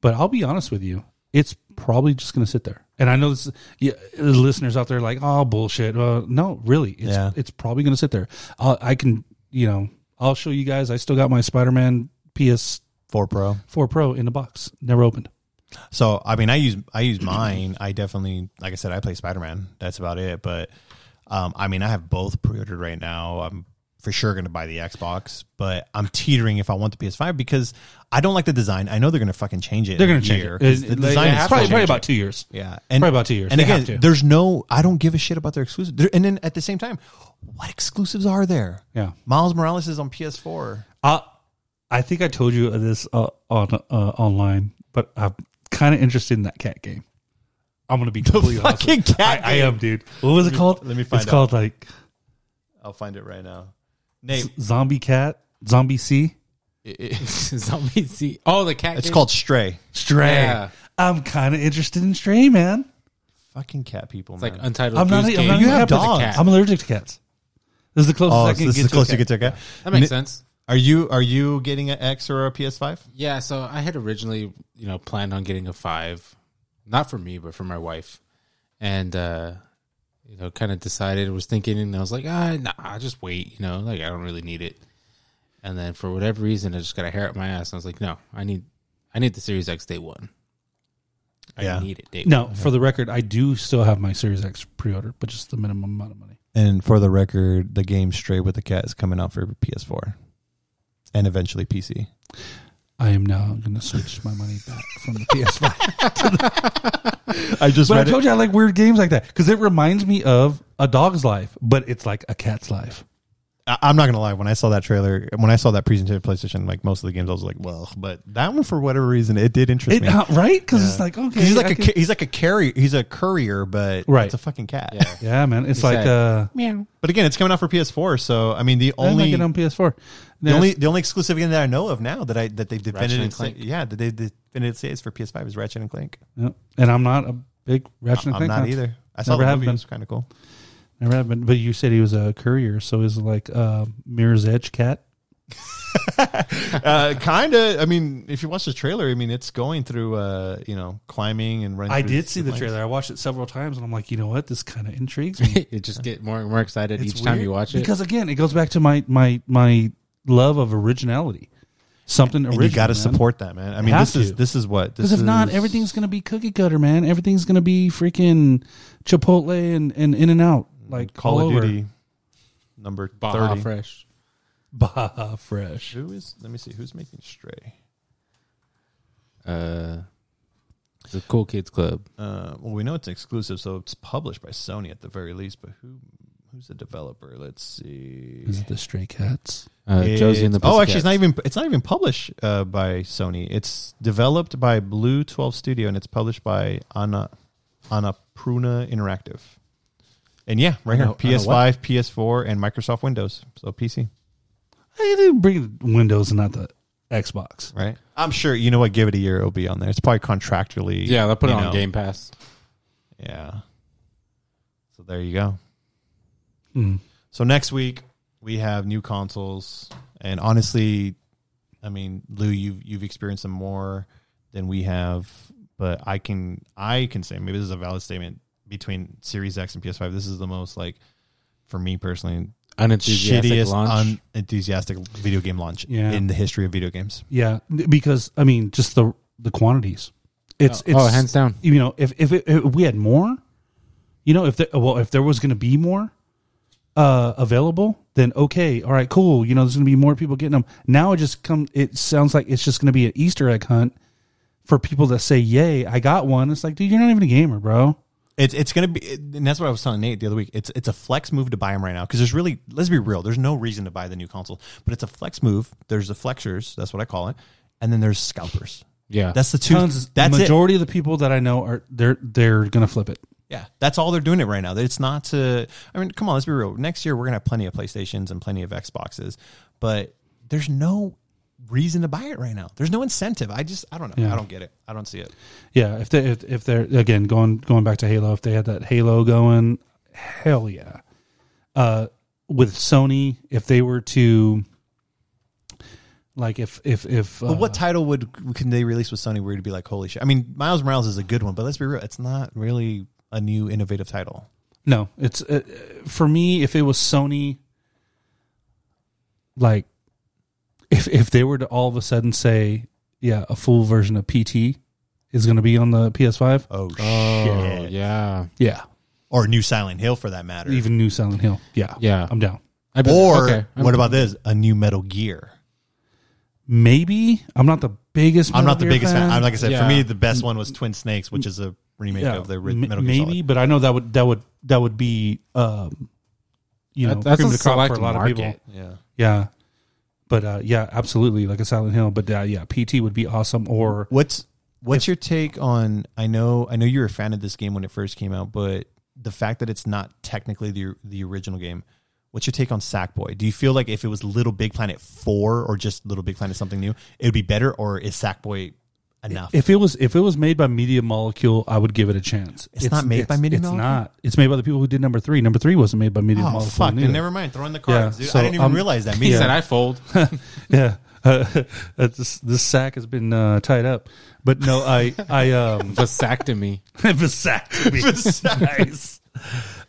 but I'll be honest with you, it's probably just going to sit there. And I know this, yeah, the listeners out there are like, oh bullshit. Uh, no, really, it's Yeah. it's probably going to sit there. I'll, I can, you know, I'll show you guys. I still got my Spider-Man PS4 Pro. Four Pro. Pro in the box, never opened. So I mean, I use I use mine. I definitely, like I said, I play Spider Man. That's about it. But um, I mean, I have both pre-ordered right now. I'm for sure going to buy the Xbox, but I'm teetering if I want the PS5 because I don't like the design. I know they're going to fucking change it. They're going to change year, it. 'cause It- The they- design is probably, changing. probably about two years. Yeah, and Probably about two years. And They again, have to. there's no. I don't give a shit about their exclusives. And then at the same time, what exclusives are there? Yeah. Miles Morales is on PS4. Uh, I think I told you this uh, on uh, online, but I'm kind of interested in that cat game. I'm gonna be completely honest. fucking with you. cat I, I am, dude. What was it called? let me find It's out. called like I'll find it right now. Nate, Zombie Cat, Zombie C, [laughs] Zombie C. Oh, the cat. it's game? called Stray. Stray. Yeah. I'm kind of interested in Stray, man. Fucking cat people, It's man. like Untitled I'm not. Goose I'm Game. not You have happy with dogs. I'm allergic to cats. This is the closest oh, I so can this get is to close a to cat. get to a cat. That makes Ni- sense. Are you are you getting an X or a PS5? Yeah, so I had originally, you know, planned on getting a five, not for me, but for my wife, and uh, you know, kind of decided, was thinking, and I was like, ah, nah, I'll just wait, you know, like I don't really need it. And then for whatever reason, I just got a hair up my ass, and I was like, no, I need, I need the Series X day one. I Yeah. need it day No, one. for the record, I do still have my Series X pre-order, but just the minimum amount of money. And for the record, the game Stray with the Cat is coming out for PS4 and eventually PC. I am now going to switch my money back from the PS5. [laughs] I just but I told you I like weird games like that because it reminds me of a dog's life, but it's like a cat's life. I, I'm not gonna lie. When I saw that trailer, when I saw that presentation PlayStation, like most of the games, I was like, well, but that one for whatever reason, it did interest It, me. uh, right? Because it's like okay, he's like I a can- he's like a carrier. He's a courier, but Right. it's a fucking cat. Yeah. [laughs] yeah, man. It's He's like like- uh, But again, it's coming out for PS4, so I mean, the I might only get on PS4. the only the only exclusive game that I know of now that I that they've and definitively Clank. yeah that they definitively say is for PS5 is Ratchet and Clank. Yeah. and I'm not a big Ratchet and I'm Clank not either. I saw Never the have movie; been. it was kind of cool. Never have been. But you said he was a courier, so he's it like uh, Mirror's Edge cat? [laughs] uh, kind of. I mean, if you watch the trailer, I mean, it's going through, uh, you know, climbing and running. I through did see the planks. trailer. I watched it several times, and I'm like, you know what? This kind of intrigues me. [laughs] you just get more and more excited It's each time weird you watch it. because again, it goes back to my my my love of originality. Something And original. you got to man. support that, man. I mean, have this is to. this is what Because this if not, is- everything's gonna be cookie cutter, man. Everything's gonna be freaking Chipotle and, and In and Out, like Call of. Duty number Baja thirty. Fresh. Baja Fresh. Who is? Let me see. Who's making Stray? Uh, the Cool Kids Club. Uh, well, we know it's exclusive, so it's published by Sony at the very least. But who? Who's the developer? Let's see. Is it the Stray Cats? Uh, Josie and the oh, actually, it's not even it's not even published uh, by Sony. It's developed by Blue Twelve Studio and it's published by Ana Annapurna Interactive. And yeah, right here, Anna PS5, PS4, and Microsoft Windows, so PC. Hey, they bring Windows and not the Xbox. Right? I'm sure you know what. Give it a year, it'll be on there. It's probably contractually. Yeah, they'll put it on know, Game Pass. Yeah. So there you go. Hmm. So next week we have new consoles, and honestly, I mean, Lou, you've you've experienced them more than we have, but I can I can say maybe this is a valid statement between Series X and PS5. This is the most like for me personally Unenthusiastic shittiest launch. unenthusiastic video game launch Yeah. in the history of video games. Yeah, because I mean, just the the quantities. It's Oh, it's oh, hands down. You know, if if, it, if we had more, you know, if there, well, if there was going to be more uh available, then okay, all right, cool. You know, there's going to be more people getting them. Now it just come. It sounds like it's just going to be an Easter egg hunt for people that say, "Yay, I got one." It's like, dude, you're not even a gamer, bro. It's it's gonna be, and that's what I was telling Nate the other week. It's it's a flex move to buy them right now because there's really let's be real. There's no reason to buy the new console, but it's a flex move. There's the flexers, that's what I call it, and then there's scalpers. Yeah. That's the two. Tons. that's the it. majority of the people that I know are they're they're going to flip it. Yeah, that's all they're doing it right now. It's not to. I mean, come on, let's be real. Next year we're gonna have plenty of PlayStations and plenty of Xboxes, but there's no reason to buy it right now. There's no incentive. I just I don't know. Yeah. I don't get it. I don't see it. Yeah, if they if, if they're again going going back to Halo, if they had that Halo going, hell yeah. Uh, with Sony, if they were to, like, if if if uh, But what title would can they release with Sony where you'd be like, holy shit? I mean, Miles Morales is a good one, but let's be real, it's not really a new innovative title. no, it's uh, for me. If it was Sony, like, if if they were to all of a sudden say, yeah, a full version of PT is going to be on the PS5, Oh, oh, shit! yeah. yeah, Or New Silent Hill for that matter. even new Silent Hill, yeah, Yeah. I'm down. I bet- or okay. I'm- what about this? A new Metal Gear. Maybe I'm not the biggest. I'm not the Gear biggest fan. I'm like I said, for me, the best one was Twin Snakes, which is a remake of the ri- m- Metal Gear maybe, Solid. but I know that would that would that would be um, you know That- that's cream a of the crop for a lot market. of people. Yeah. Yeah, but uh, yeah, absolutely, like a Silent Hill. But uh, yeah, PT would be awesome. Or What's what's your take on? I know I know you were a fan of this game when it first came out, but the fact that it's not technically the the original game. What's your take on Sackboy? Do you feel like if it was Little Big Planet four or just Little Big Planet something new, it would be better, or is Sackboy enough. If it was if it was made by Media Molecule, I would give it a chance. It's not made by Media molecule. it's Molecule? not. It's made by the people who did number three. Number three wasn't made by Media oh Molecule. fuck! neither. Then never mind. Throw in the cards, Yeah, dude. so, I didn't even um, realize that. [laughs] He Media. said I fold. [laughs] Yeah, uh, this this sack has been uh, tied up. But no, I I um [laughs] Vasectomy. vasectomy. nice.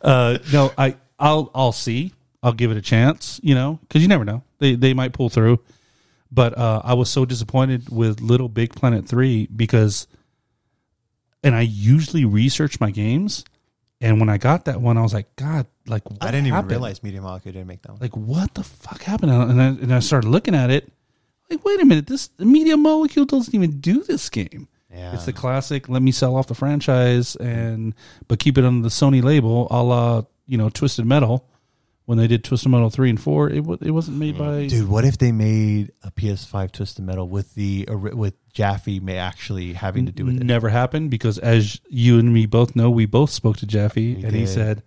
Uh, no, I I'll I'll see. I'll give it a chance. You know, because you never know. They they might pull through. But uh, I was so disappointed with Little Big Planet three because, and I usually research my games, and when I got that one, I was like, God, like what I didn't even realize Media Molecule didn't make that one. like what the fuck happened and I, and I started looking at it like wait a minute this media molecule doesn't even do this game Yeah. it's the classic let me sell off the franchise and but keep it under the sony label a la you know twisted metal when they did twisted metal 3 and 4 it, wa- it wasn't made by Dude, what if they made a PS5 Twisted Metal with the with Jaffe may actually having to do with it? never happened because as you and me both know we both spoke to jaffe We and he did. said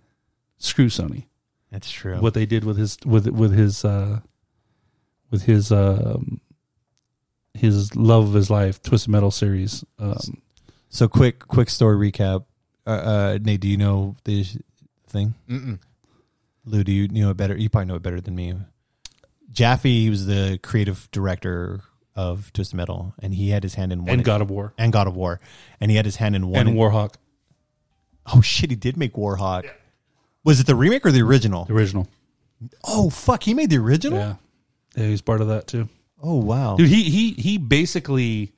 screw sony That's true. what they did with his with with his uh with his um his love of his life twisted metal series um So quick, quick story recap. Uh, uh, Nate, do you know this thing? Mm-mm. Lou, do you know it better? You probably know it better than me. Jaffe, he was the creative director of Twisted Metal, and he had his hand in one and god of war and God of War, and he had his hand in one. and warhawk oh shit, he did make Warhawk. Was it the remake or the original? the original Oh fuck, he made the original. yeah yeah he's part of that too Oh wow. dude he he he basically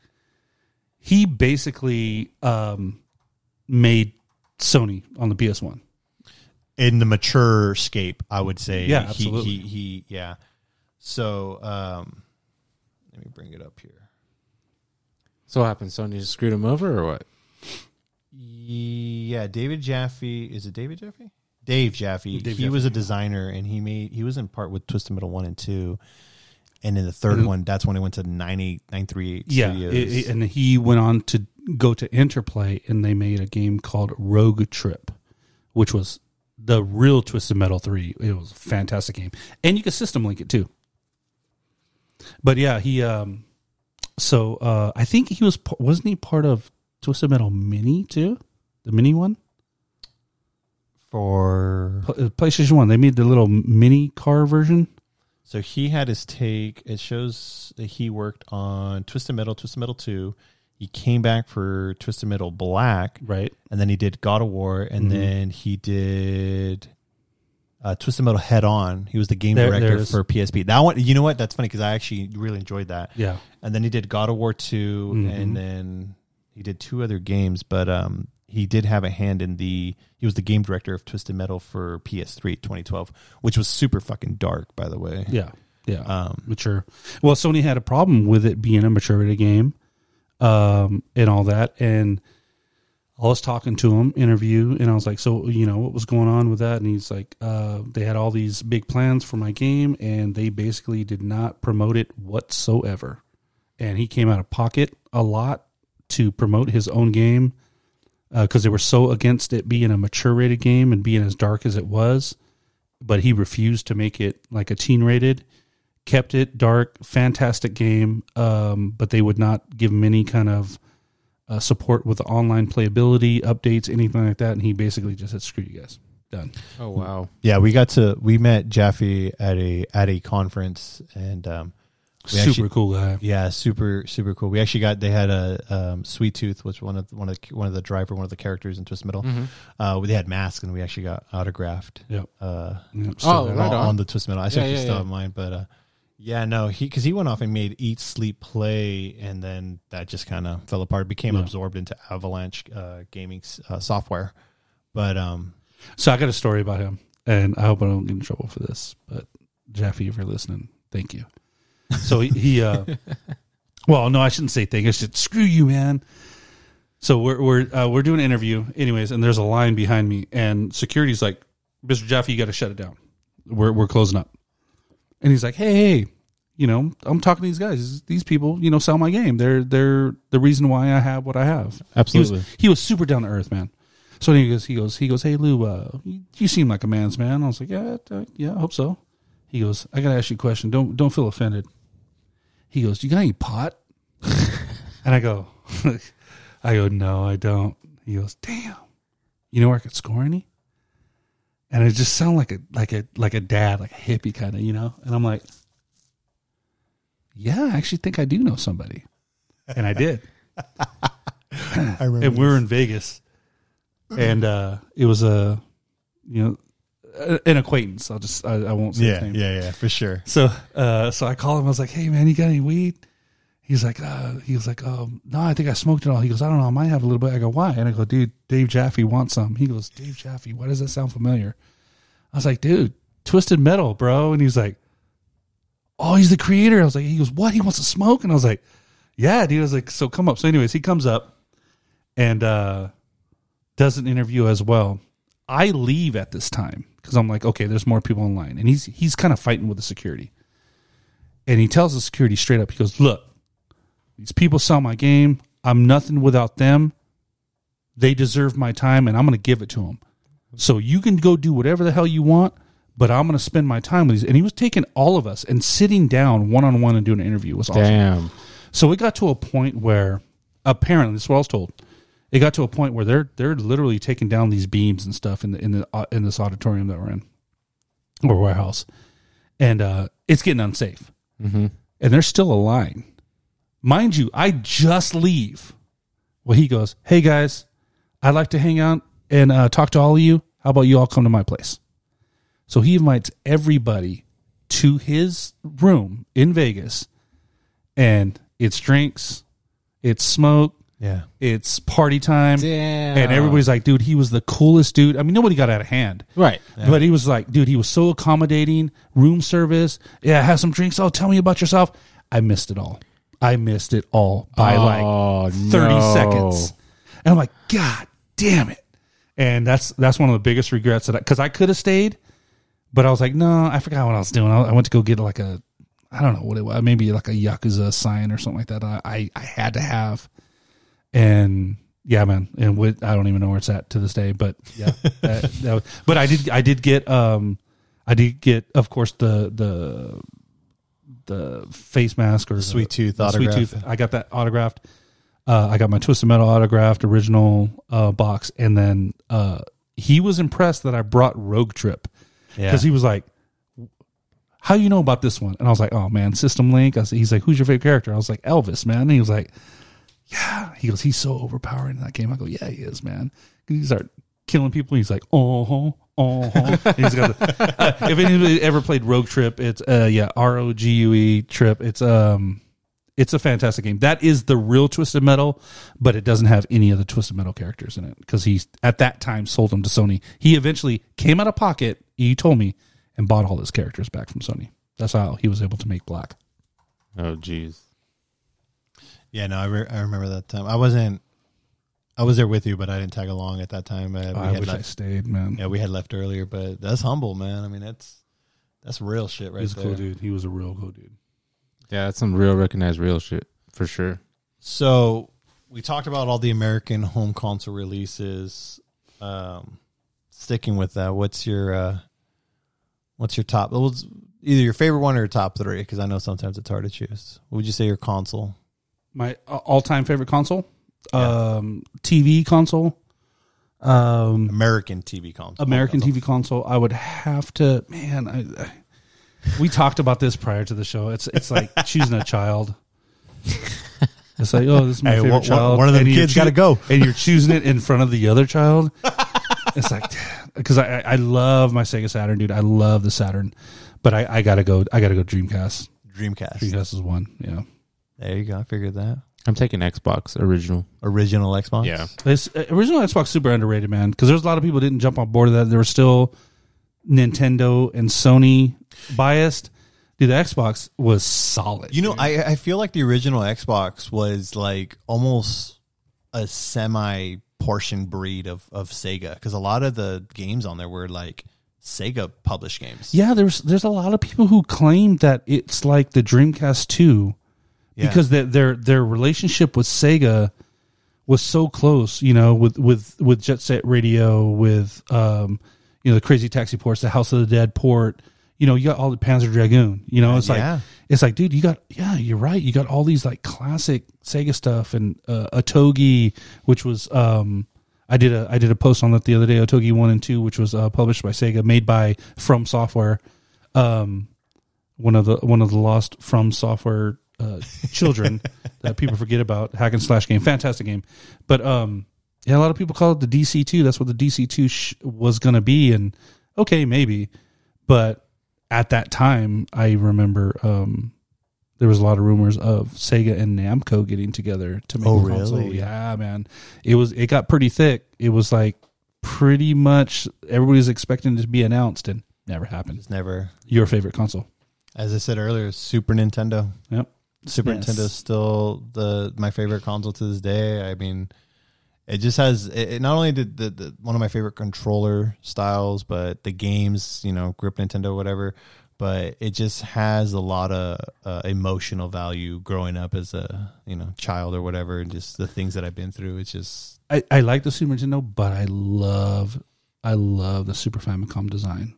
he basically um made sony on the ps1 in the mature scape, I would say. Yeah, absolutely. He, he, yeah. So, um, let me bring it up here. So what happened? Sony just screwed him over or what? Yeah, David Jaffe. Is it David Jaffe? Dave Jaffe. Dave he Jaffe, was a designer, and he made he was in part with Twisted Metal one and two, and in the 3rd Mhm. one, that's when it went to 98, 938 yeah Studios. it- it- and he went on to go to interplay and they made a game called rogue trip which was the real twisted metal 3 it was a fantastic game. And you could system link it too. But yeah he um so uh i think he was wasn't he part of twisted metal mini too? The mini one? For uh, playstation 1 they made the little mini car version. So he had his take. It shows that he worked on Twisted Metal, Twisted Metal two. He came back for Twisted Metal Black, right and then he did God of War, and Mhm. then he did uh, Twisted Metal Head On. He was the game There- director for PSP. That one, you know what? That's funny because I actually really enjoyed that. yeah And then he did God of War 2 Mhm. and then he did two other games, but um, he did have a hand in the. He was the game director of Twisted Metal for PS3 2012, which was super fucking dark, by the way. yeah yeah Um, mature. Well, Sony had a problem with it being a maturity game, um, and all that. And I was talking to him, interview, and I was like, "So, you know, what was going on with that?" And he's like, uh, "They had all these big plans for my game, and they basically did not promote it whatsoever." And he came out of pocket a lot to promote his own game because they were so against it being a mature rated game and being as dark as it was. But he refused to make it like a teen rated kept it dark, fantastic game, um, but they would not give him any kind of uh, support with the online playability, updates, anything like that. And he basically just said, "Screw you guys, done." Oh wow. yeah, we got to we met Jaffe at a at a conference and um, We Super actually- cool guy. Yeah, super super cool. We actually got they had a um, Sweet Tooth, which one of one of the, one of the driver, one of the characters in Twisted Metal. Uh, they had masks, and we actually got autographed. Yep. Uh, Yep, Oh, there. right on, on. on the Twist Metal. I Yeah, actually yeah, still yeah. have mine, but uh, yeah, no, he because he went off and made Eat Sleep Play, and then that just kind of fell apart. Became Yeah. absorbed into Avalanche uh, gaming uh, software. But um, So I got a story about him, and I hope I don't get in trouble for this. But Jaffe, if you're listening, thank you. So he, he uh, [laughs] well, no, I shouldn't say thank. I should screw you, man. So we're we're uh, we're doing an interview, anyways, and there's a line behind me, and security's like, "Mr. Jaffe, you got to shut it down. We're we're closing up." And he's like, "Hey, hey, you know, I'm talking to these guys. These people, you know, sell my game. They're they're the reason why I have what I have." Absolutely. He was, he was super down to earth, man. So he goes, he goes, he goes, hey Lou, uh, you, seem like a man's man. I was like, yeah, uh, yeah, I hope so. He goes, I gotta ask you a question. Don't don't feel offended. He goes, you got any pot? [laughs] and I go, [laughs] I go, no, I don't. He goes, damn. You know where I could score any? And it just sounded like a like a like a dad, like a hippie kind of, you know. And I'm like, yeah, I actually think I do know somebody, and I did. [laughs] [clears throat] I remember. and we were in Vegas, and uh, it was a, you know, an acquaintance. I'll just I, I won't say his yeah, name. yeah, yeah, for sure. So, uh, so I called him. I was like, "Hey, man, you got any weed?" He's like, uh, "He was like, um, no, I think I smoked it all." He goes, "I don't know, I might have a little bit." I go, "Why?" And I go, "Dude, Dave Jaffe wants some." He goes, "Dave Jaffe, why does that sound familiar?" I was like, "Dude, Twisted Metal, bro." And he's like, "Oh, he's the creator." I was like, "He goes, what? He wants to smoke?" And I was like, "Yeah, dude." I was like, "So come up." So, anyways, he comes up and uh, does an interview as well. I leave at this time because I'm like, okay, there's more people in line, and he's he's kind of fighting with the security. And he tells the security straight up, he goes, "Look, these people sell my game. I'm nothing without them. They deserve my time, and I'm going to give it to them. So you can go do whatever the hell you want, but I'm going to spend my time with these." And he was taking all of us and sitting down one on one and doing an interview was awesome. Damn. So it got to a point where apparently this is what I was told. It got to a point where they're they're literally taking down these beams and stuff in the in the uh, in this auditorium that we're in or warehouse, and uh, it's getting unsafe. Mm-hmm. And there's still a line, mind you. I just leave. Well, he goes, "Hey guys, I'd like to hang out and uh, talk to all of you. How about you all come to my place?" So he invites everybody to his room in Vegas, and it's drinks, it's smoke, Yeah, it's party time. Damn. And everybody's like, dude, he was the coolest dude. I mean, nobody got out of hand. Right. But he was like, dude, he was so accommodating, room service. Yeah, have some drinks. Oh, tell me about yourself. I missed it all. I missed it all by Oh, like 30 no. seconds. And I'm like, God damn it. And that's that's one of the biggest regrets that I, because I, could have stayed, but I was like, no, I forgot what I was doing. I, I went to go get like a, I don't know what it was, maybe like a Yakuza sign or something like that. I, I, I had to have. And yeah, man, and with, I don't even know where it's at to this day, but yeah, [laughs] that, that was, but I did, I did get, um, I did get, of course, the the the face mask or the- Sweet Tooth the Sweet. Tooth. I got that autographed. Uh, I got my Twisted Metal autographed original uh, box, and then uh, he was impressed that I brought Rogue Trip yeah. because he was like, "How you know about this one?" And I was like, "Oh man, System Link." I said, "He's like, who's your favorite character?" I was like, "Elvis, man." And he was like, "Yeah." He goes, "He's so overpowering in that game." I go, "Yeah, he is, man." He start killing people. He's like, "Oh, oh." He's got the, uh, if anybody ever played Rogue Trip, it's uh yeah R O G U E Trip. It's um. It's a fantastic game. That is the real Twisted Metal, but it doesn't have any of the Twisted Metal characters in it because he at that time sold them to Sony. He eventually came out of pocket. He told me and bought all his characters back from Sony. That's how he was able to make Black. Oh, jeez. yeah, no, I, re- I remember that time. I wasn't. I was there with you, but I didn't tag along at that time. Uh, we I had wish I left, stayed, man. yeah, we had left earlier, but that's humble, man. I mean, that's that's real shit right He's a there. cool dude. He was a real cool dude. Yeah, that's some real recognized real shit for sure. So we talked about all the American home console releases. Um, sticking with that, what's your uh, what's your top? well, Either your favorite one or your top three, because I know sometimes it's hard to choose. What would you say your console? My uh, all-time favorite console, um, TV console, um, American TV console. American. TV console. I would have to. Man, I, I, we talked about this prior to the show. It's it's like [laughs] choosing a child. It's like, oh, this is my Hey, favorite one- child. one of them and you're kids gotta go. and you're choosing it in front of the other child. [laughs] It's like because I I love my Sega Saturn, dude. I love the Saturn, but I, I gotta go. I gotta go Dreamcast. Dreamcast. Dreamcast is one. Yeah, There you go. I figured that. I'm taking Xbox original. Original Xbox. Yeah. this uh, original Xbox super underrated, man. Because there's a lot of people didn't jump on board of that. There were still Nintendo and Sony biased. Dude, the Xbox was solid. You know. I I feel like the original Xbox was like almost a semi portion breed of of Sega because a lot of the games on there were like Sega published games. yeah, there's there's a lot of people who claim that it's like the Dreamcast two Yeah. because their their their relationship with Sega was so close. You know, with with with Jet Set Radio, with um, you know, the Crazy Taxi ports, the House of the Dead port. you know, you got all the Panzer Dragoon. You know, it's Yeah. like it's like, dude, you got yeah, you're right. You got all these like classic Sega stuff and uh, Otogi, which was um, I did a I did a post on that the other day. Otogi one and two, which was uh, published by Sega, made by From Software, um, one of the one of the lost From Software uh, children [laughs] that people forget about. Hack and slash game, fantastic game, but um, yeah, a lot of people call it the DC two. That's what the DC two sh- was going to be, and okay, maybe, but at that time, I remember um, there was a lot of rumors of Sega and Namco getting together to make Oh, a console. really? Yeah, man, it was it got pretty thick. It was like pretty much everybody was expecting it to be announced, and never happened. It's never, Your favorite console? as I said earlier, Super Nintendo. Yep. Super Yes. Nintendo is still the my favorite console to this day. I mean, it just has it, it not only did the, the one of my favorite controller styles, but the games, you know, grip Nintendo, whatever. But it just has a lot of uh, emotional value growing up as a you know child or whatever, and just the things that I've been through. It's just I, I like the Super Nintendo, but I love I love the Super Famicom design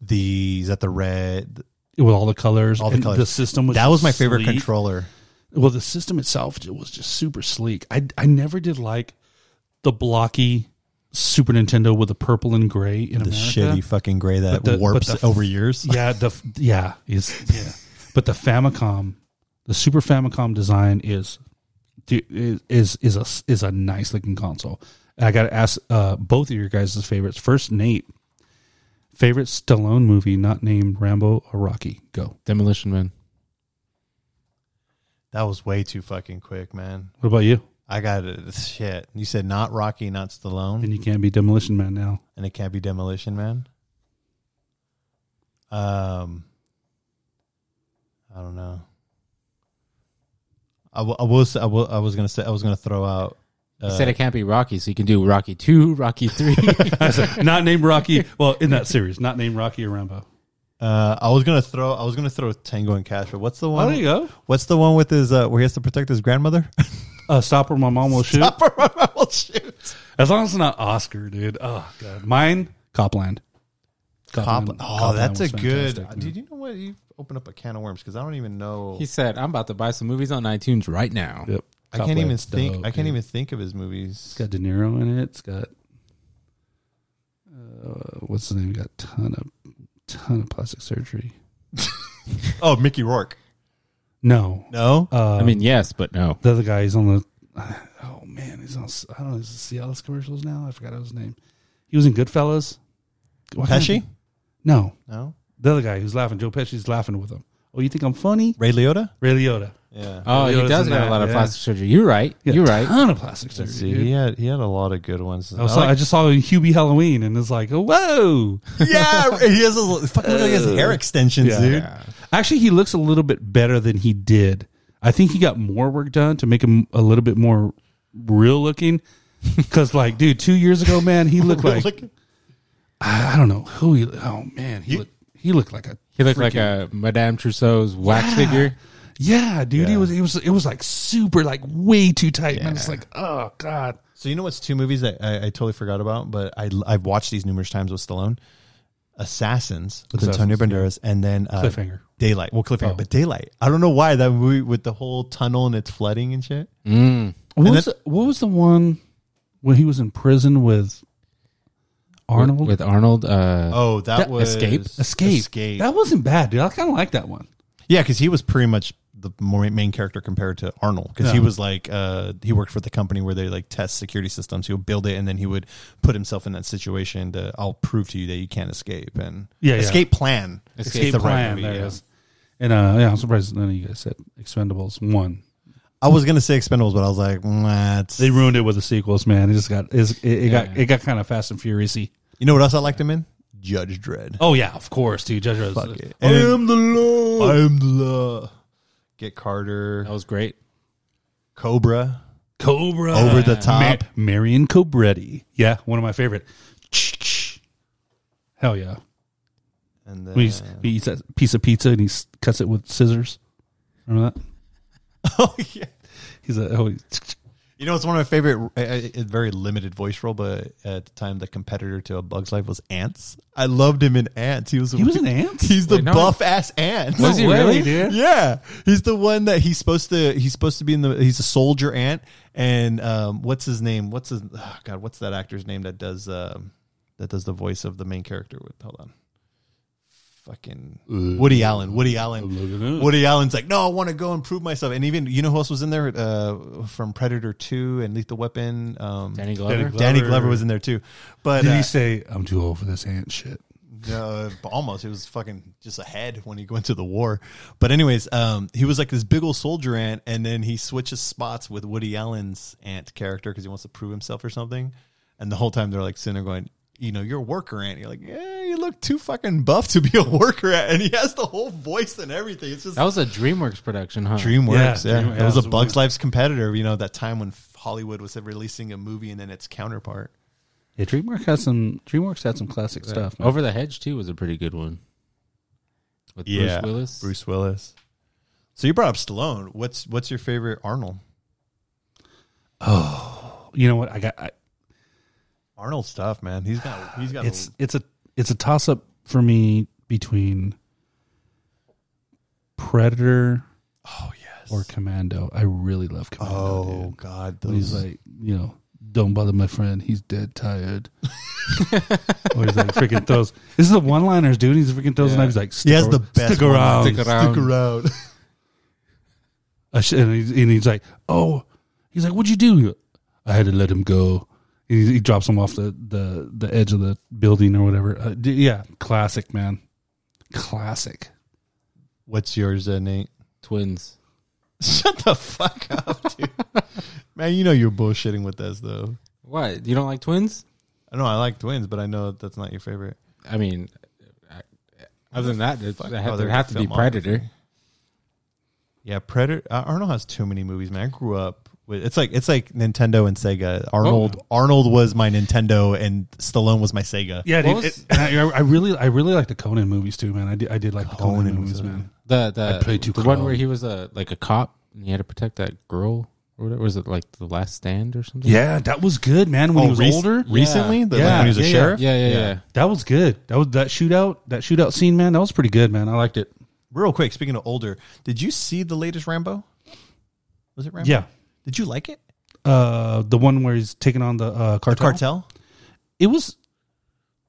the is that the red. With all the colors. All the and colors. The system was that was my favorite sleek. controller. Well, the system itself was just super sleek. I I never did like the blocky Super Nintendo with the purple and gray in The America. shitty fucking gray that the- warps the- over years. yeah, the yeah is yeah, but the Famicom, the Super Famicom design is is is is a is a nice looking console. And I got to ask uh, both of your guys' favorites. First, Nate, favorite Stallone movie not named Rambo or Rocky? Go. Demolition Man. That was way too fucking quick, man. What about you? I got it. Shit. You said not Rocky, not Stallone, And you can't be Demolition Man now. and it can't be Demolition Man. Um, I don't know. I, w- I was I, w- I was gonna say I was gonna throw out. You Uh, said it can't be Rocky, so you can do Rocky two, [laughs] Rocky three. [laughs] Not named Rocky. Well, in that series, not named Rocky or Rambo. uh, I was gonna throw. I was gonna throw Tango and Cash. But what's the one? Oh, there you go. What's the one with his uh, where he has to protect his grandmother? [laughs] Uh, stop or my mom will shoot. oh shoot! As long as it's not Oscar, dude. Oh god, mine Copland. Copland. Oh, Copland that's a good. fantastic, man. Did you know what? You open up a can of worms because I don't even know. he said, "I'm about to buy some movies on iTunes right now." Yep. I can't even think. dope, I can't dude. even think of his movies. It's got De Niro in it. It's got uh, what's his name? Got ton of ton of plastic surgery. [laughs] Oh, Mickey Rourke. No, No, uh, I mean, yes, but no. the other guy. He's on the. Oh man, he's on. I don't know. Is it Cialis commercials now? I forgot his name. He was in Goodfellas. What Pesci. No, No, the other guy who's laughing. Joe Pesci's laughing with him. Oh, you think I'm funny? Ray Liotta. Ray Liotta. Yeah. Oh, he does have a lot of yeah. plastic surgery. You're right. He got You're a right. Ton of plastic surgery. Let's see. dude. He had he had a lot of good ones. I, was, I I like- just saw Hubie Halloween and it's like, whoa. [laughs] yeah, he has a fucking look at his hair extensions, Yeah. dude. Actually, he looks a little bit better than he did. I think he got more work done to make him a little bit more real looking. [laughs] Because, like, dude, two years ago, man, he looked like I, I don't know who he. Oh man, he You- looked he looked like a He looked like a Madame Tussauds wax Yeah. figure. Yeah, dude. He Yeah. was it was it was like super like way too tight, man. Yeah. It's like oh god. So you know what's two movies that I, I totally forgot about, but I I've watched these numerous times with Stallone. Assassins with Antonio Assassins, yeah. Banderas, and then uh, Cliffhanger. Daylight. Well, Cliffhanger, Oh. but Daylight. I don't know why that movie with the whole tunnel and it's flooding and shit. Mm. What And was the, what was the one when he was in prison with Arnold? with, with Arnold. Uh, Oh, that, That- was Escape? Escape. Escape. That wasn't bad, dude. I kind of like that one. Yeah, because he was pretty much the main character compared to Arnold. Because he was like, uh, he worked for the company where they like test security systems. He would build it, and then he would put himself in that situation to, I'll prove to you that you can't escape. And Yeah, yeah. escape plan. Escape It's the right Plan, movie, there yeah. is. And uh, yeah, I'm surprised none of you guys said Expendables one. I was gonna say Expendables, but I was like, nah, They ruined it with the sequels, man. It just got it, it, it got it got kind of fast and furiousy. you know what else I liked him in? Judge Dredd. Oh yeah, of course, dude. Judge Rose. Fuck it. I am the law. I am the law. Get Carter, that was great. Cobra, Cobra Over the Top. Ma- Marion Cobretti. Yeah, one of my favorite. Hell yeah. and then he's, he eats that piece of pizza and he cuts it with scissors. Remember that? [laughs] oh yeah, He's a oh, he- You know, it's one of my favorite, a, a- a very limited voice role, but at the time, the competitor to A Bug's Life was Antz. I loved him in Antz. He was He was in Antz? He's the Wait, no. buff ass ant. Was he really? dude? Yeah, he's the one that he's supposed to. He's supposed to be in the. He's a soldier ant, and um, what's his name? What's his? Oh God, what's that actor's name that does um, that does the voice of the main character? With hold on, fucking Woody Allen. Woody Allen. Woody Allen's like, no, I want to go and prove myself. And even you know who else was in there uh, from Predator Two and Lethal Weapon? Um, Danny Glover. Danny Glover. Danny Glover was in there too. But Did uh, he say, I'm too old for this ant shit? uh, almost. It was fucking just a head when he went to the war. But anyways, um, he was like this big old soldier ant, and then he switches spots with Woody Allen's ant character because he wants to prove himself or something. And the whole time they're like sitting there going, you know, you're a worker ant. You're like, yeah, you look too fucking buff to be a worker ant, and he has the whole voice and everything. It's just That was a DreamWorks production, huh? DreamWorks. Yeah, Yeah, Dream- it was yeah, a Bugs one- Life's competitor. You know, that time when Hollywood was releasing a movie and then its counterpart. Yeah, DreamWorks had some. DreamWorks had some classic stuff. man. Over the Hedge too was a pretty good one. With Bruce Willis. Bruce Willis. So you brought up Stallone. What's what's your favorite Arnold? Oh, you know what? I got. I, Arnold stuff, man. He's got he's got it's it's a it's a toss up for me between Predator oh yes. or Commando. I really love Commando. oh dude. god, When he's like, you know, don't bother my friend. He's dead tired. [laughs] or he's like freaking throws. This is the one liners, dude. He's freaking throws a Yeah. knife. He's like, he has the best Stick around. Stick around. Stick around. [laughs] Uh, and, he's, and he's like, oh, he's like, what'd you do? I had to let him go. He, he drops him off the, the, the edge of the building or whatever. Uh, d- yeah, classic, man. Classic. What's yours, uh, Nate? Twins. [laughs] Shut the fuck up, dude. man, you know you're bullshitting with this though. What? You don't like twins? I know I like twins, but I know that's not your favorite. I mean, I, other than that, it, Fuck there have, other there have to be filmography. Predator. Yeah, Predator. uh, Arnold has too many movies, man. I grew up with. It's like it's like Nintendo and Sega. Arnold. Oh. Arnold was my Nintendo, and Stallone was my Sega. Yeah, dude. was- it- I, I really, I really like the Conan movies too, man. I did, I did like the Conan, Conan movies, man. The the I played too the one where he was a like a cop and he had to protect that girl or whatever. Was it like the Last Stand or something? Yeah, that was good, man. When he oh, was rec- older, recently, the, Yeah. like when he was a Yeah, yeah. sheriff. yeah, yeah, yeah. that was good. That was that shootout, that shootout scene, man. That was pretty good, man. I liked it. Real quick, speaking of older, did you see the latest Rambo? Was it Rambo? Yeah, Did you like it? uh, the one where he's taking on the uh, The cartel. cartel. It was,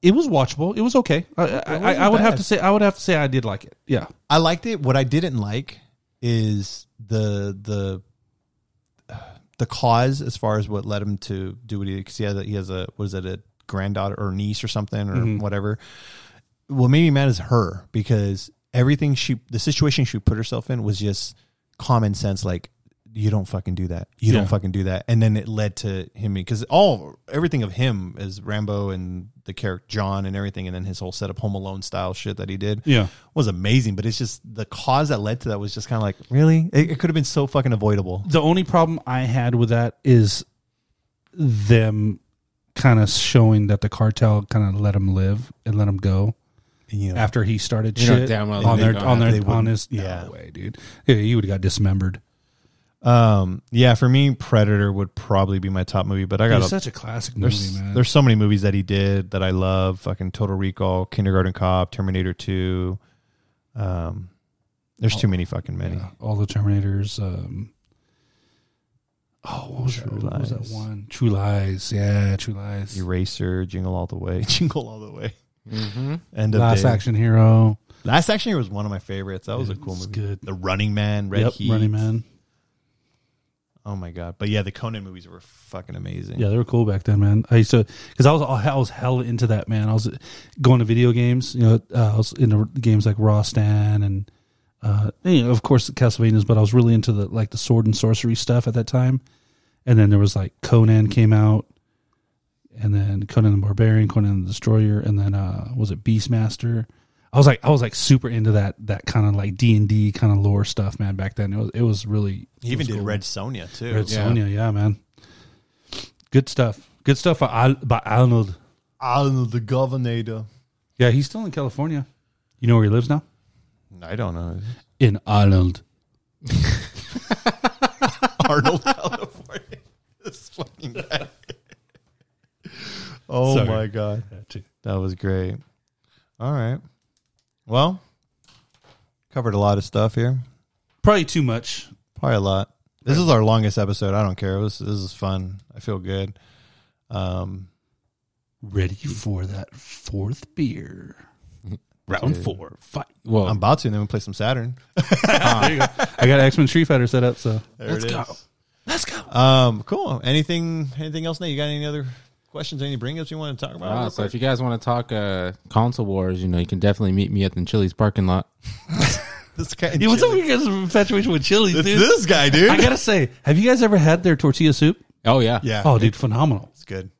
it was watchable. It was okay. I, I, I, would have to say, I would have to say, I did like it. Yeah, I liked it. What I didn't like is the the the cause as far as what led him to do what he because he has a, he has a what is it a granddaughter or niece or something or Mm-hmm. whatever. What made me mad is her because everything she the situation she put herself in was just common sense like you don't fucking do that you Yeah. don't fucking do that and then it led to him because all everything of him is rambo and the character john and everything and then his whole set of home alone style shit that he did Yeah. was amazing but it's just the cause that led to that was just kind of like really it, it could have been so fucking avoidable the only problem I had with that is them kind of showing that the cartel kind of let him live and let him go you know after he started You know shit damn on their on their on his yeah. no way, dude. Yeah, he would have got dismembered. Um yeah for me predator would probably be my top movie but i got It's a, such a classic movie, there's man. there's so many movies that he did that I love. Fucking Total Recall, Kindergarten Cop, Terminator Two. Um, there's too many fucking many. Yeah, all the Terminators. Um, oh, what was, that, True what was that Lies. one? True Lies. Yeah, True Lies. Eraser, Jingle All the Way, [laughs] Jingle All the Way. Mm-hmm. End of Last Day. Action Hero. Last Action Hero was one of my favorites. That was a cool movie. good. The Running Man, Red yep, Heat. Running Man. Oh my god! But yeah, the Conan movies were fucking amazing. Yeah, they were cool back then, man. I used to because I was I was hell into that, man. I was going to video games. You know, uh, I was into games like Rastan and uh, you know, of course Castlevanias, but I was really into the like the sword and sorcery stuff at that time. And then there was like Conan came out, and then Conan the Barbarian, Conan the Destroyer, and then uh, was it Beastmaster? I was like I was like super into that that kind of like D and D kind of lore stuff, man. Back then, it was it was really it even was did cool. Red Sonja too. Red yeah. Sonja, yeah, man. Good stuff. Good stuff by, by Arnold. Arnold the Governor. Yeah, he's still in California. You know where he lives now? I don't know. In Ireland. [laughs] Arnold, California. [laughs] This fucking guy. Oh Sorry. my god, that was great. All right well, covered a lot of stuff here. Probably too much. Probably a lot. This is our longest episode. I don't care. It was, this is fun. I feel good. Um, Ready for that fourth beer. [laughs] Round four. Fight. Well, I'm about to, and then we play some Saturn. [laughs] there you go. I got X Men Street Fighter set up, so There let's it go. Let's go. Um, cool. Anything? Anything else? Nate, you got any other questions? Any bring ups you want to talk about? wow, real so if you guys want to talk uh, console wars, you know, you can definitely meet me at the Chili's parking lot. [laughs] this guy, Yeah, what's up with your guys' infatuation with Chili's, It's dude? this guy, dude. I gotta say, have you guys ever had their tortilla soup? Oh yeah, yeah. Oh, dude, phenomenal. it's good.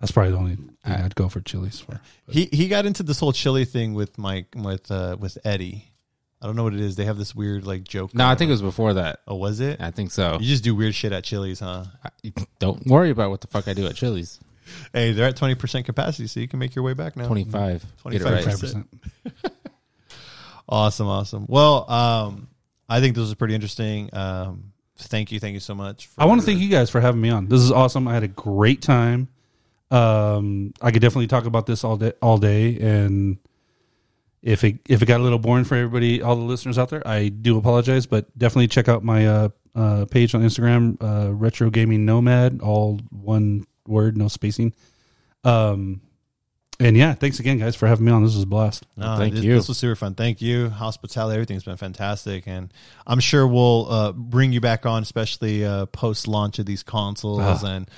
That's probably the only thing I'd go for Chili's for. He he got into this whole chili thing with Mike with uh with Eddie. I don't know what it is. They have this weird like joke. No, I think it was before that. Oh, was it? I think so. You just do weird shit at Chili's, huh? I- Don't worry about what the fuck I do at Chili's. Hey, they're at twenty percent capacity, so you can make your way back now. Twenty five. Get it 25. right. Five percent. [laughs] Awesome, awesome. Well, um, I think this was pretty interesting. Um, thank you, thank you so much. For, I want to thank you guys for having me on. This is awesome. I had a great time. Um, I could definitely talk about this all day, all day, and if it if it got a little boring for everybody, all the listeners out there, I do apologize. But definitely check out my uh, uh, page on Instagram, uh, Retro Gaming Nomad, all one word, no spacing. Um, and yeah, thanks again, guys, for having me on. This was a blast. No, Thank this, you. This was super fun. Thank you. Hospitality, everything's been fantastic, and I'm sure we'll uh, bring you back on, especially uh, post launch of these consoles, Ah. and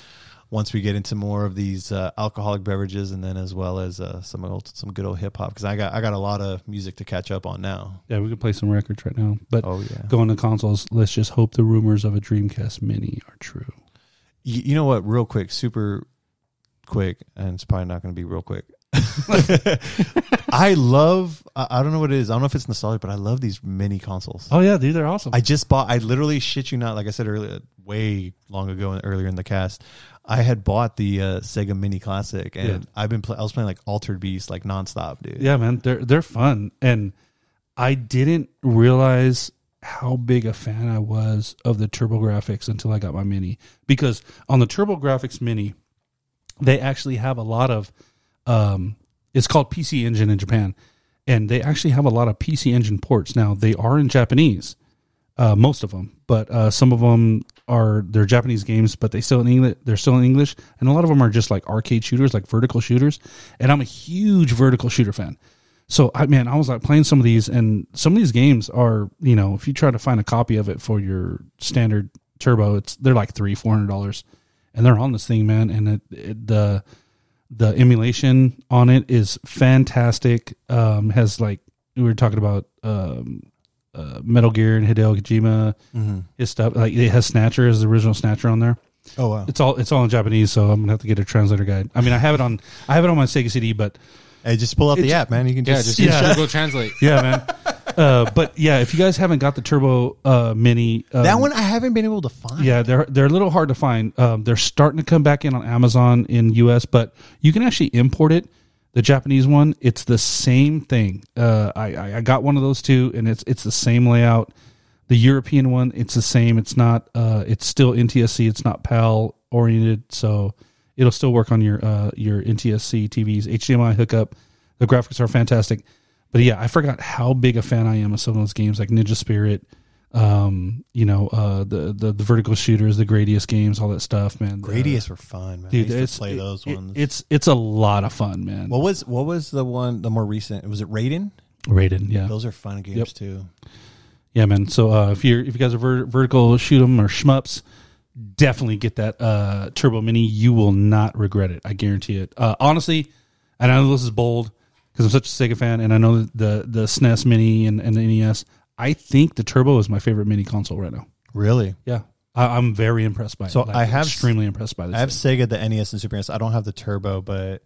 once we get into more of these uh, alcoholic beverages, and then as well as uh, some old, some good old hip hop, because I got I got a lot of music to catch up on now. Yeah, we could play some records right now, but Oh yeah. going to consoles, let's just hope the rumors of a Dreamcast Mini are true. You, you know what? Real quick, super quick, and it's probably not going to be real quick. [laughs] I love. I, I don't know what it is. I don't know if it's nostalgic, but I love these mini consoles. Oh yeah, dude, they're awesome. I just bought. I literally shit you not. Like I said earlier, way long ago, earlier in the cast, I had bought the uh, Sega Mini Classic, and Yeah. I've been. Play, I was playing like Altered Beast, like nonstop, dude. Yeah, man, they're they're fun, and I didn't realize how big a fan I was of the TurboGrafx until I got my Mini. Because on the TurboGrafx Mini, they actually have a lot of, um, it's called PC Engine in Japan, and they actually have a lot of PC Engine ports. Now they are in Japanese, uh, most of them, but uh, some of them are they're Japanese games, but they still in English. They're still in English, and a lot of them are just like arcade shooters, like vertical shooters. And I'm a huge vertical shooter fan. So I man, I was like playing some of these, and some of these games are you know if you try to find a copy of it for your standard turbo, it's they're like three four hundred dollars, and they're on this thing, man. And it, it, the the emulation on it is fantastic. Um, has like we were talking about um, uh, Metal Gear and Hideo Kojima, his stuff. Like it has Snatcher as the original Snatcher on there. Oh wow. It's all it's all in Japanese, so I'm gonna have to get a translator guide. I mean, I have it on I have it on my Sega CD, but Hey, just pull out the It's- app, man. You can Yeah, just. just Yeah. yeah. Google Translate. [laughs] yeah, man. uh, but yeah, if you guys haven't got the Turbo uh, Mini, um, that one I haven't been able to find. yeah, they're they're a little hard to find. Um, they're starting to come back in on Amazon in US, but you can actually import it. The Japanese one, it's the same thing. Uh, I, I I got one of those too, and it's it's the same layout. The European one, it's the same. It's not. Uh, it's still NTSC. It's not PAL oriented, so it'll still work on your uh, your NTSC TVs. HDMI hookup. The graphics are fantastic. But yeah, I forgot how big a fan I am of some of those games like Ninja Spirit. Um, you know, uh, the, the the vertical shooters, the Gradius games, all that stuff, man. The- Gradius were fun, man. dude, I used it's to play those it- ones. It's it's a lot of fun, man. what was what was the one the more recent? Was it Raiden? Raiden, yeah, Those are fun games Yep. too. yeah, man. So uh, if you're if you guys are ver- vertical shoot 'em or shmups, definitely get that uh, Turbo Mini. You will not regret it. I guarantee it. Uh, honestly, and I know this is bold because I'm such a Sega fan, and I know the the SNES Mini and, and the NES. I think the Turbo is my favorite mini console right now. Really? Yeah, I, I'm very impressed by So it. Like, I have- extremely impressed by this. I have thing. Sega, the NES, and Super NES. I don't have the Turbo, but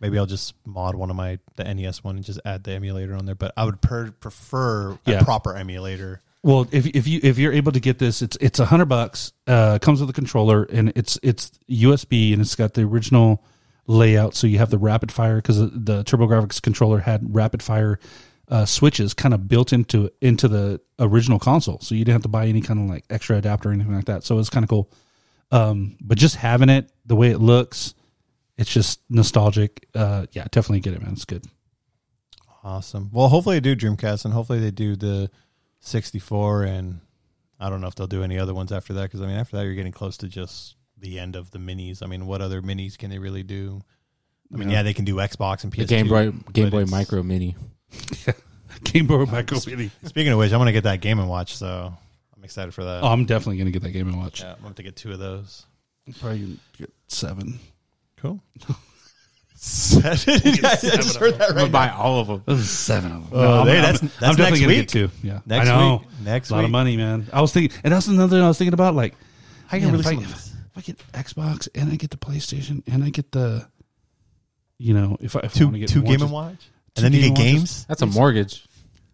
maybe I'll just mod one of my the NES one and just add the emulator on there. But I would per- prefer Yeah. a proper emulator. Well, if if you if you're able to get this, it's it's a hundred bucks. Uh, comes with a controller and it's it's USB and it's got the original layout. So you have the rapid fire because the, TurboGrafx controller had rapid fire uh, switches kind of built into into the original console. So you didn't have to buy any kind of like extra adapter or anything like that. So it's kind of cool. Um, but just having it the way it looks, it's just nostalgic. Uh, yeah, definitely get it, man. It's good. Awesome. Well, hopefully they do Dreamcast, and hopefully they do the 64, and I don't know if they'll do any other ones after that, because I mean, after that, you're getting close to just the end of the minis. I mean, what other minis can they really do? I mean, yeah, they can do Xbox and PS2. The Game Boy [laughs] Game Boy Micro Mini. Game Boy Micro Mini. Speaking of which, I'm gonna get that Game and Watch, so I'm excited for that. Oh, I'm definitely gonna get that game and watch. yeah, I'm gonna have to get two of those. Probably get seven. Cool. [laughs] Seven. [laughs] I just heard that right. buy all of them. Those are seven of them. Oh, I'm, hey, I'm- that's- I'm that's definitely next gonna week. get two. Yeah, Next I know. week. Next a lot of week. money, man. I was thinking, and that's another thing I was thinking about. Like, How you gonna if, I, release one of these? if I get Xbox and I get the PlayStation and I get the, you know, if I, if I Two wanna get two more Game just- and Watch, two and then you Game get and Watches. games. That's a mortgage.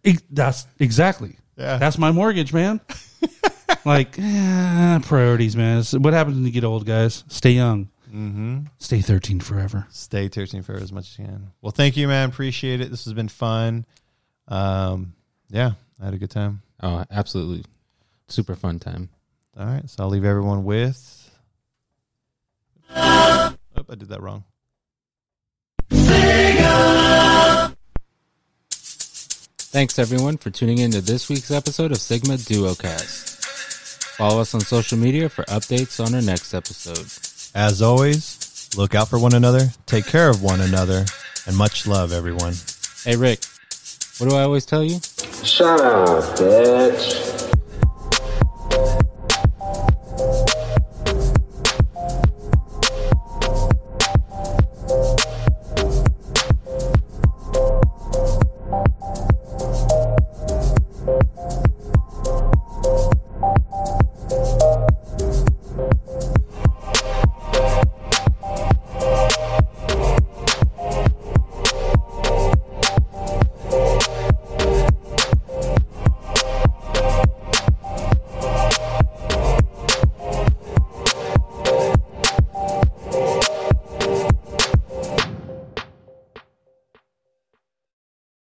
Ex- that's exactly. Yeah. That's my mortgage, man. [laughs] like eh, priorities, man. It's- what happens when you get old, guys? Stay young. Mm-hmm. Stay thirteen forever. Stay 13 forever as much as you can. Well, thank you, man. Appreciate it. This has been fun. Um, yeah, I had a good time. Oh, absolutely. Super fun time. All right, so I'll leave everyone with. Oh, I did that wrong. Thanks everyone for tuning in to this week's episode of Sigma Duocast. Follow us on social media for updates on our next episode. As always, look out for one another, take care of one another, and much love, everyone. Hey Rick, what do I always tell you? Shut up, bitch.